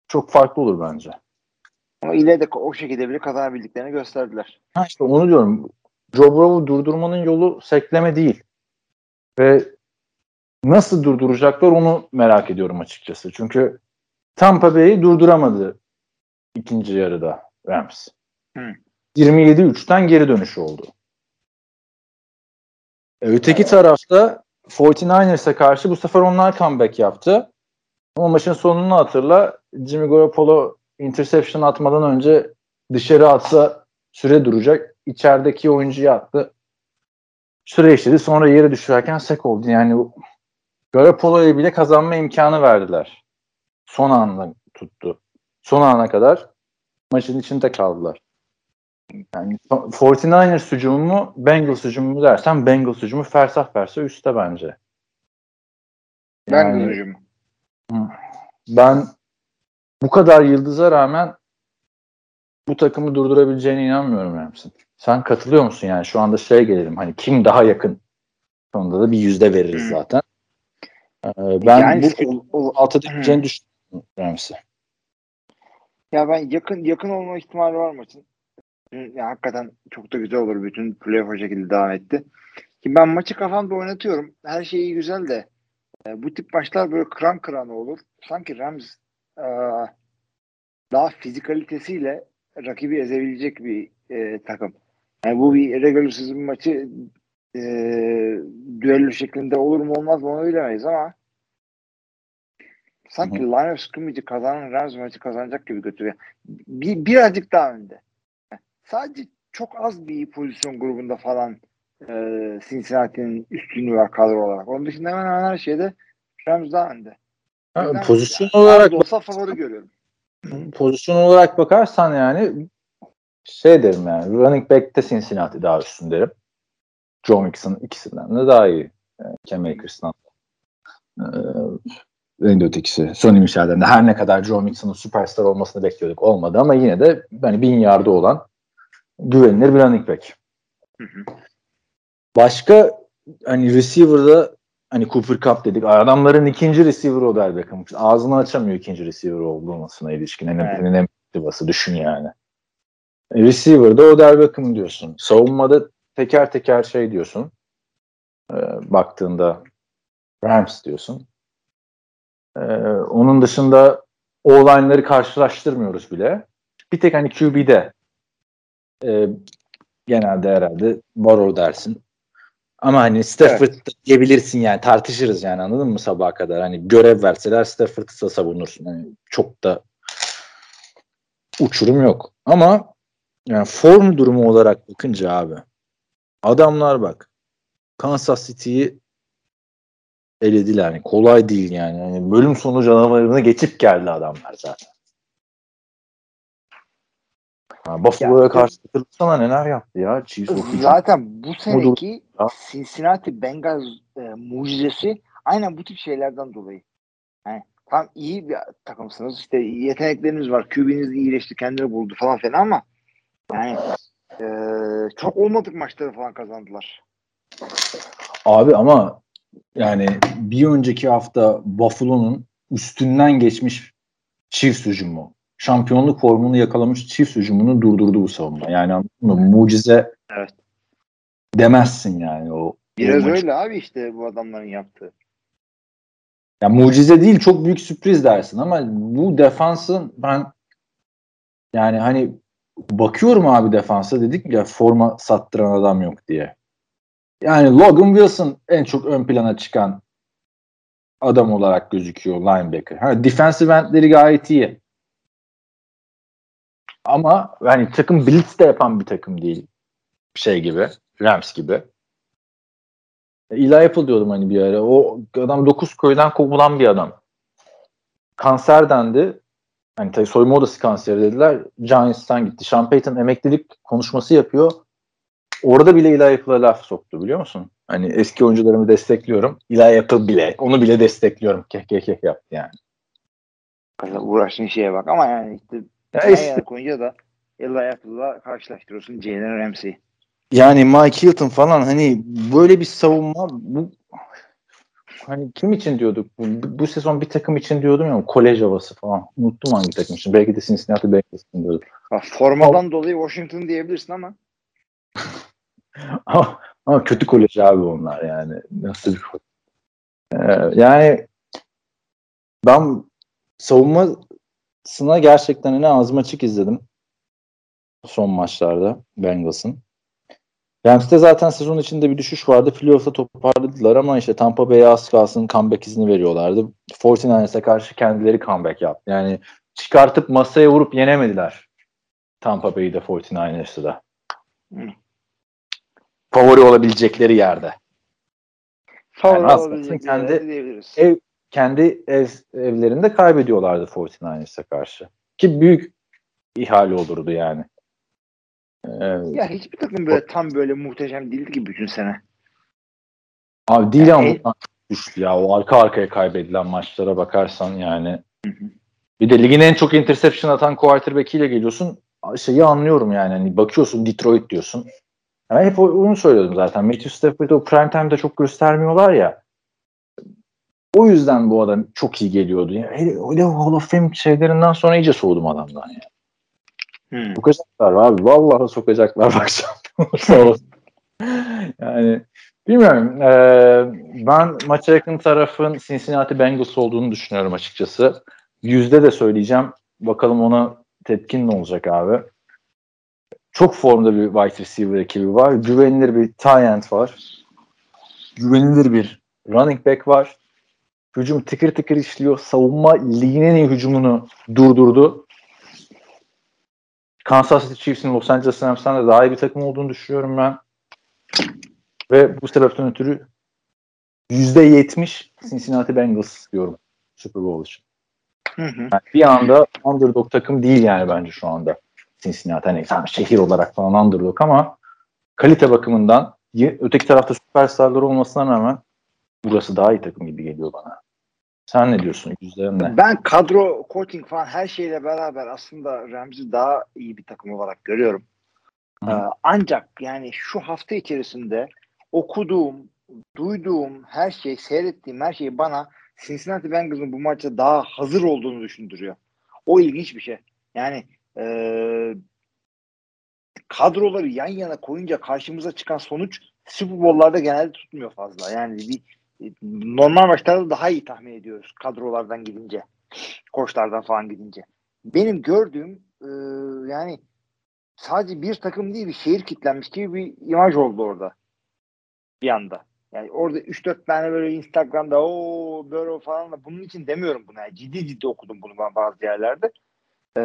çok farklı olur bence. Ama ile de o şekilde bile kazanabildiklerini gösterdiler. Ha işte onu diyorum. Joe Burrow'u durdurmanın yolu sekleme değil. Ve nasıl durduracaklar onu merak ediyorum açıkçası. Çünkü Tampa Bay'i durduramadı ikinci yarıda Rams. Hı. 27-3'ten geri dönüş oldu. E, öteki evet. tarafta 49ers'a karşı bu sefer onlar comeback yaptı. Ama maçın sonunu hatırla. Jimmy Garoppolo interception atmadan önce dışarı atsa süre duracak. İçerideki oyuncuyu attı. Süre işledi. Sonra yere düşürerken sek oldu. Yani Garoppolo'ya bile kazanma imkanı verdiler. Son anda tuttu. Son ana kadar maçın içinde kaldılar. Yani 49ers hücumu mu Bengals hücumu mu dersen Bengals hücumu fersah fersah üstte bence. Yani, Bengals hücumu. Ben bu kadar yıldıza rağmen bu takımı durdurabileceğine inanmıyorum Rams'in. Sen katılıyor musun yani? Şu anda şey gelelim hani kim daha yakın? Sonunda da bir yüzde veririz zaten. Ee, ben yani, bu o, altı edeceğini düşünüyorum Rams'i. Ya ben yakın yakın olma ihtimali var maçın. Ya, hakikaten çok da güzel olur. Bütün playoff o şekilde devam etti. Ki ben maçı kafamda oynatıyorum. Her şey iyi güzel de e, bu tip maçlar böyle kıran kıran olur. Sanki Rams e, daha fizikalitesiyle rakibi ezebilecek bir e, takım. Yani bu bir regular season maçı e, düello şeklinde olur mu olmaz mı onu bilemeyiz ama sanki line of scrimmage'i kazanan Rams maçı kazanacak gibi götürüyor. Bir, birazcık daha önde. Sadece çok az bir pozisyon grubunda falan e, Cincinnati'nin üstünlüğü var kadro olarak. Onun dışında hemen hemen her şeyde Rams daha önde. Ha, pozisyon olarak olsa favori görüyorum. Pozisyon olarak bakarsan yani şey derim yani running back'te Cincinnati daha üstün derim. Joe Mixon ikisinden de daha iyi. Yani Cam Akers'dan. Ee, ötekisi. Sonny Michel'den de her ne kadar Joe Mixon'ın süperstar olmasını bekliyorduk olmadı ama yine de hani bin yardı olan güvenilir bir running back. Hı hı. Başka hani receiver'da hani Cooper Cup dedik. Adamların ikinci receiver o der Beckham. Ağzını açamıyor ikinci receiver olmasına ilişkin. En evet. motivası düşün yani. Receiver'da Odell Beckham diyorsun. Savunmada teker teker şey diyorsun. E, baktığında Rams diyorsun. E, onun dışında o line'ları karşılaştırmıyoruz bile. Bir tek hani QB'de e, genelde herhalde Burrow dersin. Ama hani Stafford evet. diyebilirsin yani tartışırız yani anladın mı sabaha kadar. Hani görev verseler Stafford'ı savunursun. Hani çok da uçurum yok. Ama yani form durumu olarak bakınca abi adamlar bak Kansas City'yi elediler. Yani kolay değil yani. yani bölüm sonu canavarını geçip geldi adamlar zaten. Ha, Buffalo'ya karşı hatırlasana neler yaptı ya. Chiefs Zaten bu seneki Cincinnati Bengals e, mucizesi aynen bu tip şeylerden dolayı. Yani tam iyi bir takımsınız. İşte yetenekleriniz var. QB'niz iyileşti, kendini buldu falan filan ama yani e, çok olmadık maçları falan kazandılar. Abi ama yani bir önceki hafta Buffalo'nun üstünden geçmiş Chiefs hücumu şampiyonluk formunu yakalamış çift hücumunu durdurdu bu savunma. Yani mucize evet. demezsin yani o. Biraz o öyle abi işte bu adamların yaptığı. Ya mucize değil çok büyük sürpriz dersin ama bu defansın ben yani hani bakıyorum abi defansa dedik ya forma sattıran adam yok diye. Yani Logan Wilson en çok ön plana çıkan adam olarak gözüküyor linebacker. Ha, defensive endleri gayet iyi. Ama yani takım blitz de yapan bir takım değil. Şey gibi. Rams gibi. Eli Apple diyordum hani bir ara. O adam 9 köyden kovulan bir adam. Kanser dendi. Hani tabii soyunma odası kanseri dediler. Giants'tan gitti. Sean Payton emeklilik konuşması yapıyor. Orada bile Eli Apple'a laf soktu biliyor musun? Hani eski oyuncularımı destekliyorum. Eli Apple bile. Onu bile destekliyorum. Keh keh keh yaptı yani. Uğraştığın şeye bak ama yani işte Ya yana koyunca da Eli Apple'la karşılaştırıyorsun Jalen Ramsey'i. Yani Mike Hilton falan hani böyle bir savunma bu hani kim için diyorduk? Bu, bu sezon bir takım için diyordum ya kolej havası falan. Unuttum hangi takım için. Belki de Cincinnati Bengals için diyordum. Ha, formadan dolayı Washington diyebilirsin ama ama, ama kötü kolej abi onlar yani. Nasıl bir kolej? Ee, yani ben savunmasına gerçekten ne ağzım açık izledim. Son maçlarda Bengals'ın. Rams'te zaten sezon içinde bir düşüş vardı. Playoff'ta toparladılar ama işte Tampa Bay'e az kalsın comeback izni veriyorlardı. 49ers'e karşı kendileri comeback yaptı. Yani çıkartıp masaya vurup yenemediler. Tampa Bay'i de 49ers'ı da. Hı. Favori olabilecekleri yerde. favori aslında olabilecek kendi-. Ev, kendi ev, evlerinde kaybediyorlardı 49ers'e karşı. Ki büyük ihale olurdu yani. Ee, Ya hiçbir takım böyle tam böyle muhteşem değildi ki bütün sene. Abi değil ama Yani- bundan çok düştü ya. O arka arkaya kaybedilen maçlara bakarsan yani. Hı hı. Bir de ligin en çok interception atan quarterback'iyle geliyorsun. Şeyi anlıyorum yani. Hani bakıyorsun Detroit diyorsun. Ben hep onu söylüyordum zaten. Matthew Stafford'ı o prime time'da çok göstermiyorlar ya. O yüzden bu adam çok iyi geliyordu. Yani öyle Hall of Fame şeylerinden sonra iyice soğudum adamdan ya. Hı. Sokacaklar abi. Vallahi sokacaklar bak yani bilmiyorum. Ee, ben maça yakın tarafın Cincinnati Bengals olduğunu düşünüyorum açıkçası. Yüzde de söyleyeceğim. Bakalım ona tepkin ne olacak abi. Çok formda bir wide receiver ekibi var. Güvenilir bir tight end var. Güvenilir bir running back var. Hücum tıkır tıkır işliyor. Savunma ligin en iyi hücumunu durdurdu. Kansas City Chiefs'in Los Angeles Rams'tan da daha iyi bir takım olduğunu düşünüyorum ben. Ve bu sebepten ötürü %70 Cincinnati Bengals diyorum Super Bowl için. Hı hı. Yani bir anda underdog takım değil yani bence şu anda Cincinnati. Hani tam şehir olarak falan underdog ama kalite bakımından öteki tarafta süperstarlar olmasına rağmen burası daha iyi takım gibi geliyor bana. Sen ne diyorsun? Yüzlerin ne? Ben kadro, coaching falan her şeyle beraber aslında Rams'i daha iyi bir takım olarak görüyorum. Hı. Ee, ancak yani şu hafta içerisinde okuduğum, duyduğum her şey, seyrettiğim her şey bana Cincinnati Bengals'ın bu maçta daha hazır olduğunu düşündürüyor. O ilginç bir şey. Yani eee, kadroları yan yana koyunca karşımıza çıkan sonuç Super Bowl'larda genelde tutmuyor fazla. Yani bir normal maçlarda daha iyi tahmin ediyoruz kadrolardan gidince. Koçlardan falan gidince. Benim gördüğüm e, yani sadece bir takım değil bir şehir kitlenmiş gibi bir imaj oldu orada. Bir anda. Yani orada 3-4 tane böyle Instagram'da o böyle falan da bunun için demiyorum bunu. Yani ciddi ciddi okudum bunu ben bazı yerlerde. Ee,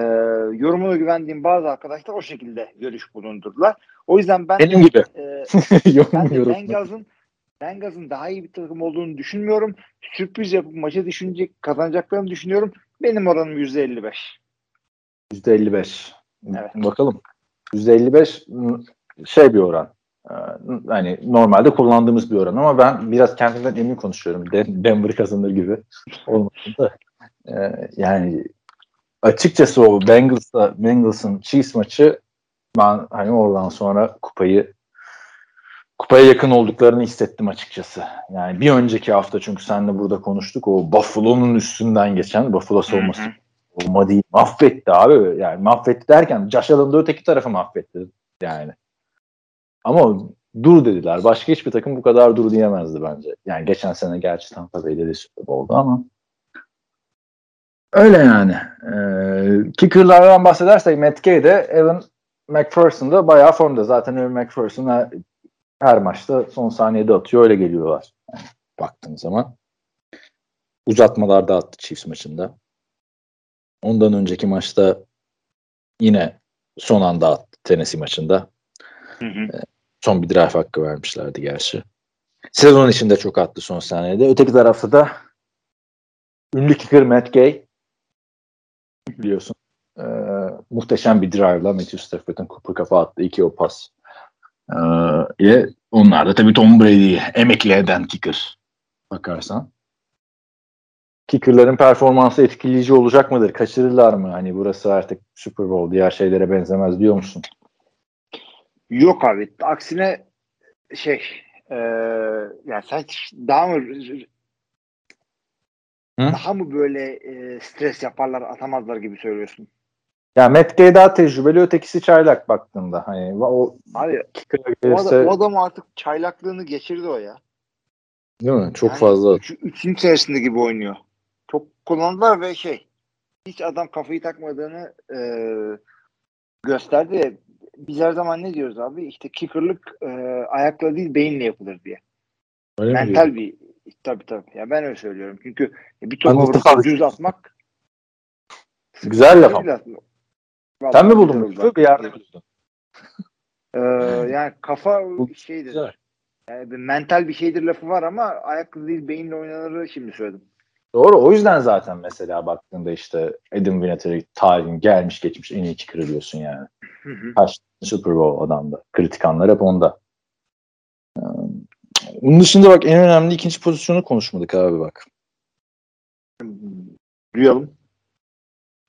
yorumuna güvendiğim bazı arkadaşlar o şekilde görüş bulundurdular. O yüzden ben Benim gibi. e, ben de Bengals'ın daha iyi bir takım olduğunu düşünmüyorum. Sürpriz yapıp maçı düşünecek, kazanacaklarını düşünüyorum. Benim oranım %55. %55. Evet. Bakalım. %55 m, şey bir oran. Hani normalde kullandığımız bir oran ama ben biraz kendimden emin konuşuyorum. Den- Denver kazanır gibi olmasın da. Ee, yani açıkçası o Bengals'la Bengals'ın Chiefs maçı ben hani oradan sonra kupayı kupaya yakın olduklarını hissettim açıkçası. Yani bir önceki hafta çünkü seninle burada konuştuk. O Buffalo'nun üstünden geçen Buffalo savunması. Olma değil. Mahvetti abi. Yani mahvetti derken Josh Allen da öteki tarafı mahvetti yani. Ama dur dediler. Başka hiçbir takım bu kadar dur diyemezdi bence. Yani geçen sene gerçi Tampa Bay'de de Super Bowl'du ama öyle yani. Ee, kicker'lardan bahsedersek Matt Gay de Evan McPherson da bayağı formda. Zaten Evan McPherson her, maçta son saniyede atıyor. Öyle geliyorlar. Yani baktığın zaman. Uzatmalarda attı Chiefs maçında. Ondan önceki maçta yine son anda attı Tennessee maçında. Hı hı. Son bir drive hakkı vermişlerdi gerçi. Sezon içinde çok attı son saniyede. Öteki tarafta da ünlü kicker Matt Gay biliyorsun. Ee, muhteşem bir drive'la Matthew Stafford'ın Cooper kafa attı. iki o pas. Ee, onlar da tabii Tom Brady'yi emekli eden kicker bakarsan. Kicker'ların performansı etkileyici olacak mıdır? Kaçırırlar mı? Hani burası artık Super Bowl diğer şeylere benzemez diyor musun? Yok abi. Aksine şey e, yani sen daha mı Hı? daha mı böyle e, stres yaparlar atamazlar gibi söylüyorsun. Ya Matt Gay daha tecrübeli ötekisi çaylak baktığında. Hani o Abi o, gelirse adam, o adam artık çaylaklığını geçirdi o ya. değil mi? Çok Yani fazla. Üç, üçüncü senesinde gibi oynuyor. Çok kullandılar ve şey hiç adam kafayı takmadığını e, gösterdi. Biz her zaman ne diyoruz abi? İşte kickerlık e, ayakla değil beyinle yapılır diye. Öyle? Mental bir tabii tabii. Ya ben öyle söylüyorum. Çünkü bir top düz atmak Güzel laf Biraz- Sen mi Vallahi buldun oldu. Bir yerde buldun. Ee, yani kafa şeydir. Güzel. Yani bir mental bir şeydir lafı var ama ayaklı değil beyinle oynanır şimdi söyledim. Doğru. O yüzden zaten mesela baktığında işte Adam Vinatieri tarihin gelmiş geçmiş en iyi kicker diyorsun yani. Hı hı. Kaç Super Bowl adamda. Kritik anlar hep onda. Ee, Bunun dışında bak en önemli ikinci pozisyonu konuşmadık abi bak. Duyalım.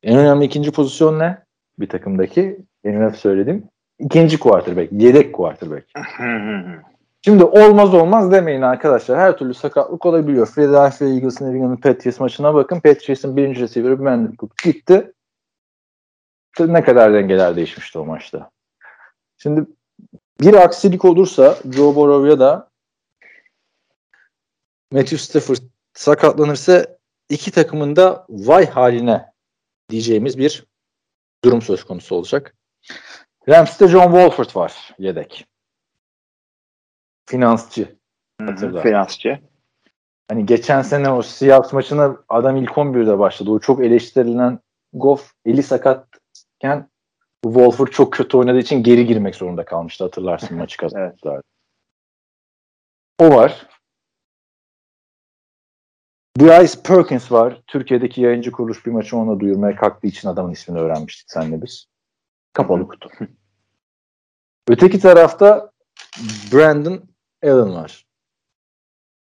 En önemli ikinci pozisyon ne? Bir takımdaki. Benim hep söylediğim. İkinci quarterback. Yedek quarterback. Şimdi olmaz olmaz demeyin arkadaşlar. Her türlü sakatlık olabiliyor. Philadelphia Eagles'ın England Patriots maçına bakın. Patriots'ın birinci receiver'ı Brandon Cook gitti. Ne kadar dengeler değişmişti o maçta. Şimdi bir aksilik olursa Joe Burrow ya da Matthew Stafford sakatlanırsa iki takımın da vay haline diyeceğimiz bir durum söz konusu olacak. Rams'te John Wolford var yedek. Finansçı. Hatırla. Finansçı. Hani geçen sene o Seahawks maçına adam ilk 11'de başladı. O çok eleştirilen Goff eli sakatken Wolford çok kötü oynadığı için geri girmek zorunda kalmıştı hatırlarsın maçı kazandılar. O var. Bryce Perkins var. Türkiye'deki yayıncı kuruluş bir maçı ona duyurmaya kalktığı için adamın ismini öğrenmiştik senle biz. Kapalı kutu. Öteki tarafta Brandon Allen var.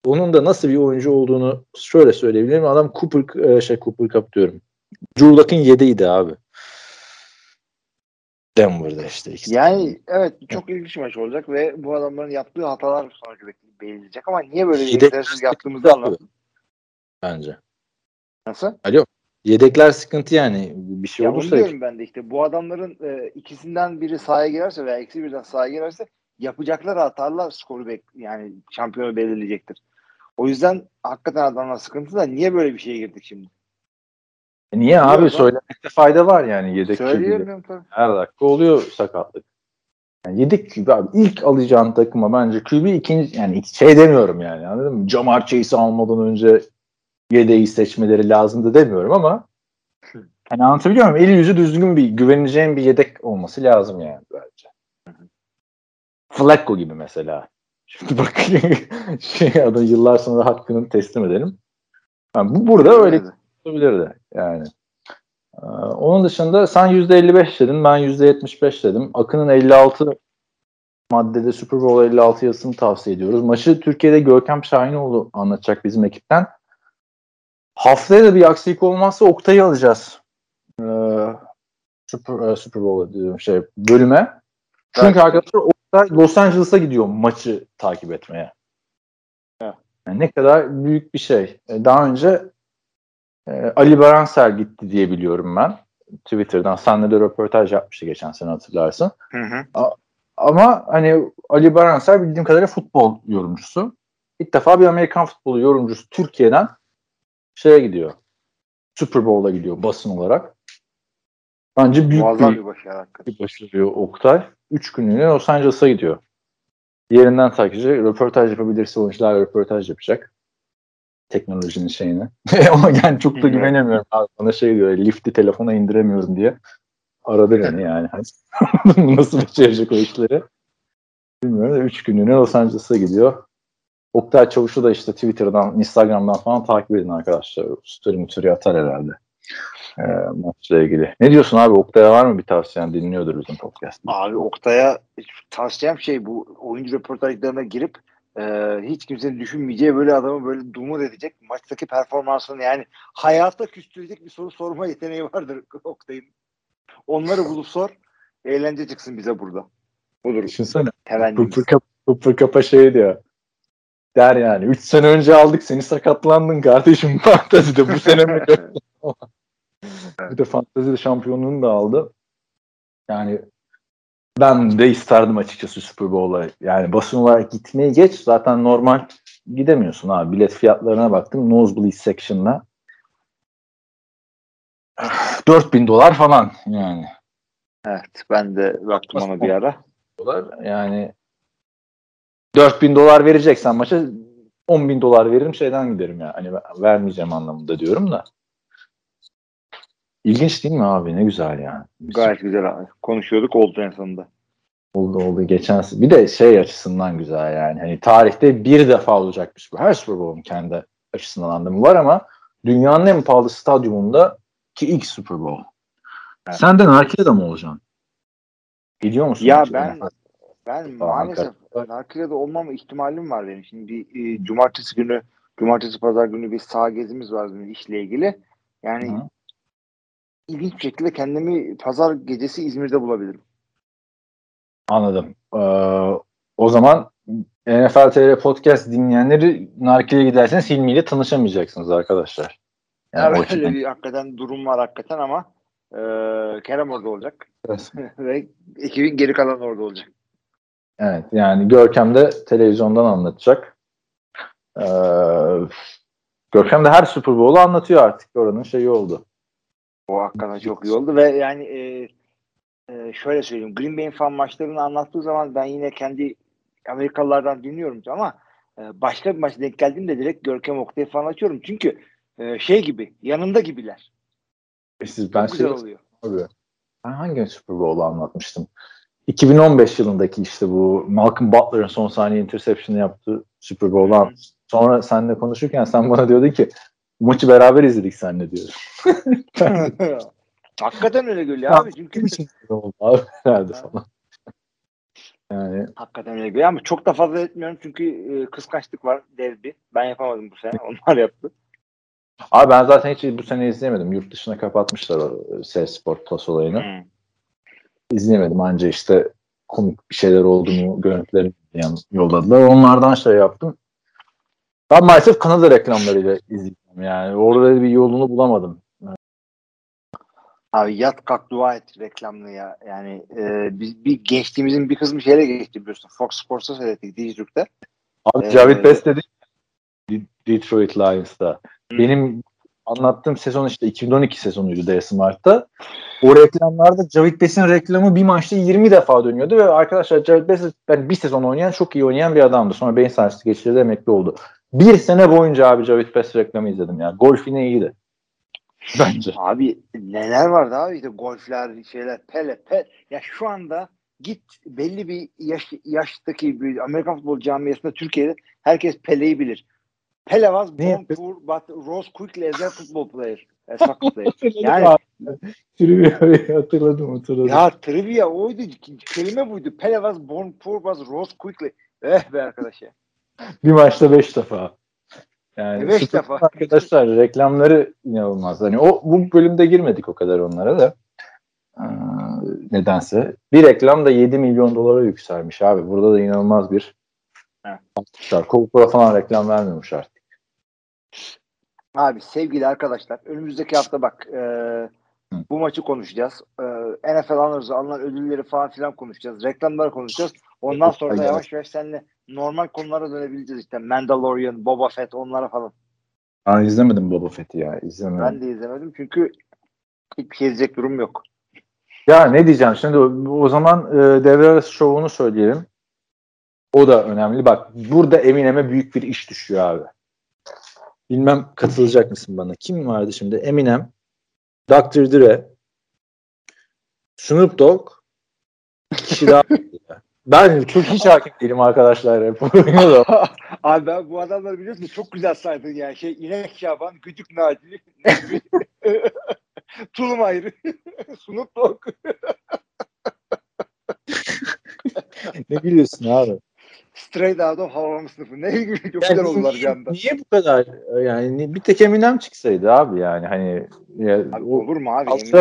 Onun da nasıl bir oyuncu olduğunu şöyle söyleyebilirim. Adam Cooper e, şey Cooper Cup diyorum. Drew Luck'ın yedeğiydi abi. Denver'da işte. ikisi. Yani evet çok ilginç maç olacak ve bu adamların yaptığı hatalar sonucu belirleyecek ama niye böyle yetersiz yaptığımızı anlamadım. Bence. Nasıl? Yedekler sıkıntı yani. Bir şey Ya olursa diyorum ben de işte bu adamların e, ikisinden biri sahaya girerse veya ikisi birden sahaya girerse yapacaklar hatalar skoru bek yani şampiyonu belirleyecektir. O yüzden hakikaten adamlar sıkıntı da niye böyle bir şeye girdik şimdi? E niye abi Biliyoruz ama- söylemekte fayda var yani yedek tabii. Her dakika oluyor sakatlık. Yani yedek QB abi ilk alacağın takıma bence QB ikinci yani şey demiyorum yani anladın mı? Jamar Chase'i almadan önce yedeği seçmeleri lazımdı demiyorum ama hani anlatabiliyor muyum? Eli yüzü düzgün bir güveneceğin bir yedek olması lazım yani bence. Flacco gibi mesela. Şimdi bak şey adı yıllar sonra hakkını teslim edelim. Yani bu burada öyle olabilirdi yani. Ee, onun dışında sen %55 dedin, ben %75 dedim. Akın'ın 56 maddede Super Bowl 56 yazısını tavsiye ediyoruz. Maçı Türkiye'de Görkem Şahinoğlu anlatacak bizim ekipten. Haftaya da bir aksilik olmazsa Oktay'ı alacağız. Ee, Super, e, Super Bowl diyorum şey bölüme. Çünkü arkadaşlar Oktay Los Angeles'a gidiyor maçı takip etmeye. Yani ne kadar büyük bir şey. Ee, Daha önce e, Ali Baransel gitti diye biliyorum ben. Twitter'dan. Senle de röportaj yapmıştı geçen sene hatırlarsın. Hı hı. ama hani Ali Baransar bildiğim kadarıyla futbol yorumcusu. İlk defa bir Amerikan futbolu yorumcusu Türkiye'den şeye gidiyor. Super Bowl'a gidiyor basın olarak. Bence büyük Muazzam bir, bir başarı hakikaten. Oktay. Üç günlüğüne Los Angeles'a gidiyor. Yerinden takipçi röportaj yapabilirse oyuncularla röportaj yapacak. Teknolojinin şeyini. Ama yani çok da güvenemiyorum abi. Bana şey diyor lifti telefona indiremiyorum diye. Aradı beni yani. Nasıl becerecek o işleri? Bilmiyorum da üç günlüğüne Los Angeles'a gidiyor. Oktay Çavuş'u da işte Twitter'dan, Instagram'dan falan takip edin arkadaşlar. Story mutörü atar herhalde. Ee, maçla ilgili. Ne diyorsun abi? Oktay'a var mı bir tavsiyen? Dinliyordur bizim podcast'ı. Abi Oktay'a tavsiyem şey bu oyuncu röportajlarına girip e, hiç kimsenin düşünmeyeceği böyle adamı böyle dumur edecek maçtaki performansını yani hayata küstürecek bir soru sorma yeteneği vardır Oktay'ın. Onları bulup sor. Eğlence çıksın bize burada. Budur. Düşünsene. Pıpır pıpır kapa şey diyor. Der yani. 3 sene önce aldık seni sakatlandın kardeşim fantazide bu sene mi? bir de fantazide şampiyonluğunu da aldı. Yani ben de isterdim açıkçası Super Bowl'a. Yani basın olarak gitmeyi geç. Zaten normal gidemiyorsun abi. Bilet fiyatlarına baktım. Nosebleed section'da 4000 dolar falan yani. Evet ben de baktım ona bir ara. dolar. Yani 4000 dolar vereceksen maça 10 bin dolar veririm şeyden giderim ya. Hani vermeyeceğim anlamında diyorum da. İlginç değil mi abi? Ne güzel yani. Gayet güzel abi. Konuşuyorduk oldu en sonunda. Oldu oldu geçen bir de şey açısından güzel yani. Hani tarihte bir defa olacakmış bu. Her Super Bowl'un kendi açısından anlamı var ama dünyanın en pahalı stadyumunda ki ilk Super Bowl. Evet. Sen de Narkile'de mi olacaksın? Gidiyor musun? Ya ben ben Tamam, maalesef Narkile'de olmama ihtimalim var benim. Şimdi bir e, cumartesi günü cumartesi pazar günü bir sağ gezimiz var bizim işle ilgili. Yani Hı. ilginç bir şekilde kendimi pazar gecesi İzmir'de bulabilirim. Anladım. Ee, o zaman NFL TR podcast dinleyenleri Narkile'ye giderseniz Hilmi ile tanışamayacaksınız arkadaşlar. Yani o öyle bir hakikaten durum var hakikaten ama e, Kerem orada olacak Evet. ve ekibin geri kalanı orada olacak. Evet yani Görkem de televizyondan anlatacak. Ee, Görkem de her Super Bowl'u anlatıyor artık. Oranın şeyi oldu. O hakikaten çok iyi oldu ve yani e, e, şöyle söyleyeyim Green Bay'in fan maçlarını anlattığı zaman ben yine kendi Amerikalılardan dinliyorum ama e, başka bir maç denk geldiğimde direkt Görkem Oktay'ı falan açıyorum. Çünkü e, şey gibi yanında gibiler. E Siz, ben Çok güzel oluyor. Abi, ben hangi Super Bowl'u anlatmıştım? 2015 yılındaki işte bu Malcolm Butler'ın son saniye interception'ı yaptığı Super Bowl'u Hı. an- Sonra seninle konuşurken sen bana diyordun ki maçı beraber izledik seninle diyordun. hakikaten öyle geliyor abi çünkü abi herhalde falan. Yani hakikaten öyle geliyor ama çok da fazla etmiyorum çünkü e, kıskançlık var dev bir. Ben yapamadım bu sene. Onlar yaptı. abi ben zaten hiç bu sene izleyemedim. Yurt dışına kapatmışlar o S Sport Plus olayını. Hı. İzleyemedim anca işte komik bir şeyler oldu mu görüntülerini yolladılar. Onlardan şey yaptım. Ben maalesef Kanada reklamlarıyla izledim yani. Orada bir yolunu bulamadım. Abi yat kalk dua et reklamlı ya. Yani e, biz bir gençliğimizin bir kısmı şeyle geçti biliyorsun. Fox Sports'ta seyrettik Dijitürk'te. Abi Ee, Cavit Best dedi De- Detroit Lions'ta. Hı. Benim anlattığım sezon işte 2012 sezonuydu DS Mart'ta. O reklamlarda Cavit Best'in reklamı bir maçta 20 defa dönüyordu ve arkadaşlar Cavit Best yani bir sezon oynayan çok iyi oynayan bir adamdı. Sonra beyin sarsıntı geçirdi emekli oldu. Bir sene boyunca abi Cavit Best reklamı izledim ya. Golf yine iyiydi. Bence. Abi neler vardı abi işte golfler şeyler pele pele. Ya şu anda git belli bir yaş, yaştaki bir Amerikan futbol camiasında Türkiye'de herkes Pele'yi bilir. Pele was born poor but rose quickly as a football player. As soccer player. Yani- yani Trivia hatırladım hatırladım. ya trivia oydu. Kelime buydu. Pele was born poor but rose quickly. Eh be arkadaş ya. Bir maçta 5 defa. Yani Beş defa. Arkadaşlar reklamları inanılmaz. Hani o bu bölümde girmedik o kadar onlara da. Ee, nedense. Bir reklam da 7 milyon dolara yükselmiş abi. Burada da inanılmaz bir Evet. artışlar. Coca-Cola falan reklam vermiyormuş artık. Abi sevgili arkadaşlar önümüzdeki hafta bak e, Hı. Bu maçı konuşacağız. Ee, NFL alırız, alınan ödülleri falan filan konuşacağız. Reklamları konuşacağız. Ondan sonra da yavaş yavaş seninle normal konulara dönebileceğiz işte. Mandalorian, Boba Fett onlara falan. Ben izlemedim Boba Fett'i ya. İzlemedim. Ben de izlemedim çünkü hiçbir şey izleyecek durum yok. Ya ne diyeceğim şimdi o, o zaman e, devre arası şovunu söyleyelim. O da önemli. Bak burada Eminem'e büyük bir iş düşüyor abi. Bilmem katılacak mısın bana? Kim vardı şimdi? Eminem, Dr. Dre, Snoop Dogg, kişi daha. ben çok hiç hakim değilim arkadaşlar. Abi ben bu adamları biliyorsun çok güzel saydın yani. Şey İnek Şaban, Güdük Naci, Tulum Ayrı, Snoop Dogg. ne biliyorsun abi? Straight Out of Harlem sınıfı. Ne gibi çok güzel oldular bir anda. Niye bu kadar yani bir tek Eminem çıksaydı abi yani hani ya, Abi o- olur mu abi? Altta-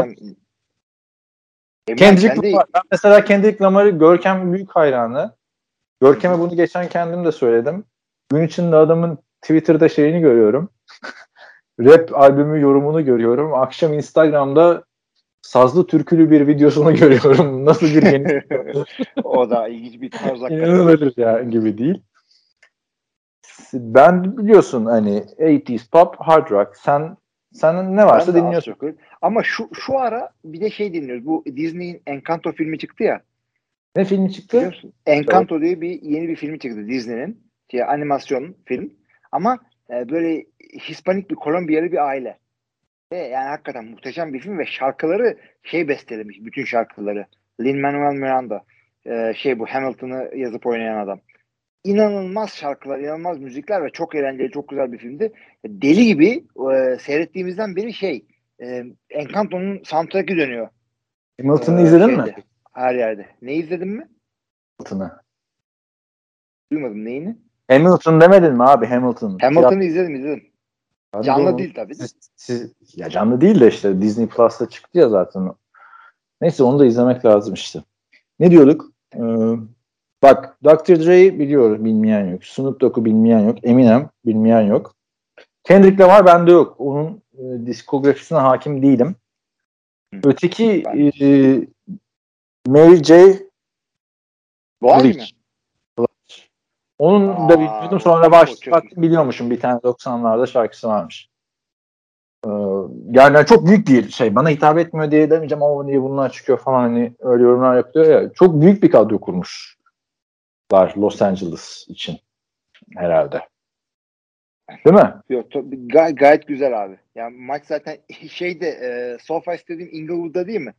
Eminem, Kendrick Lamar, ben mesela Kendrick Lamar'ı Görkem büyük hayranı. Görkem'e bunu geçen kendim de söyledim. Gün içinde adamın Twitter'da şeyini görüyorum. Rap albümü yorumunu görüyorum. Akşam Instagram'da sazlı türkülü bir videosunu görüyorum. Nasıl bir yeni o da ilginç bir tarz inanılır ya gibi değil. Ben biliyorsun hani 80s pop, hard rock. Sen sen ne varsa dinliyorsun. Ama şu şu ara bir de şey dinliyoruz. Bu Disney'in Encanto filmi çıktı ya. Ne filmi çıktı? Encanto diye bir yeni bir filmi çıktı Disney'nin. Şey, animasyon film. Ama e, böyle Hispanik bir Kolombiyalı bir aile. Ve yani hakikaten muhteşem bir film ve şarkıları şey bestelemiş bütün şarkıları. Lin-Manuel Miranda. E, şey bu Hamilton'ı yazıp oynayan adam. İnanılmaz şarkılar, inanılmaz müzikler ve çok eğlenceli, çok güzel bir filmdi. Deli gibi e, seyrettiğimizden beri şey e, Encanto'nun soundtrack'i dönüyor. Hamilton'ı Ee, izledin mi? şeyde, Her yerde. Ne izledin mi? Hamilton'ı. Duymadım neyini? Hamilton demedin mi abi Hamilton? Hamilton'ı izledim izledim. Ya, Canlı doğru. değil tabii. de. Siz, siz- ya canlı değil de işte Disney Plus'ta çıktı ya zaten. Neyse onu da izlemek lazım işte. Ne diyorduk? Ee, bak Dr. Dre'yi biliyoruz bilmeyen yok. Snoop Dogg'u bilmeyen yok. Eminem bilmeyen yok. Kendrick Lamar bende yok. Onun e, diskografisine hakim değilim. Öteki Ben- e, Mary J. Blige. Onun Aa, da bilmiyordum. Sonra o baş, çok- baktım biliyormuşum bir tane 90'larda şarkısı varmış. Ee, yani çok büyük bir şey. Bana hitap etmiyor diye demeyeceğim ama niye bunlar çıkıyor falan hani öyle yorumlar yapıyor ya. Çok büyük bir kadro kurmuşlar Los Angeles için herhalde. Değil mi? Yok, gay- gayet güzel abi. Yani maç zaten şeyde e, SoFi Stadium Inglewood'da değil mi?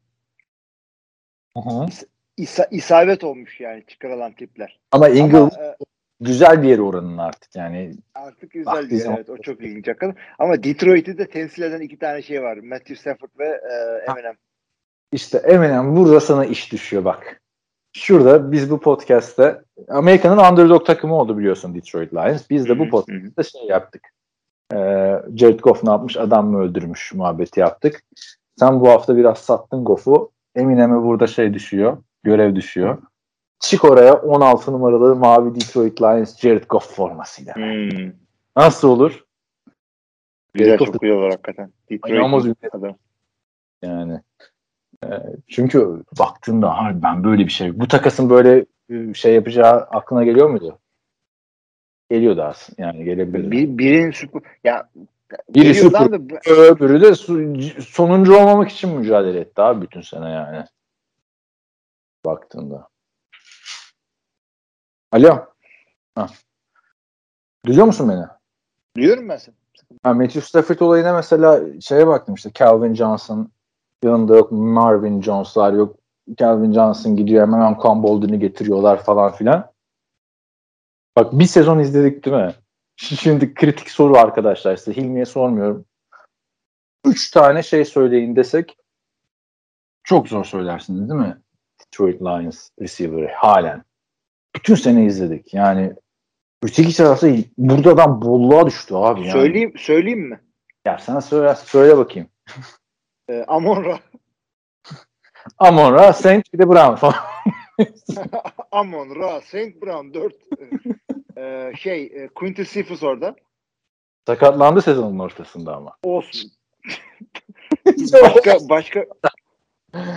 İsa, isabet olmuş yani çıkarılan tipler. Ama Inglewood Ama e, güzel bir yeri oranın artık yani. artık güzel bir yer, evet. O çok ilginç hakikaten. Ama Detroit'i de temsil eden iki tane şey var. Matthew Stafford ve e, Eminem. İşte Eminem burada sana iş düşüyor bak. Şurada biz bu podcast'te Amerika'nın underdog takımı oldu biliyorsun Detroit Lions. Biz de bu podcast'te şey yaptık. Ee, Jared Goff ne yapmış adam mı öldürmüş muhabbeti yaptık. Sen bu hafta biraz sattın Goff'u. Eminem'e burada şey düşüyor. Görev düşüyor. Çık oraya 16 numaralı mavi Detroit Lions Jared Goff formasıyla. Hmm. Nasıl olur? Güzel Çok- çok güzel olur hakikaten. Ünlü. adam. Yani e, çünkü baktığında harbi ben böyle bir şey bu takasın böyle e, şey yapacağı aklına geliyor muydu? Geliyordu aslında yani gelebilirdi. Bir, birinin süper ya Biri süper abi, bu- öbürü de sonuncu olmamak için mücadele etti abi bütün sene yani. Baktığında. Alo. Ha. Duyuyor musun beni? Diyorum ben sana. Ha, Matthew Stafford olayına mesela şeye baktım işte Calvin Johnson yanında yok Marvin Jones'lar yok Calvin Johnson gidiyor hemen Cam Bolden'ı getiriyorlar falan filan. Bak bir sezon izledik değil mi? Şimdi kritik soru arkadaşlar size Hilmi'ye sormuyorum. Üç tane şey söyleyin desek çok zor söylersiniz değil mi? Detroit Lions receiver'ı halen. Bütün sene izledik. Yani öteki tarafta buradan bolluğa düştü abi. Yani. Söyleyeyim söyleyeyim mi? Ya sen söyle, söyle bakayım. Ee, Amon-Ra. Amon-Ra, Saint bir de Brown falan. Amon-Ra, Saint Brown 4. ee, şey, e, Quintus Cephas orada. Sakatlandı sezonun ortasında ama. Olsun. başka başka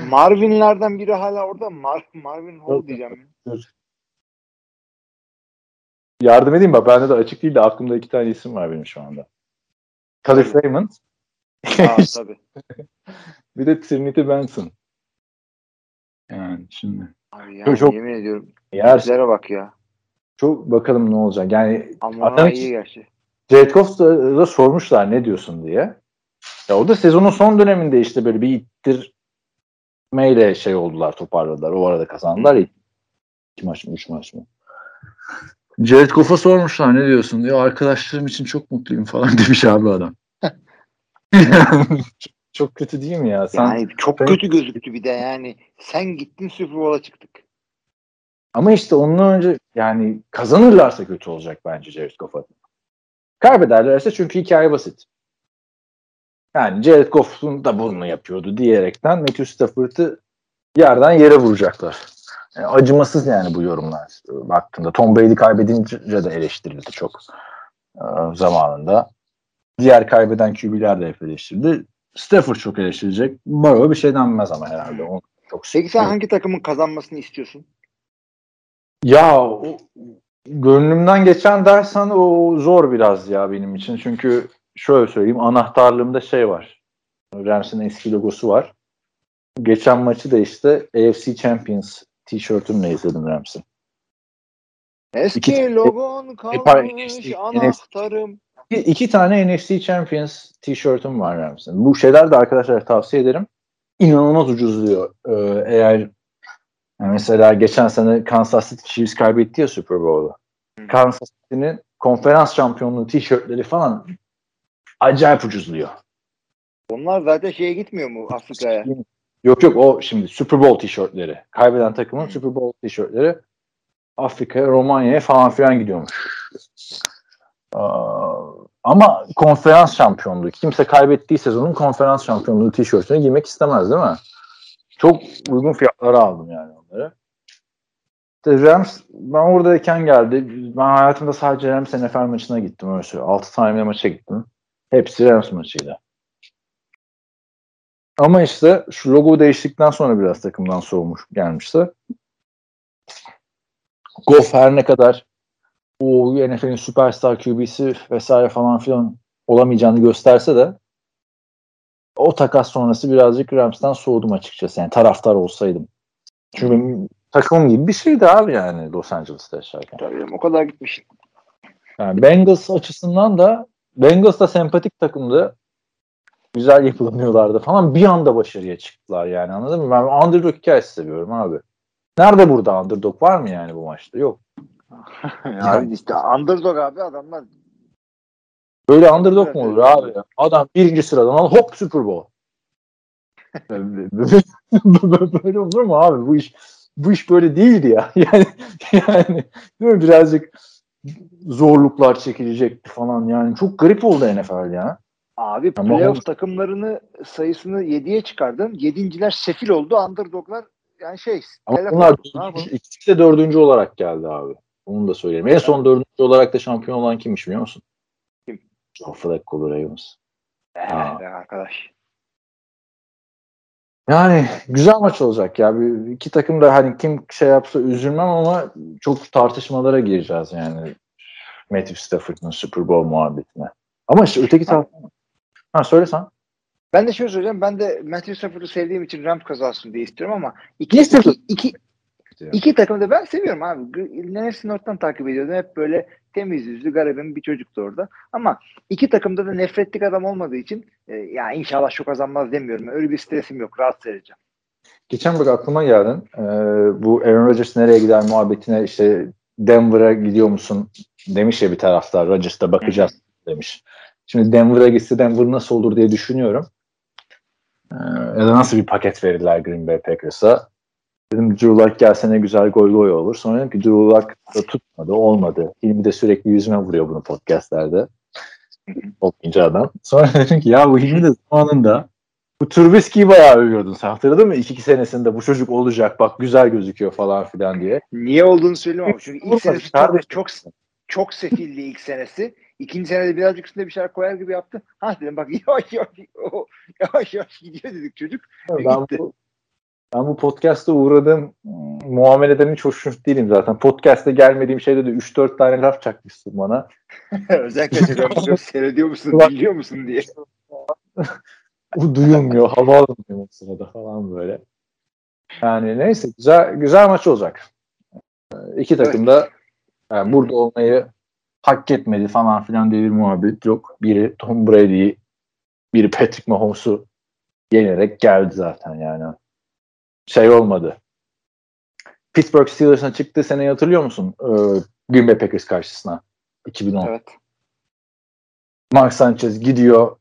Marvin'lerden biri hala orada. Mar Marvin Hall diyeceğim. Yardım edeyim bak bende de açık değil de aklımda iki tane isim var benim şu anda. Calif Raymond. Aa, tabii. bir de Trinity Benson. Yani şimdi. Abi yani çok- yemin ediyorum. Eğer Bizlere bak ya. çok bakalım ne olacak. Yani Ama iyi gerçi. Jared Goff'da da sormuşlar ne diyorsun diye. Ya o da sezonun son döneminde işte böyle bir ittirmeyle şey oldular toparladılar. O arada kazandılar. İki maç mı üç maç mı? Jared Goff'a sormuşlar ne diyorsun diyor. Arkadaşlarım için çok mutluyum falan demiş abi adam. çok, çok kötü değil mi ya? Sen, Yani çok sen- kötü gözüktü bir de yani. Sen gittin Super Bowl'a çıktık. Ama işte ondan önce yani kazanırlarsa kötü olacak bence Jared Goff adına. Kaybederlerse çünkü hikaye basit. Yani Jared Goff'un da bunu yapıyordu diyerekten Matthew Stafford'ı yerden yere vuracaklar. Yani acımasız yani bu yorumlar e, baktığında. Tom Brady kaybedince de eleştirildi çok e, zamanında. Diğer kaybeden QB'ler de hep eleştirildi. Stafford çok eleştirilecek. Burrow bir şey denmez ama herhalde. O çok Peki sen hangi takımın kazanmasını istiyorsun? Ya o, gönlümden geçen dersen o zor biraz ya benim için. Çünkü şöyle söyleyeyim anahtarlığımda şey var. Rams'in eski logosu var. Geçen maçı da işte AFC Champions tişörtümle izledim Rams'in. Eski logon pardon, kalmış NFC anahtarım. İki, iki tane NFC Champions tişörtüm var Rams'in. Bu şeyler de arkadaşlar tavsiye ederim. İnanılmaz ucuzluyor. Ee, eğer yani mesela geçen sene Kansas City Chiefs kaybetti ya Super Bowl'u. Hı. Kansas City'nin konferans şampiyonluğu tişörtleri falan acayip ucuzluyor. Onlar zaten şeye gitmiyor mu Afrika'ya? Yok yok o şimdi Super Bowl tişörtleri. Kaybeden takımın Super Bowl tişörtleri Afrika'ya, Romanya'ya falan filan gidiyormuş. Ama konferans şampiyonluğu. Kimse kaybettiği sezonun konferans şampiyonluğu tişörtünü giymek istemez değil mi? Çok uygun fiyatlara aldım yani onları. İşte Rams ben oradayken geldi. Ben hayatımda sadece Rams NFL maçına gittim öyle söyleyeyim. 6 tane maça gittim. Hepsi Rams maçıydı. Ama işte şu logo değiştikten sonra biraz takımdan soğumuş gelmişti. Goff her ne kadar o NFL'in süperstar QB'si vesaire falan filan olamayacağını gösterse de o takas sonrası birazcık Rams'tan soğudum açıkçası. Yani taraftar olsaydım. Çünkü benim takımım gibi bir şeydi abi yani Los Angeles'ta yaşarken. Tabii o kadar gitmiş. Yani Bengals açısından da Bengals da sempatik takımdı. Güzel yapılanıyorlardı falan. Bir anda başarıya çıktılar yani anladın mı? Ben underdog hikayesi seviyorum abi. Nerede burada underdog var mı yani bu maçta? Yok. yani işte underdog abi adamlar. Böyle underdog mu olur abi? Adam birinci sıradan al hop Super Bowl. böyle olur mu abi? Bu iş bu iş böyle değildi ya. Yani yani değil mi? birazcık zorluklar çekilecekti falan yani. Çok garip oldu NFL ya. Abi playoff takımlarını sayısını 7'ye çıkardın. Yedinciler sefil oldu. Underdoglar yani şey. Ama. Ne yapalım? ikisi de dördüncü olarak geldi abi. Onu da söyleyeyim. En son dördüncü olarak da şampiyon olan kimmiş biliyor musun? Kim? Joe Flacco Ravens. Eh arkadaş. Yani güzel maç olacak ya. Bir, iki takım da hani kim şey yapsa üzülmem ama çok tartışmalara gireceğiz yani. Matthew Stafford'ın Super Bowl muhabbetine. Ama işte öteki taraf... Ha söylesen. Ben de şöyle söyleyeceğim. Ben de Matthew Stafford'u sevdiğim için Rams kazansın diye istiyorum ama iki, Niye iki, iki, iki takımı da ben seviyorum abi. NFC North'tan takip ediyordum. Hep böyle temiz yüzlü garibim bir çocuktu orada. Ama iki takımda da nefretlik adam olmadığı için e, ya inşallah şu kazanmaz demiyorum. Öyle bir stresim yok. Rahat seyredeceğim. Geçen bak aklıma geldin. Ee, bu Aaron Rodgers nereye gider muhabbetine işte Denver'a gidiyor musun demiş ya bir taraftar. Rodgers'ta bakacağız demiş. Şimdi Denver'a gitse Denver nasıl olur diye düşünüyorum. Ee, ya da nasıl bir paket verirler Green Bay Packers'a. Dedim Drew Luck gelse ne güzel gol gol olur. Sonra dedim ki Drew Luck da tutmadı, olmadı. Hilmi de sürekli yüzüme vuruyor bunu podcastlerde. Olmayınca adam. Sonra dedim ki ya bu Hilmi de zamanında bu Trubisky'yi bayağı övüyordun sen hatırladın mı? İki, iki senesinde bu çocuk olacak bak güzel gözüküyor falan filan diye. Niye olduğunu söyleyeyim ama çünkü ilk senesi çok, çok çok sefildi ilk senesi. İkinci senede birazcık üstünde bir şeyler koyar gibi yaptı. Ha dedim bak yavaş yavaş o, yavaş yavaş gidiyor dedik çocuk. Ben Gitti. bu, ben bu podcast'ta uğradığım mm, muameleden hiç hoşnut değilim zaten. Podcast'ta gelmediğim şeyde de 3-4 tane laf çakmışsın bana. Özellikle çocuk seyrediyor musun, biliyor musun diye. Bu duyulmuyor. Hava alınmıyor o sırada falan böyle. Yani neyse güzel güzel maç olacak. Ee, İki takım da yani burada olmayı hak etmedi falan filan diye bir muhabbet yok. Biri Tom Brady'yi biri Patrick Mahomes'u yenerek geldi zaten yani. Şey olmadı. Pittsburgh Steelers'ın çıktığı seneyi hatırlıyor musun? Ee, Green Bay Packers karşısına. 2010. Evet. Mark Sanchez gidiyor.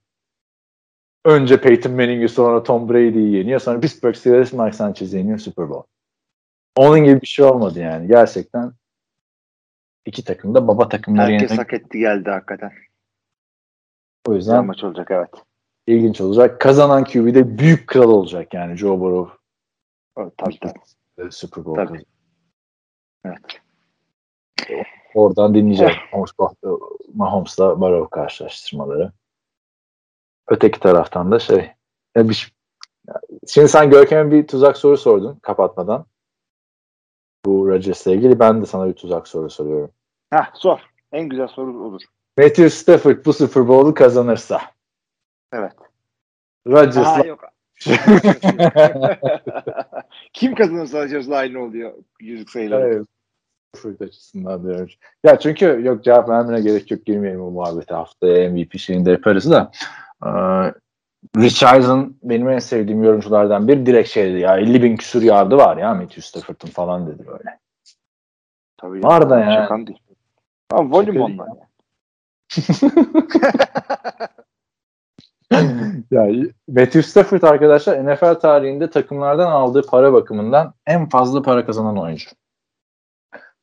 Önce Peyton Manning'i sonra Tom Brady'yi yeniyor. Sonra Pittsburgh Steelers Mark Sanchez'i yeniyor Super Bowl. Onun gibi bir şey olmadı yani. Gerçekten iki takım da baba takımları Herkes yenerek. hak etti geldi hakikaten. O Güzel yüzden maç olacak evet. ilginç olacak. Kazanan QB de büyük kral olacak yani Joe Burrow. O, tabii tabii. Super Bowl Tabii. Evet. Oradan dinleyeceğiz Mahomes, Mahomes'la Burrow karşılaştırmaları. Öteki taraftan da şey şey- şimdi sen Görkem'e bir tuzak soru sordun kapatmadan. Bu Rodgers'la ilgili ben de sana bir tuzak soru soruyorum. Heh, sor. En güzel soru olur. Matthew Stafford bu Super Bowl'u kazanırsa Evet. Aa, Rodgers'la yok. Kim kazanırsa Rodgers'la aynı oluyor yüzük sayıları. Evet. Stafford açısından diyorum. Ya çünkü yok cevap vermene gerek yok girmeyelim bu muhabbete haftaya MVP şeyinde yaparız da ee, Rich Eisen benim en sevdiğim yorumculardan bir direkt şeydi ya 50 bin küsur yardı var ya Matthew Stafford'ın falan dedi böyle. Tabii Var da yani. Şakan değil. Ama volüm ondan ya. ya Matthew Stafford arkadaşlar NFL tarihinde takımlardan aldığı para bakımından en fazla para kazanan oyuncu.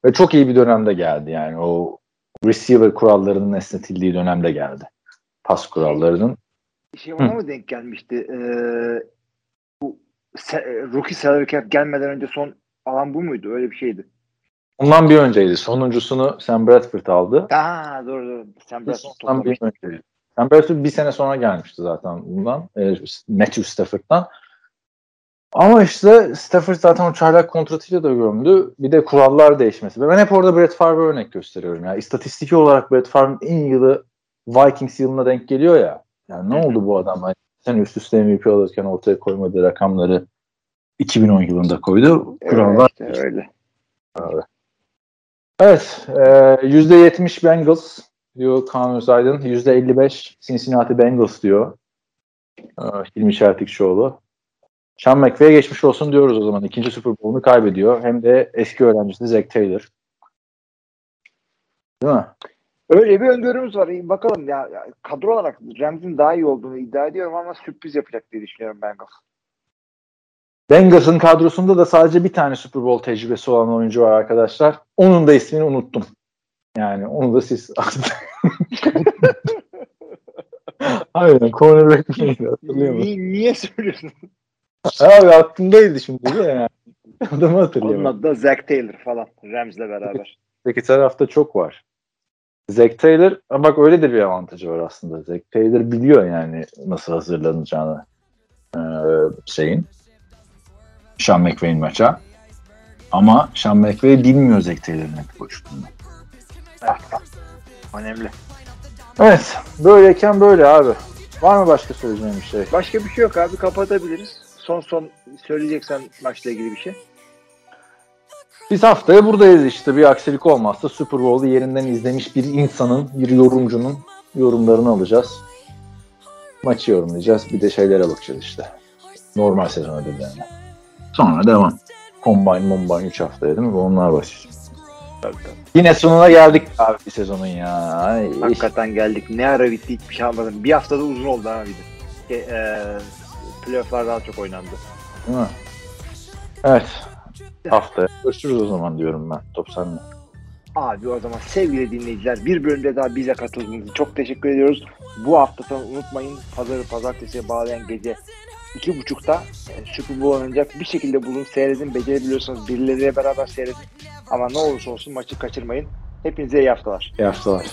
Ve çok iyi bir dönemde geldi yani o receiver kurallarının esnetildiği dönemde geldi. Pas kurallarının. Şey ona mı denk gelmişti? Ee, bu se- rookie salary cap gelmeden önce son alan bu muydu? Öyle bir şeydi. Ondan bir önceydi. Sonuncusunu Sam Bradford aldı. Ha doğru doğru. Sen biraz Ondan bir önceydi. Sam Bradford bir sene sonra gelmişti zaten bundan. E, Matthew Stafford'dan. Ama işte Stafford zaten o çaylak kontratıyla da gömdü. Bir de kurallar değişmesi. Ben hep orada Brett Favre örnek gösteriyorum. Ya. İstatistiki olarak Brett Favre'ın en iyi yılı Vikings yılına denk geliyor ya. Yani ne oldu bu adam? Hani sen üst üste MVP alırken ortaya koymadığı rakamları 2010 yılında koydu. Kurallar Evet, işte öyle. Evet. E, %70 Bengals diyor Kaan Özaydın. %55 Cincinnati Bengals diyor. E, Hilmi Çeltikçioğlu. Sean McVay'e geçmiş olsun diyoruz o zaman. İkinci Super Bowl'unu kaybediyor. Hem de eski öğrencisi Zach Taylor. Değil mi? Öyle bir öngörümüz var. İyi, Bakalım ya, ya kadro olarak Rams'in daha iyi olduğunu iddia ediyorum ama sürpriz yapacak diye düşünüyorum Bengals. Bengals'ın kadrosunda da sadece bir tane Super Bowl tecrübesi olan oyuncu var arkadaşlar. Onun da ismini unuttum. Yani onu da siz Aynen cornerback miydi hatırlıyor musun? Niye, niye söylüyorsun? Abi aklımdaydı şimdi de yani. Adamı Onun hatırlayamadım. adı da Zach Taylor falan. Rams'le beraber. Öteki tarafta çok var. Zach Taylor bak öyle de bir avantajı var aslında. Zach Taylor biliyor yani nasıl hazırlanacağını ee, şeyin Sean McVay'in maça. Ama Sean McVay bilmiyor Zach Taylor'ın hep koştuğunu. Önemli. Evet. Böyleyken böyle abi. Var mı başka söyleyeceğim bir şey? Başka bir şey yok abi. Kapatabiliriz. Son son söyleyeceksen maçla ilgili bir şey. Biz haftaya buradayız işte. Bir aksilik olmazsa Super Bowl'u yerinden izlemiş bir insanın, bir yorumcunun yorumlarını alacağız. Maçı yorumlayacağız. Bir de şeylere bakacağız işte. Normal sezon ödüllerine. Sonra devam. Combine, Mombine 3 haftaya değil mi? Onlar başlayacak. Yine sonuna geldik abi bir sezonun ya. Ay, Hakikaten geldik. Ne ara bitti hiçbir şey anlamadım. Bir haftada uzun oldu ha bir de. E, e, playofflar daha çok oynandı. Mi? Evet. Haftaya görüşürüz o zaman diyorum ben. Top sende. Abi o zaman sevgili dinleyiciler bir bölümde daha bize katıldığınız için çok teşekkür ediyoruz. Bu hafta sonu unutmayın pazarı pazartesiye bağlayan gece iki buçukta e, Super Bowl oynanacak. Bir şekilde bulun seyredin. Becerebiliyorsanız birileriyle beraber seyredin. Ama ne olursa olsun maçı kaçırmayın. Hepinize iyi haftalar. İyi haftalar.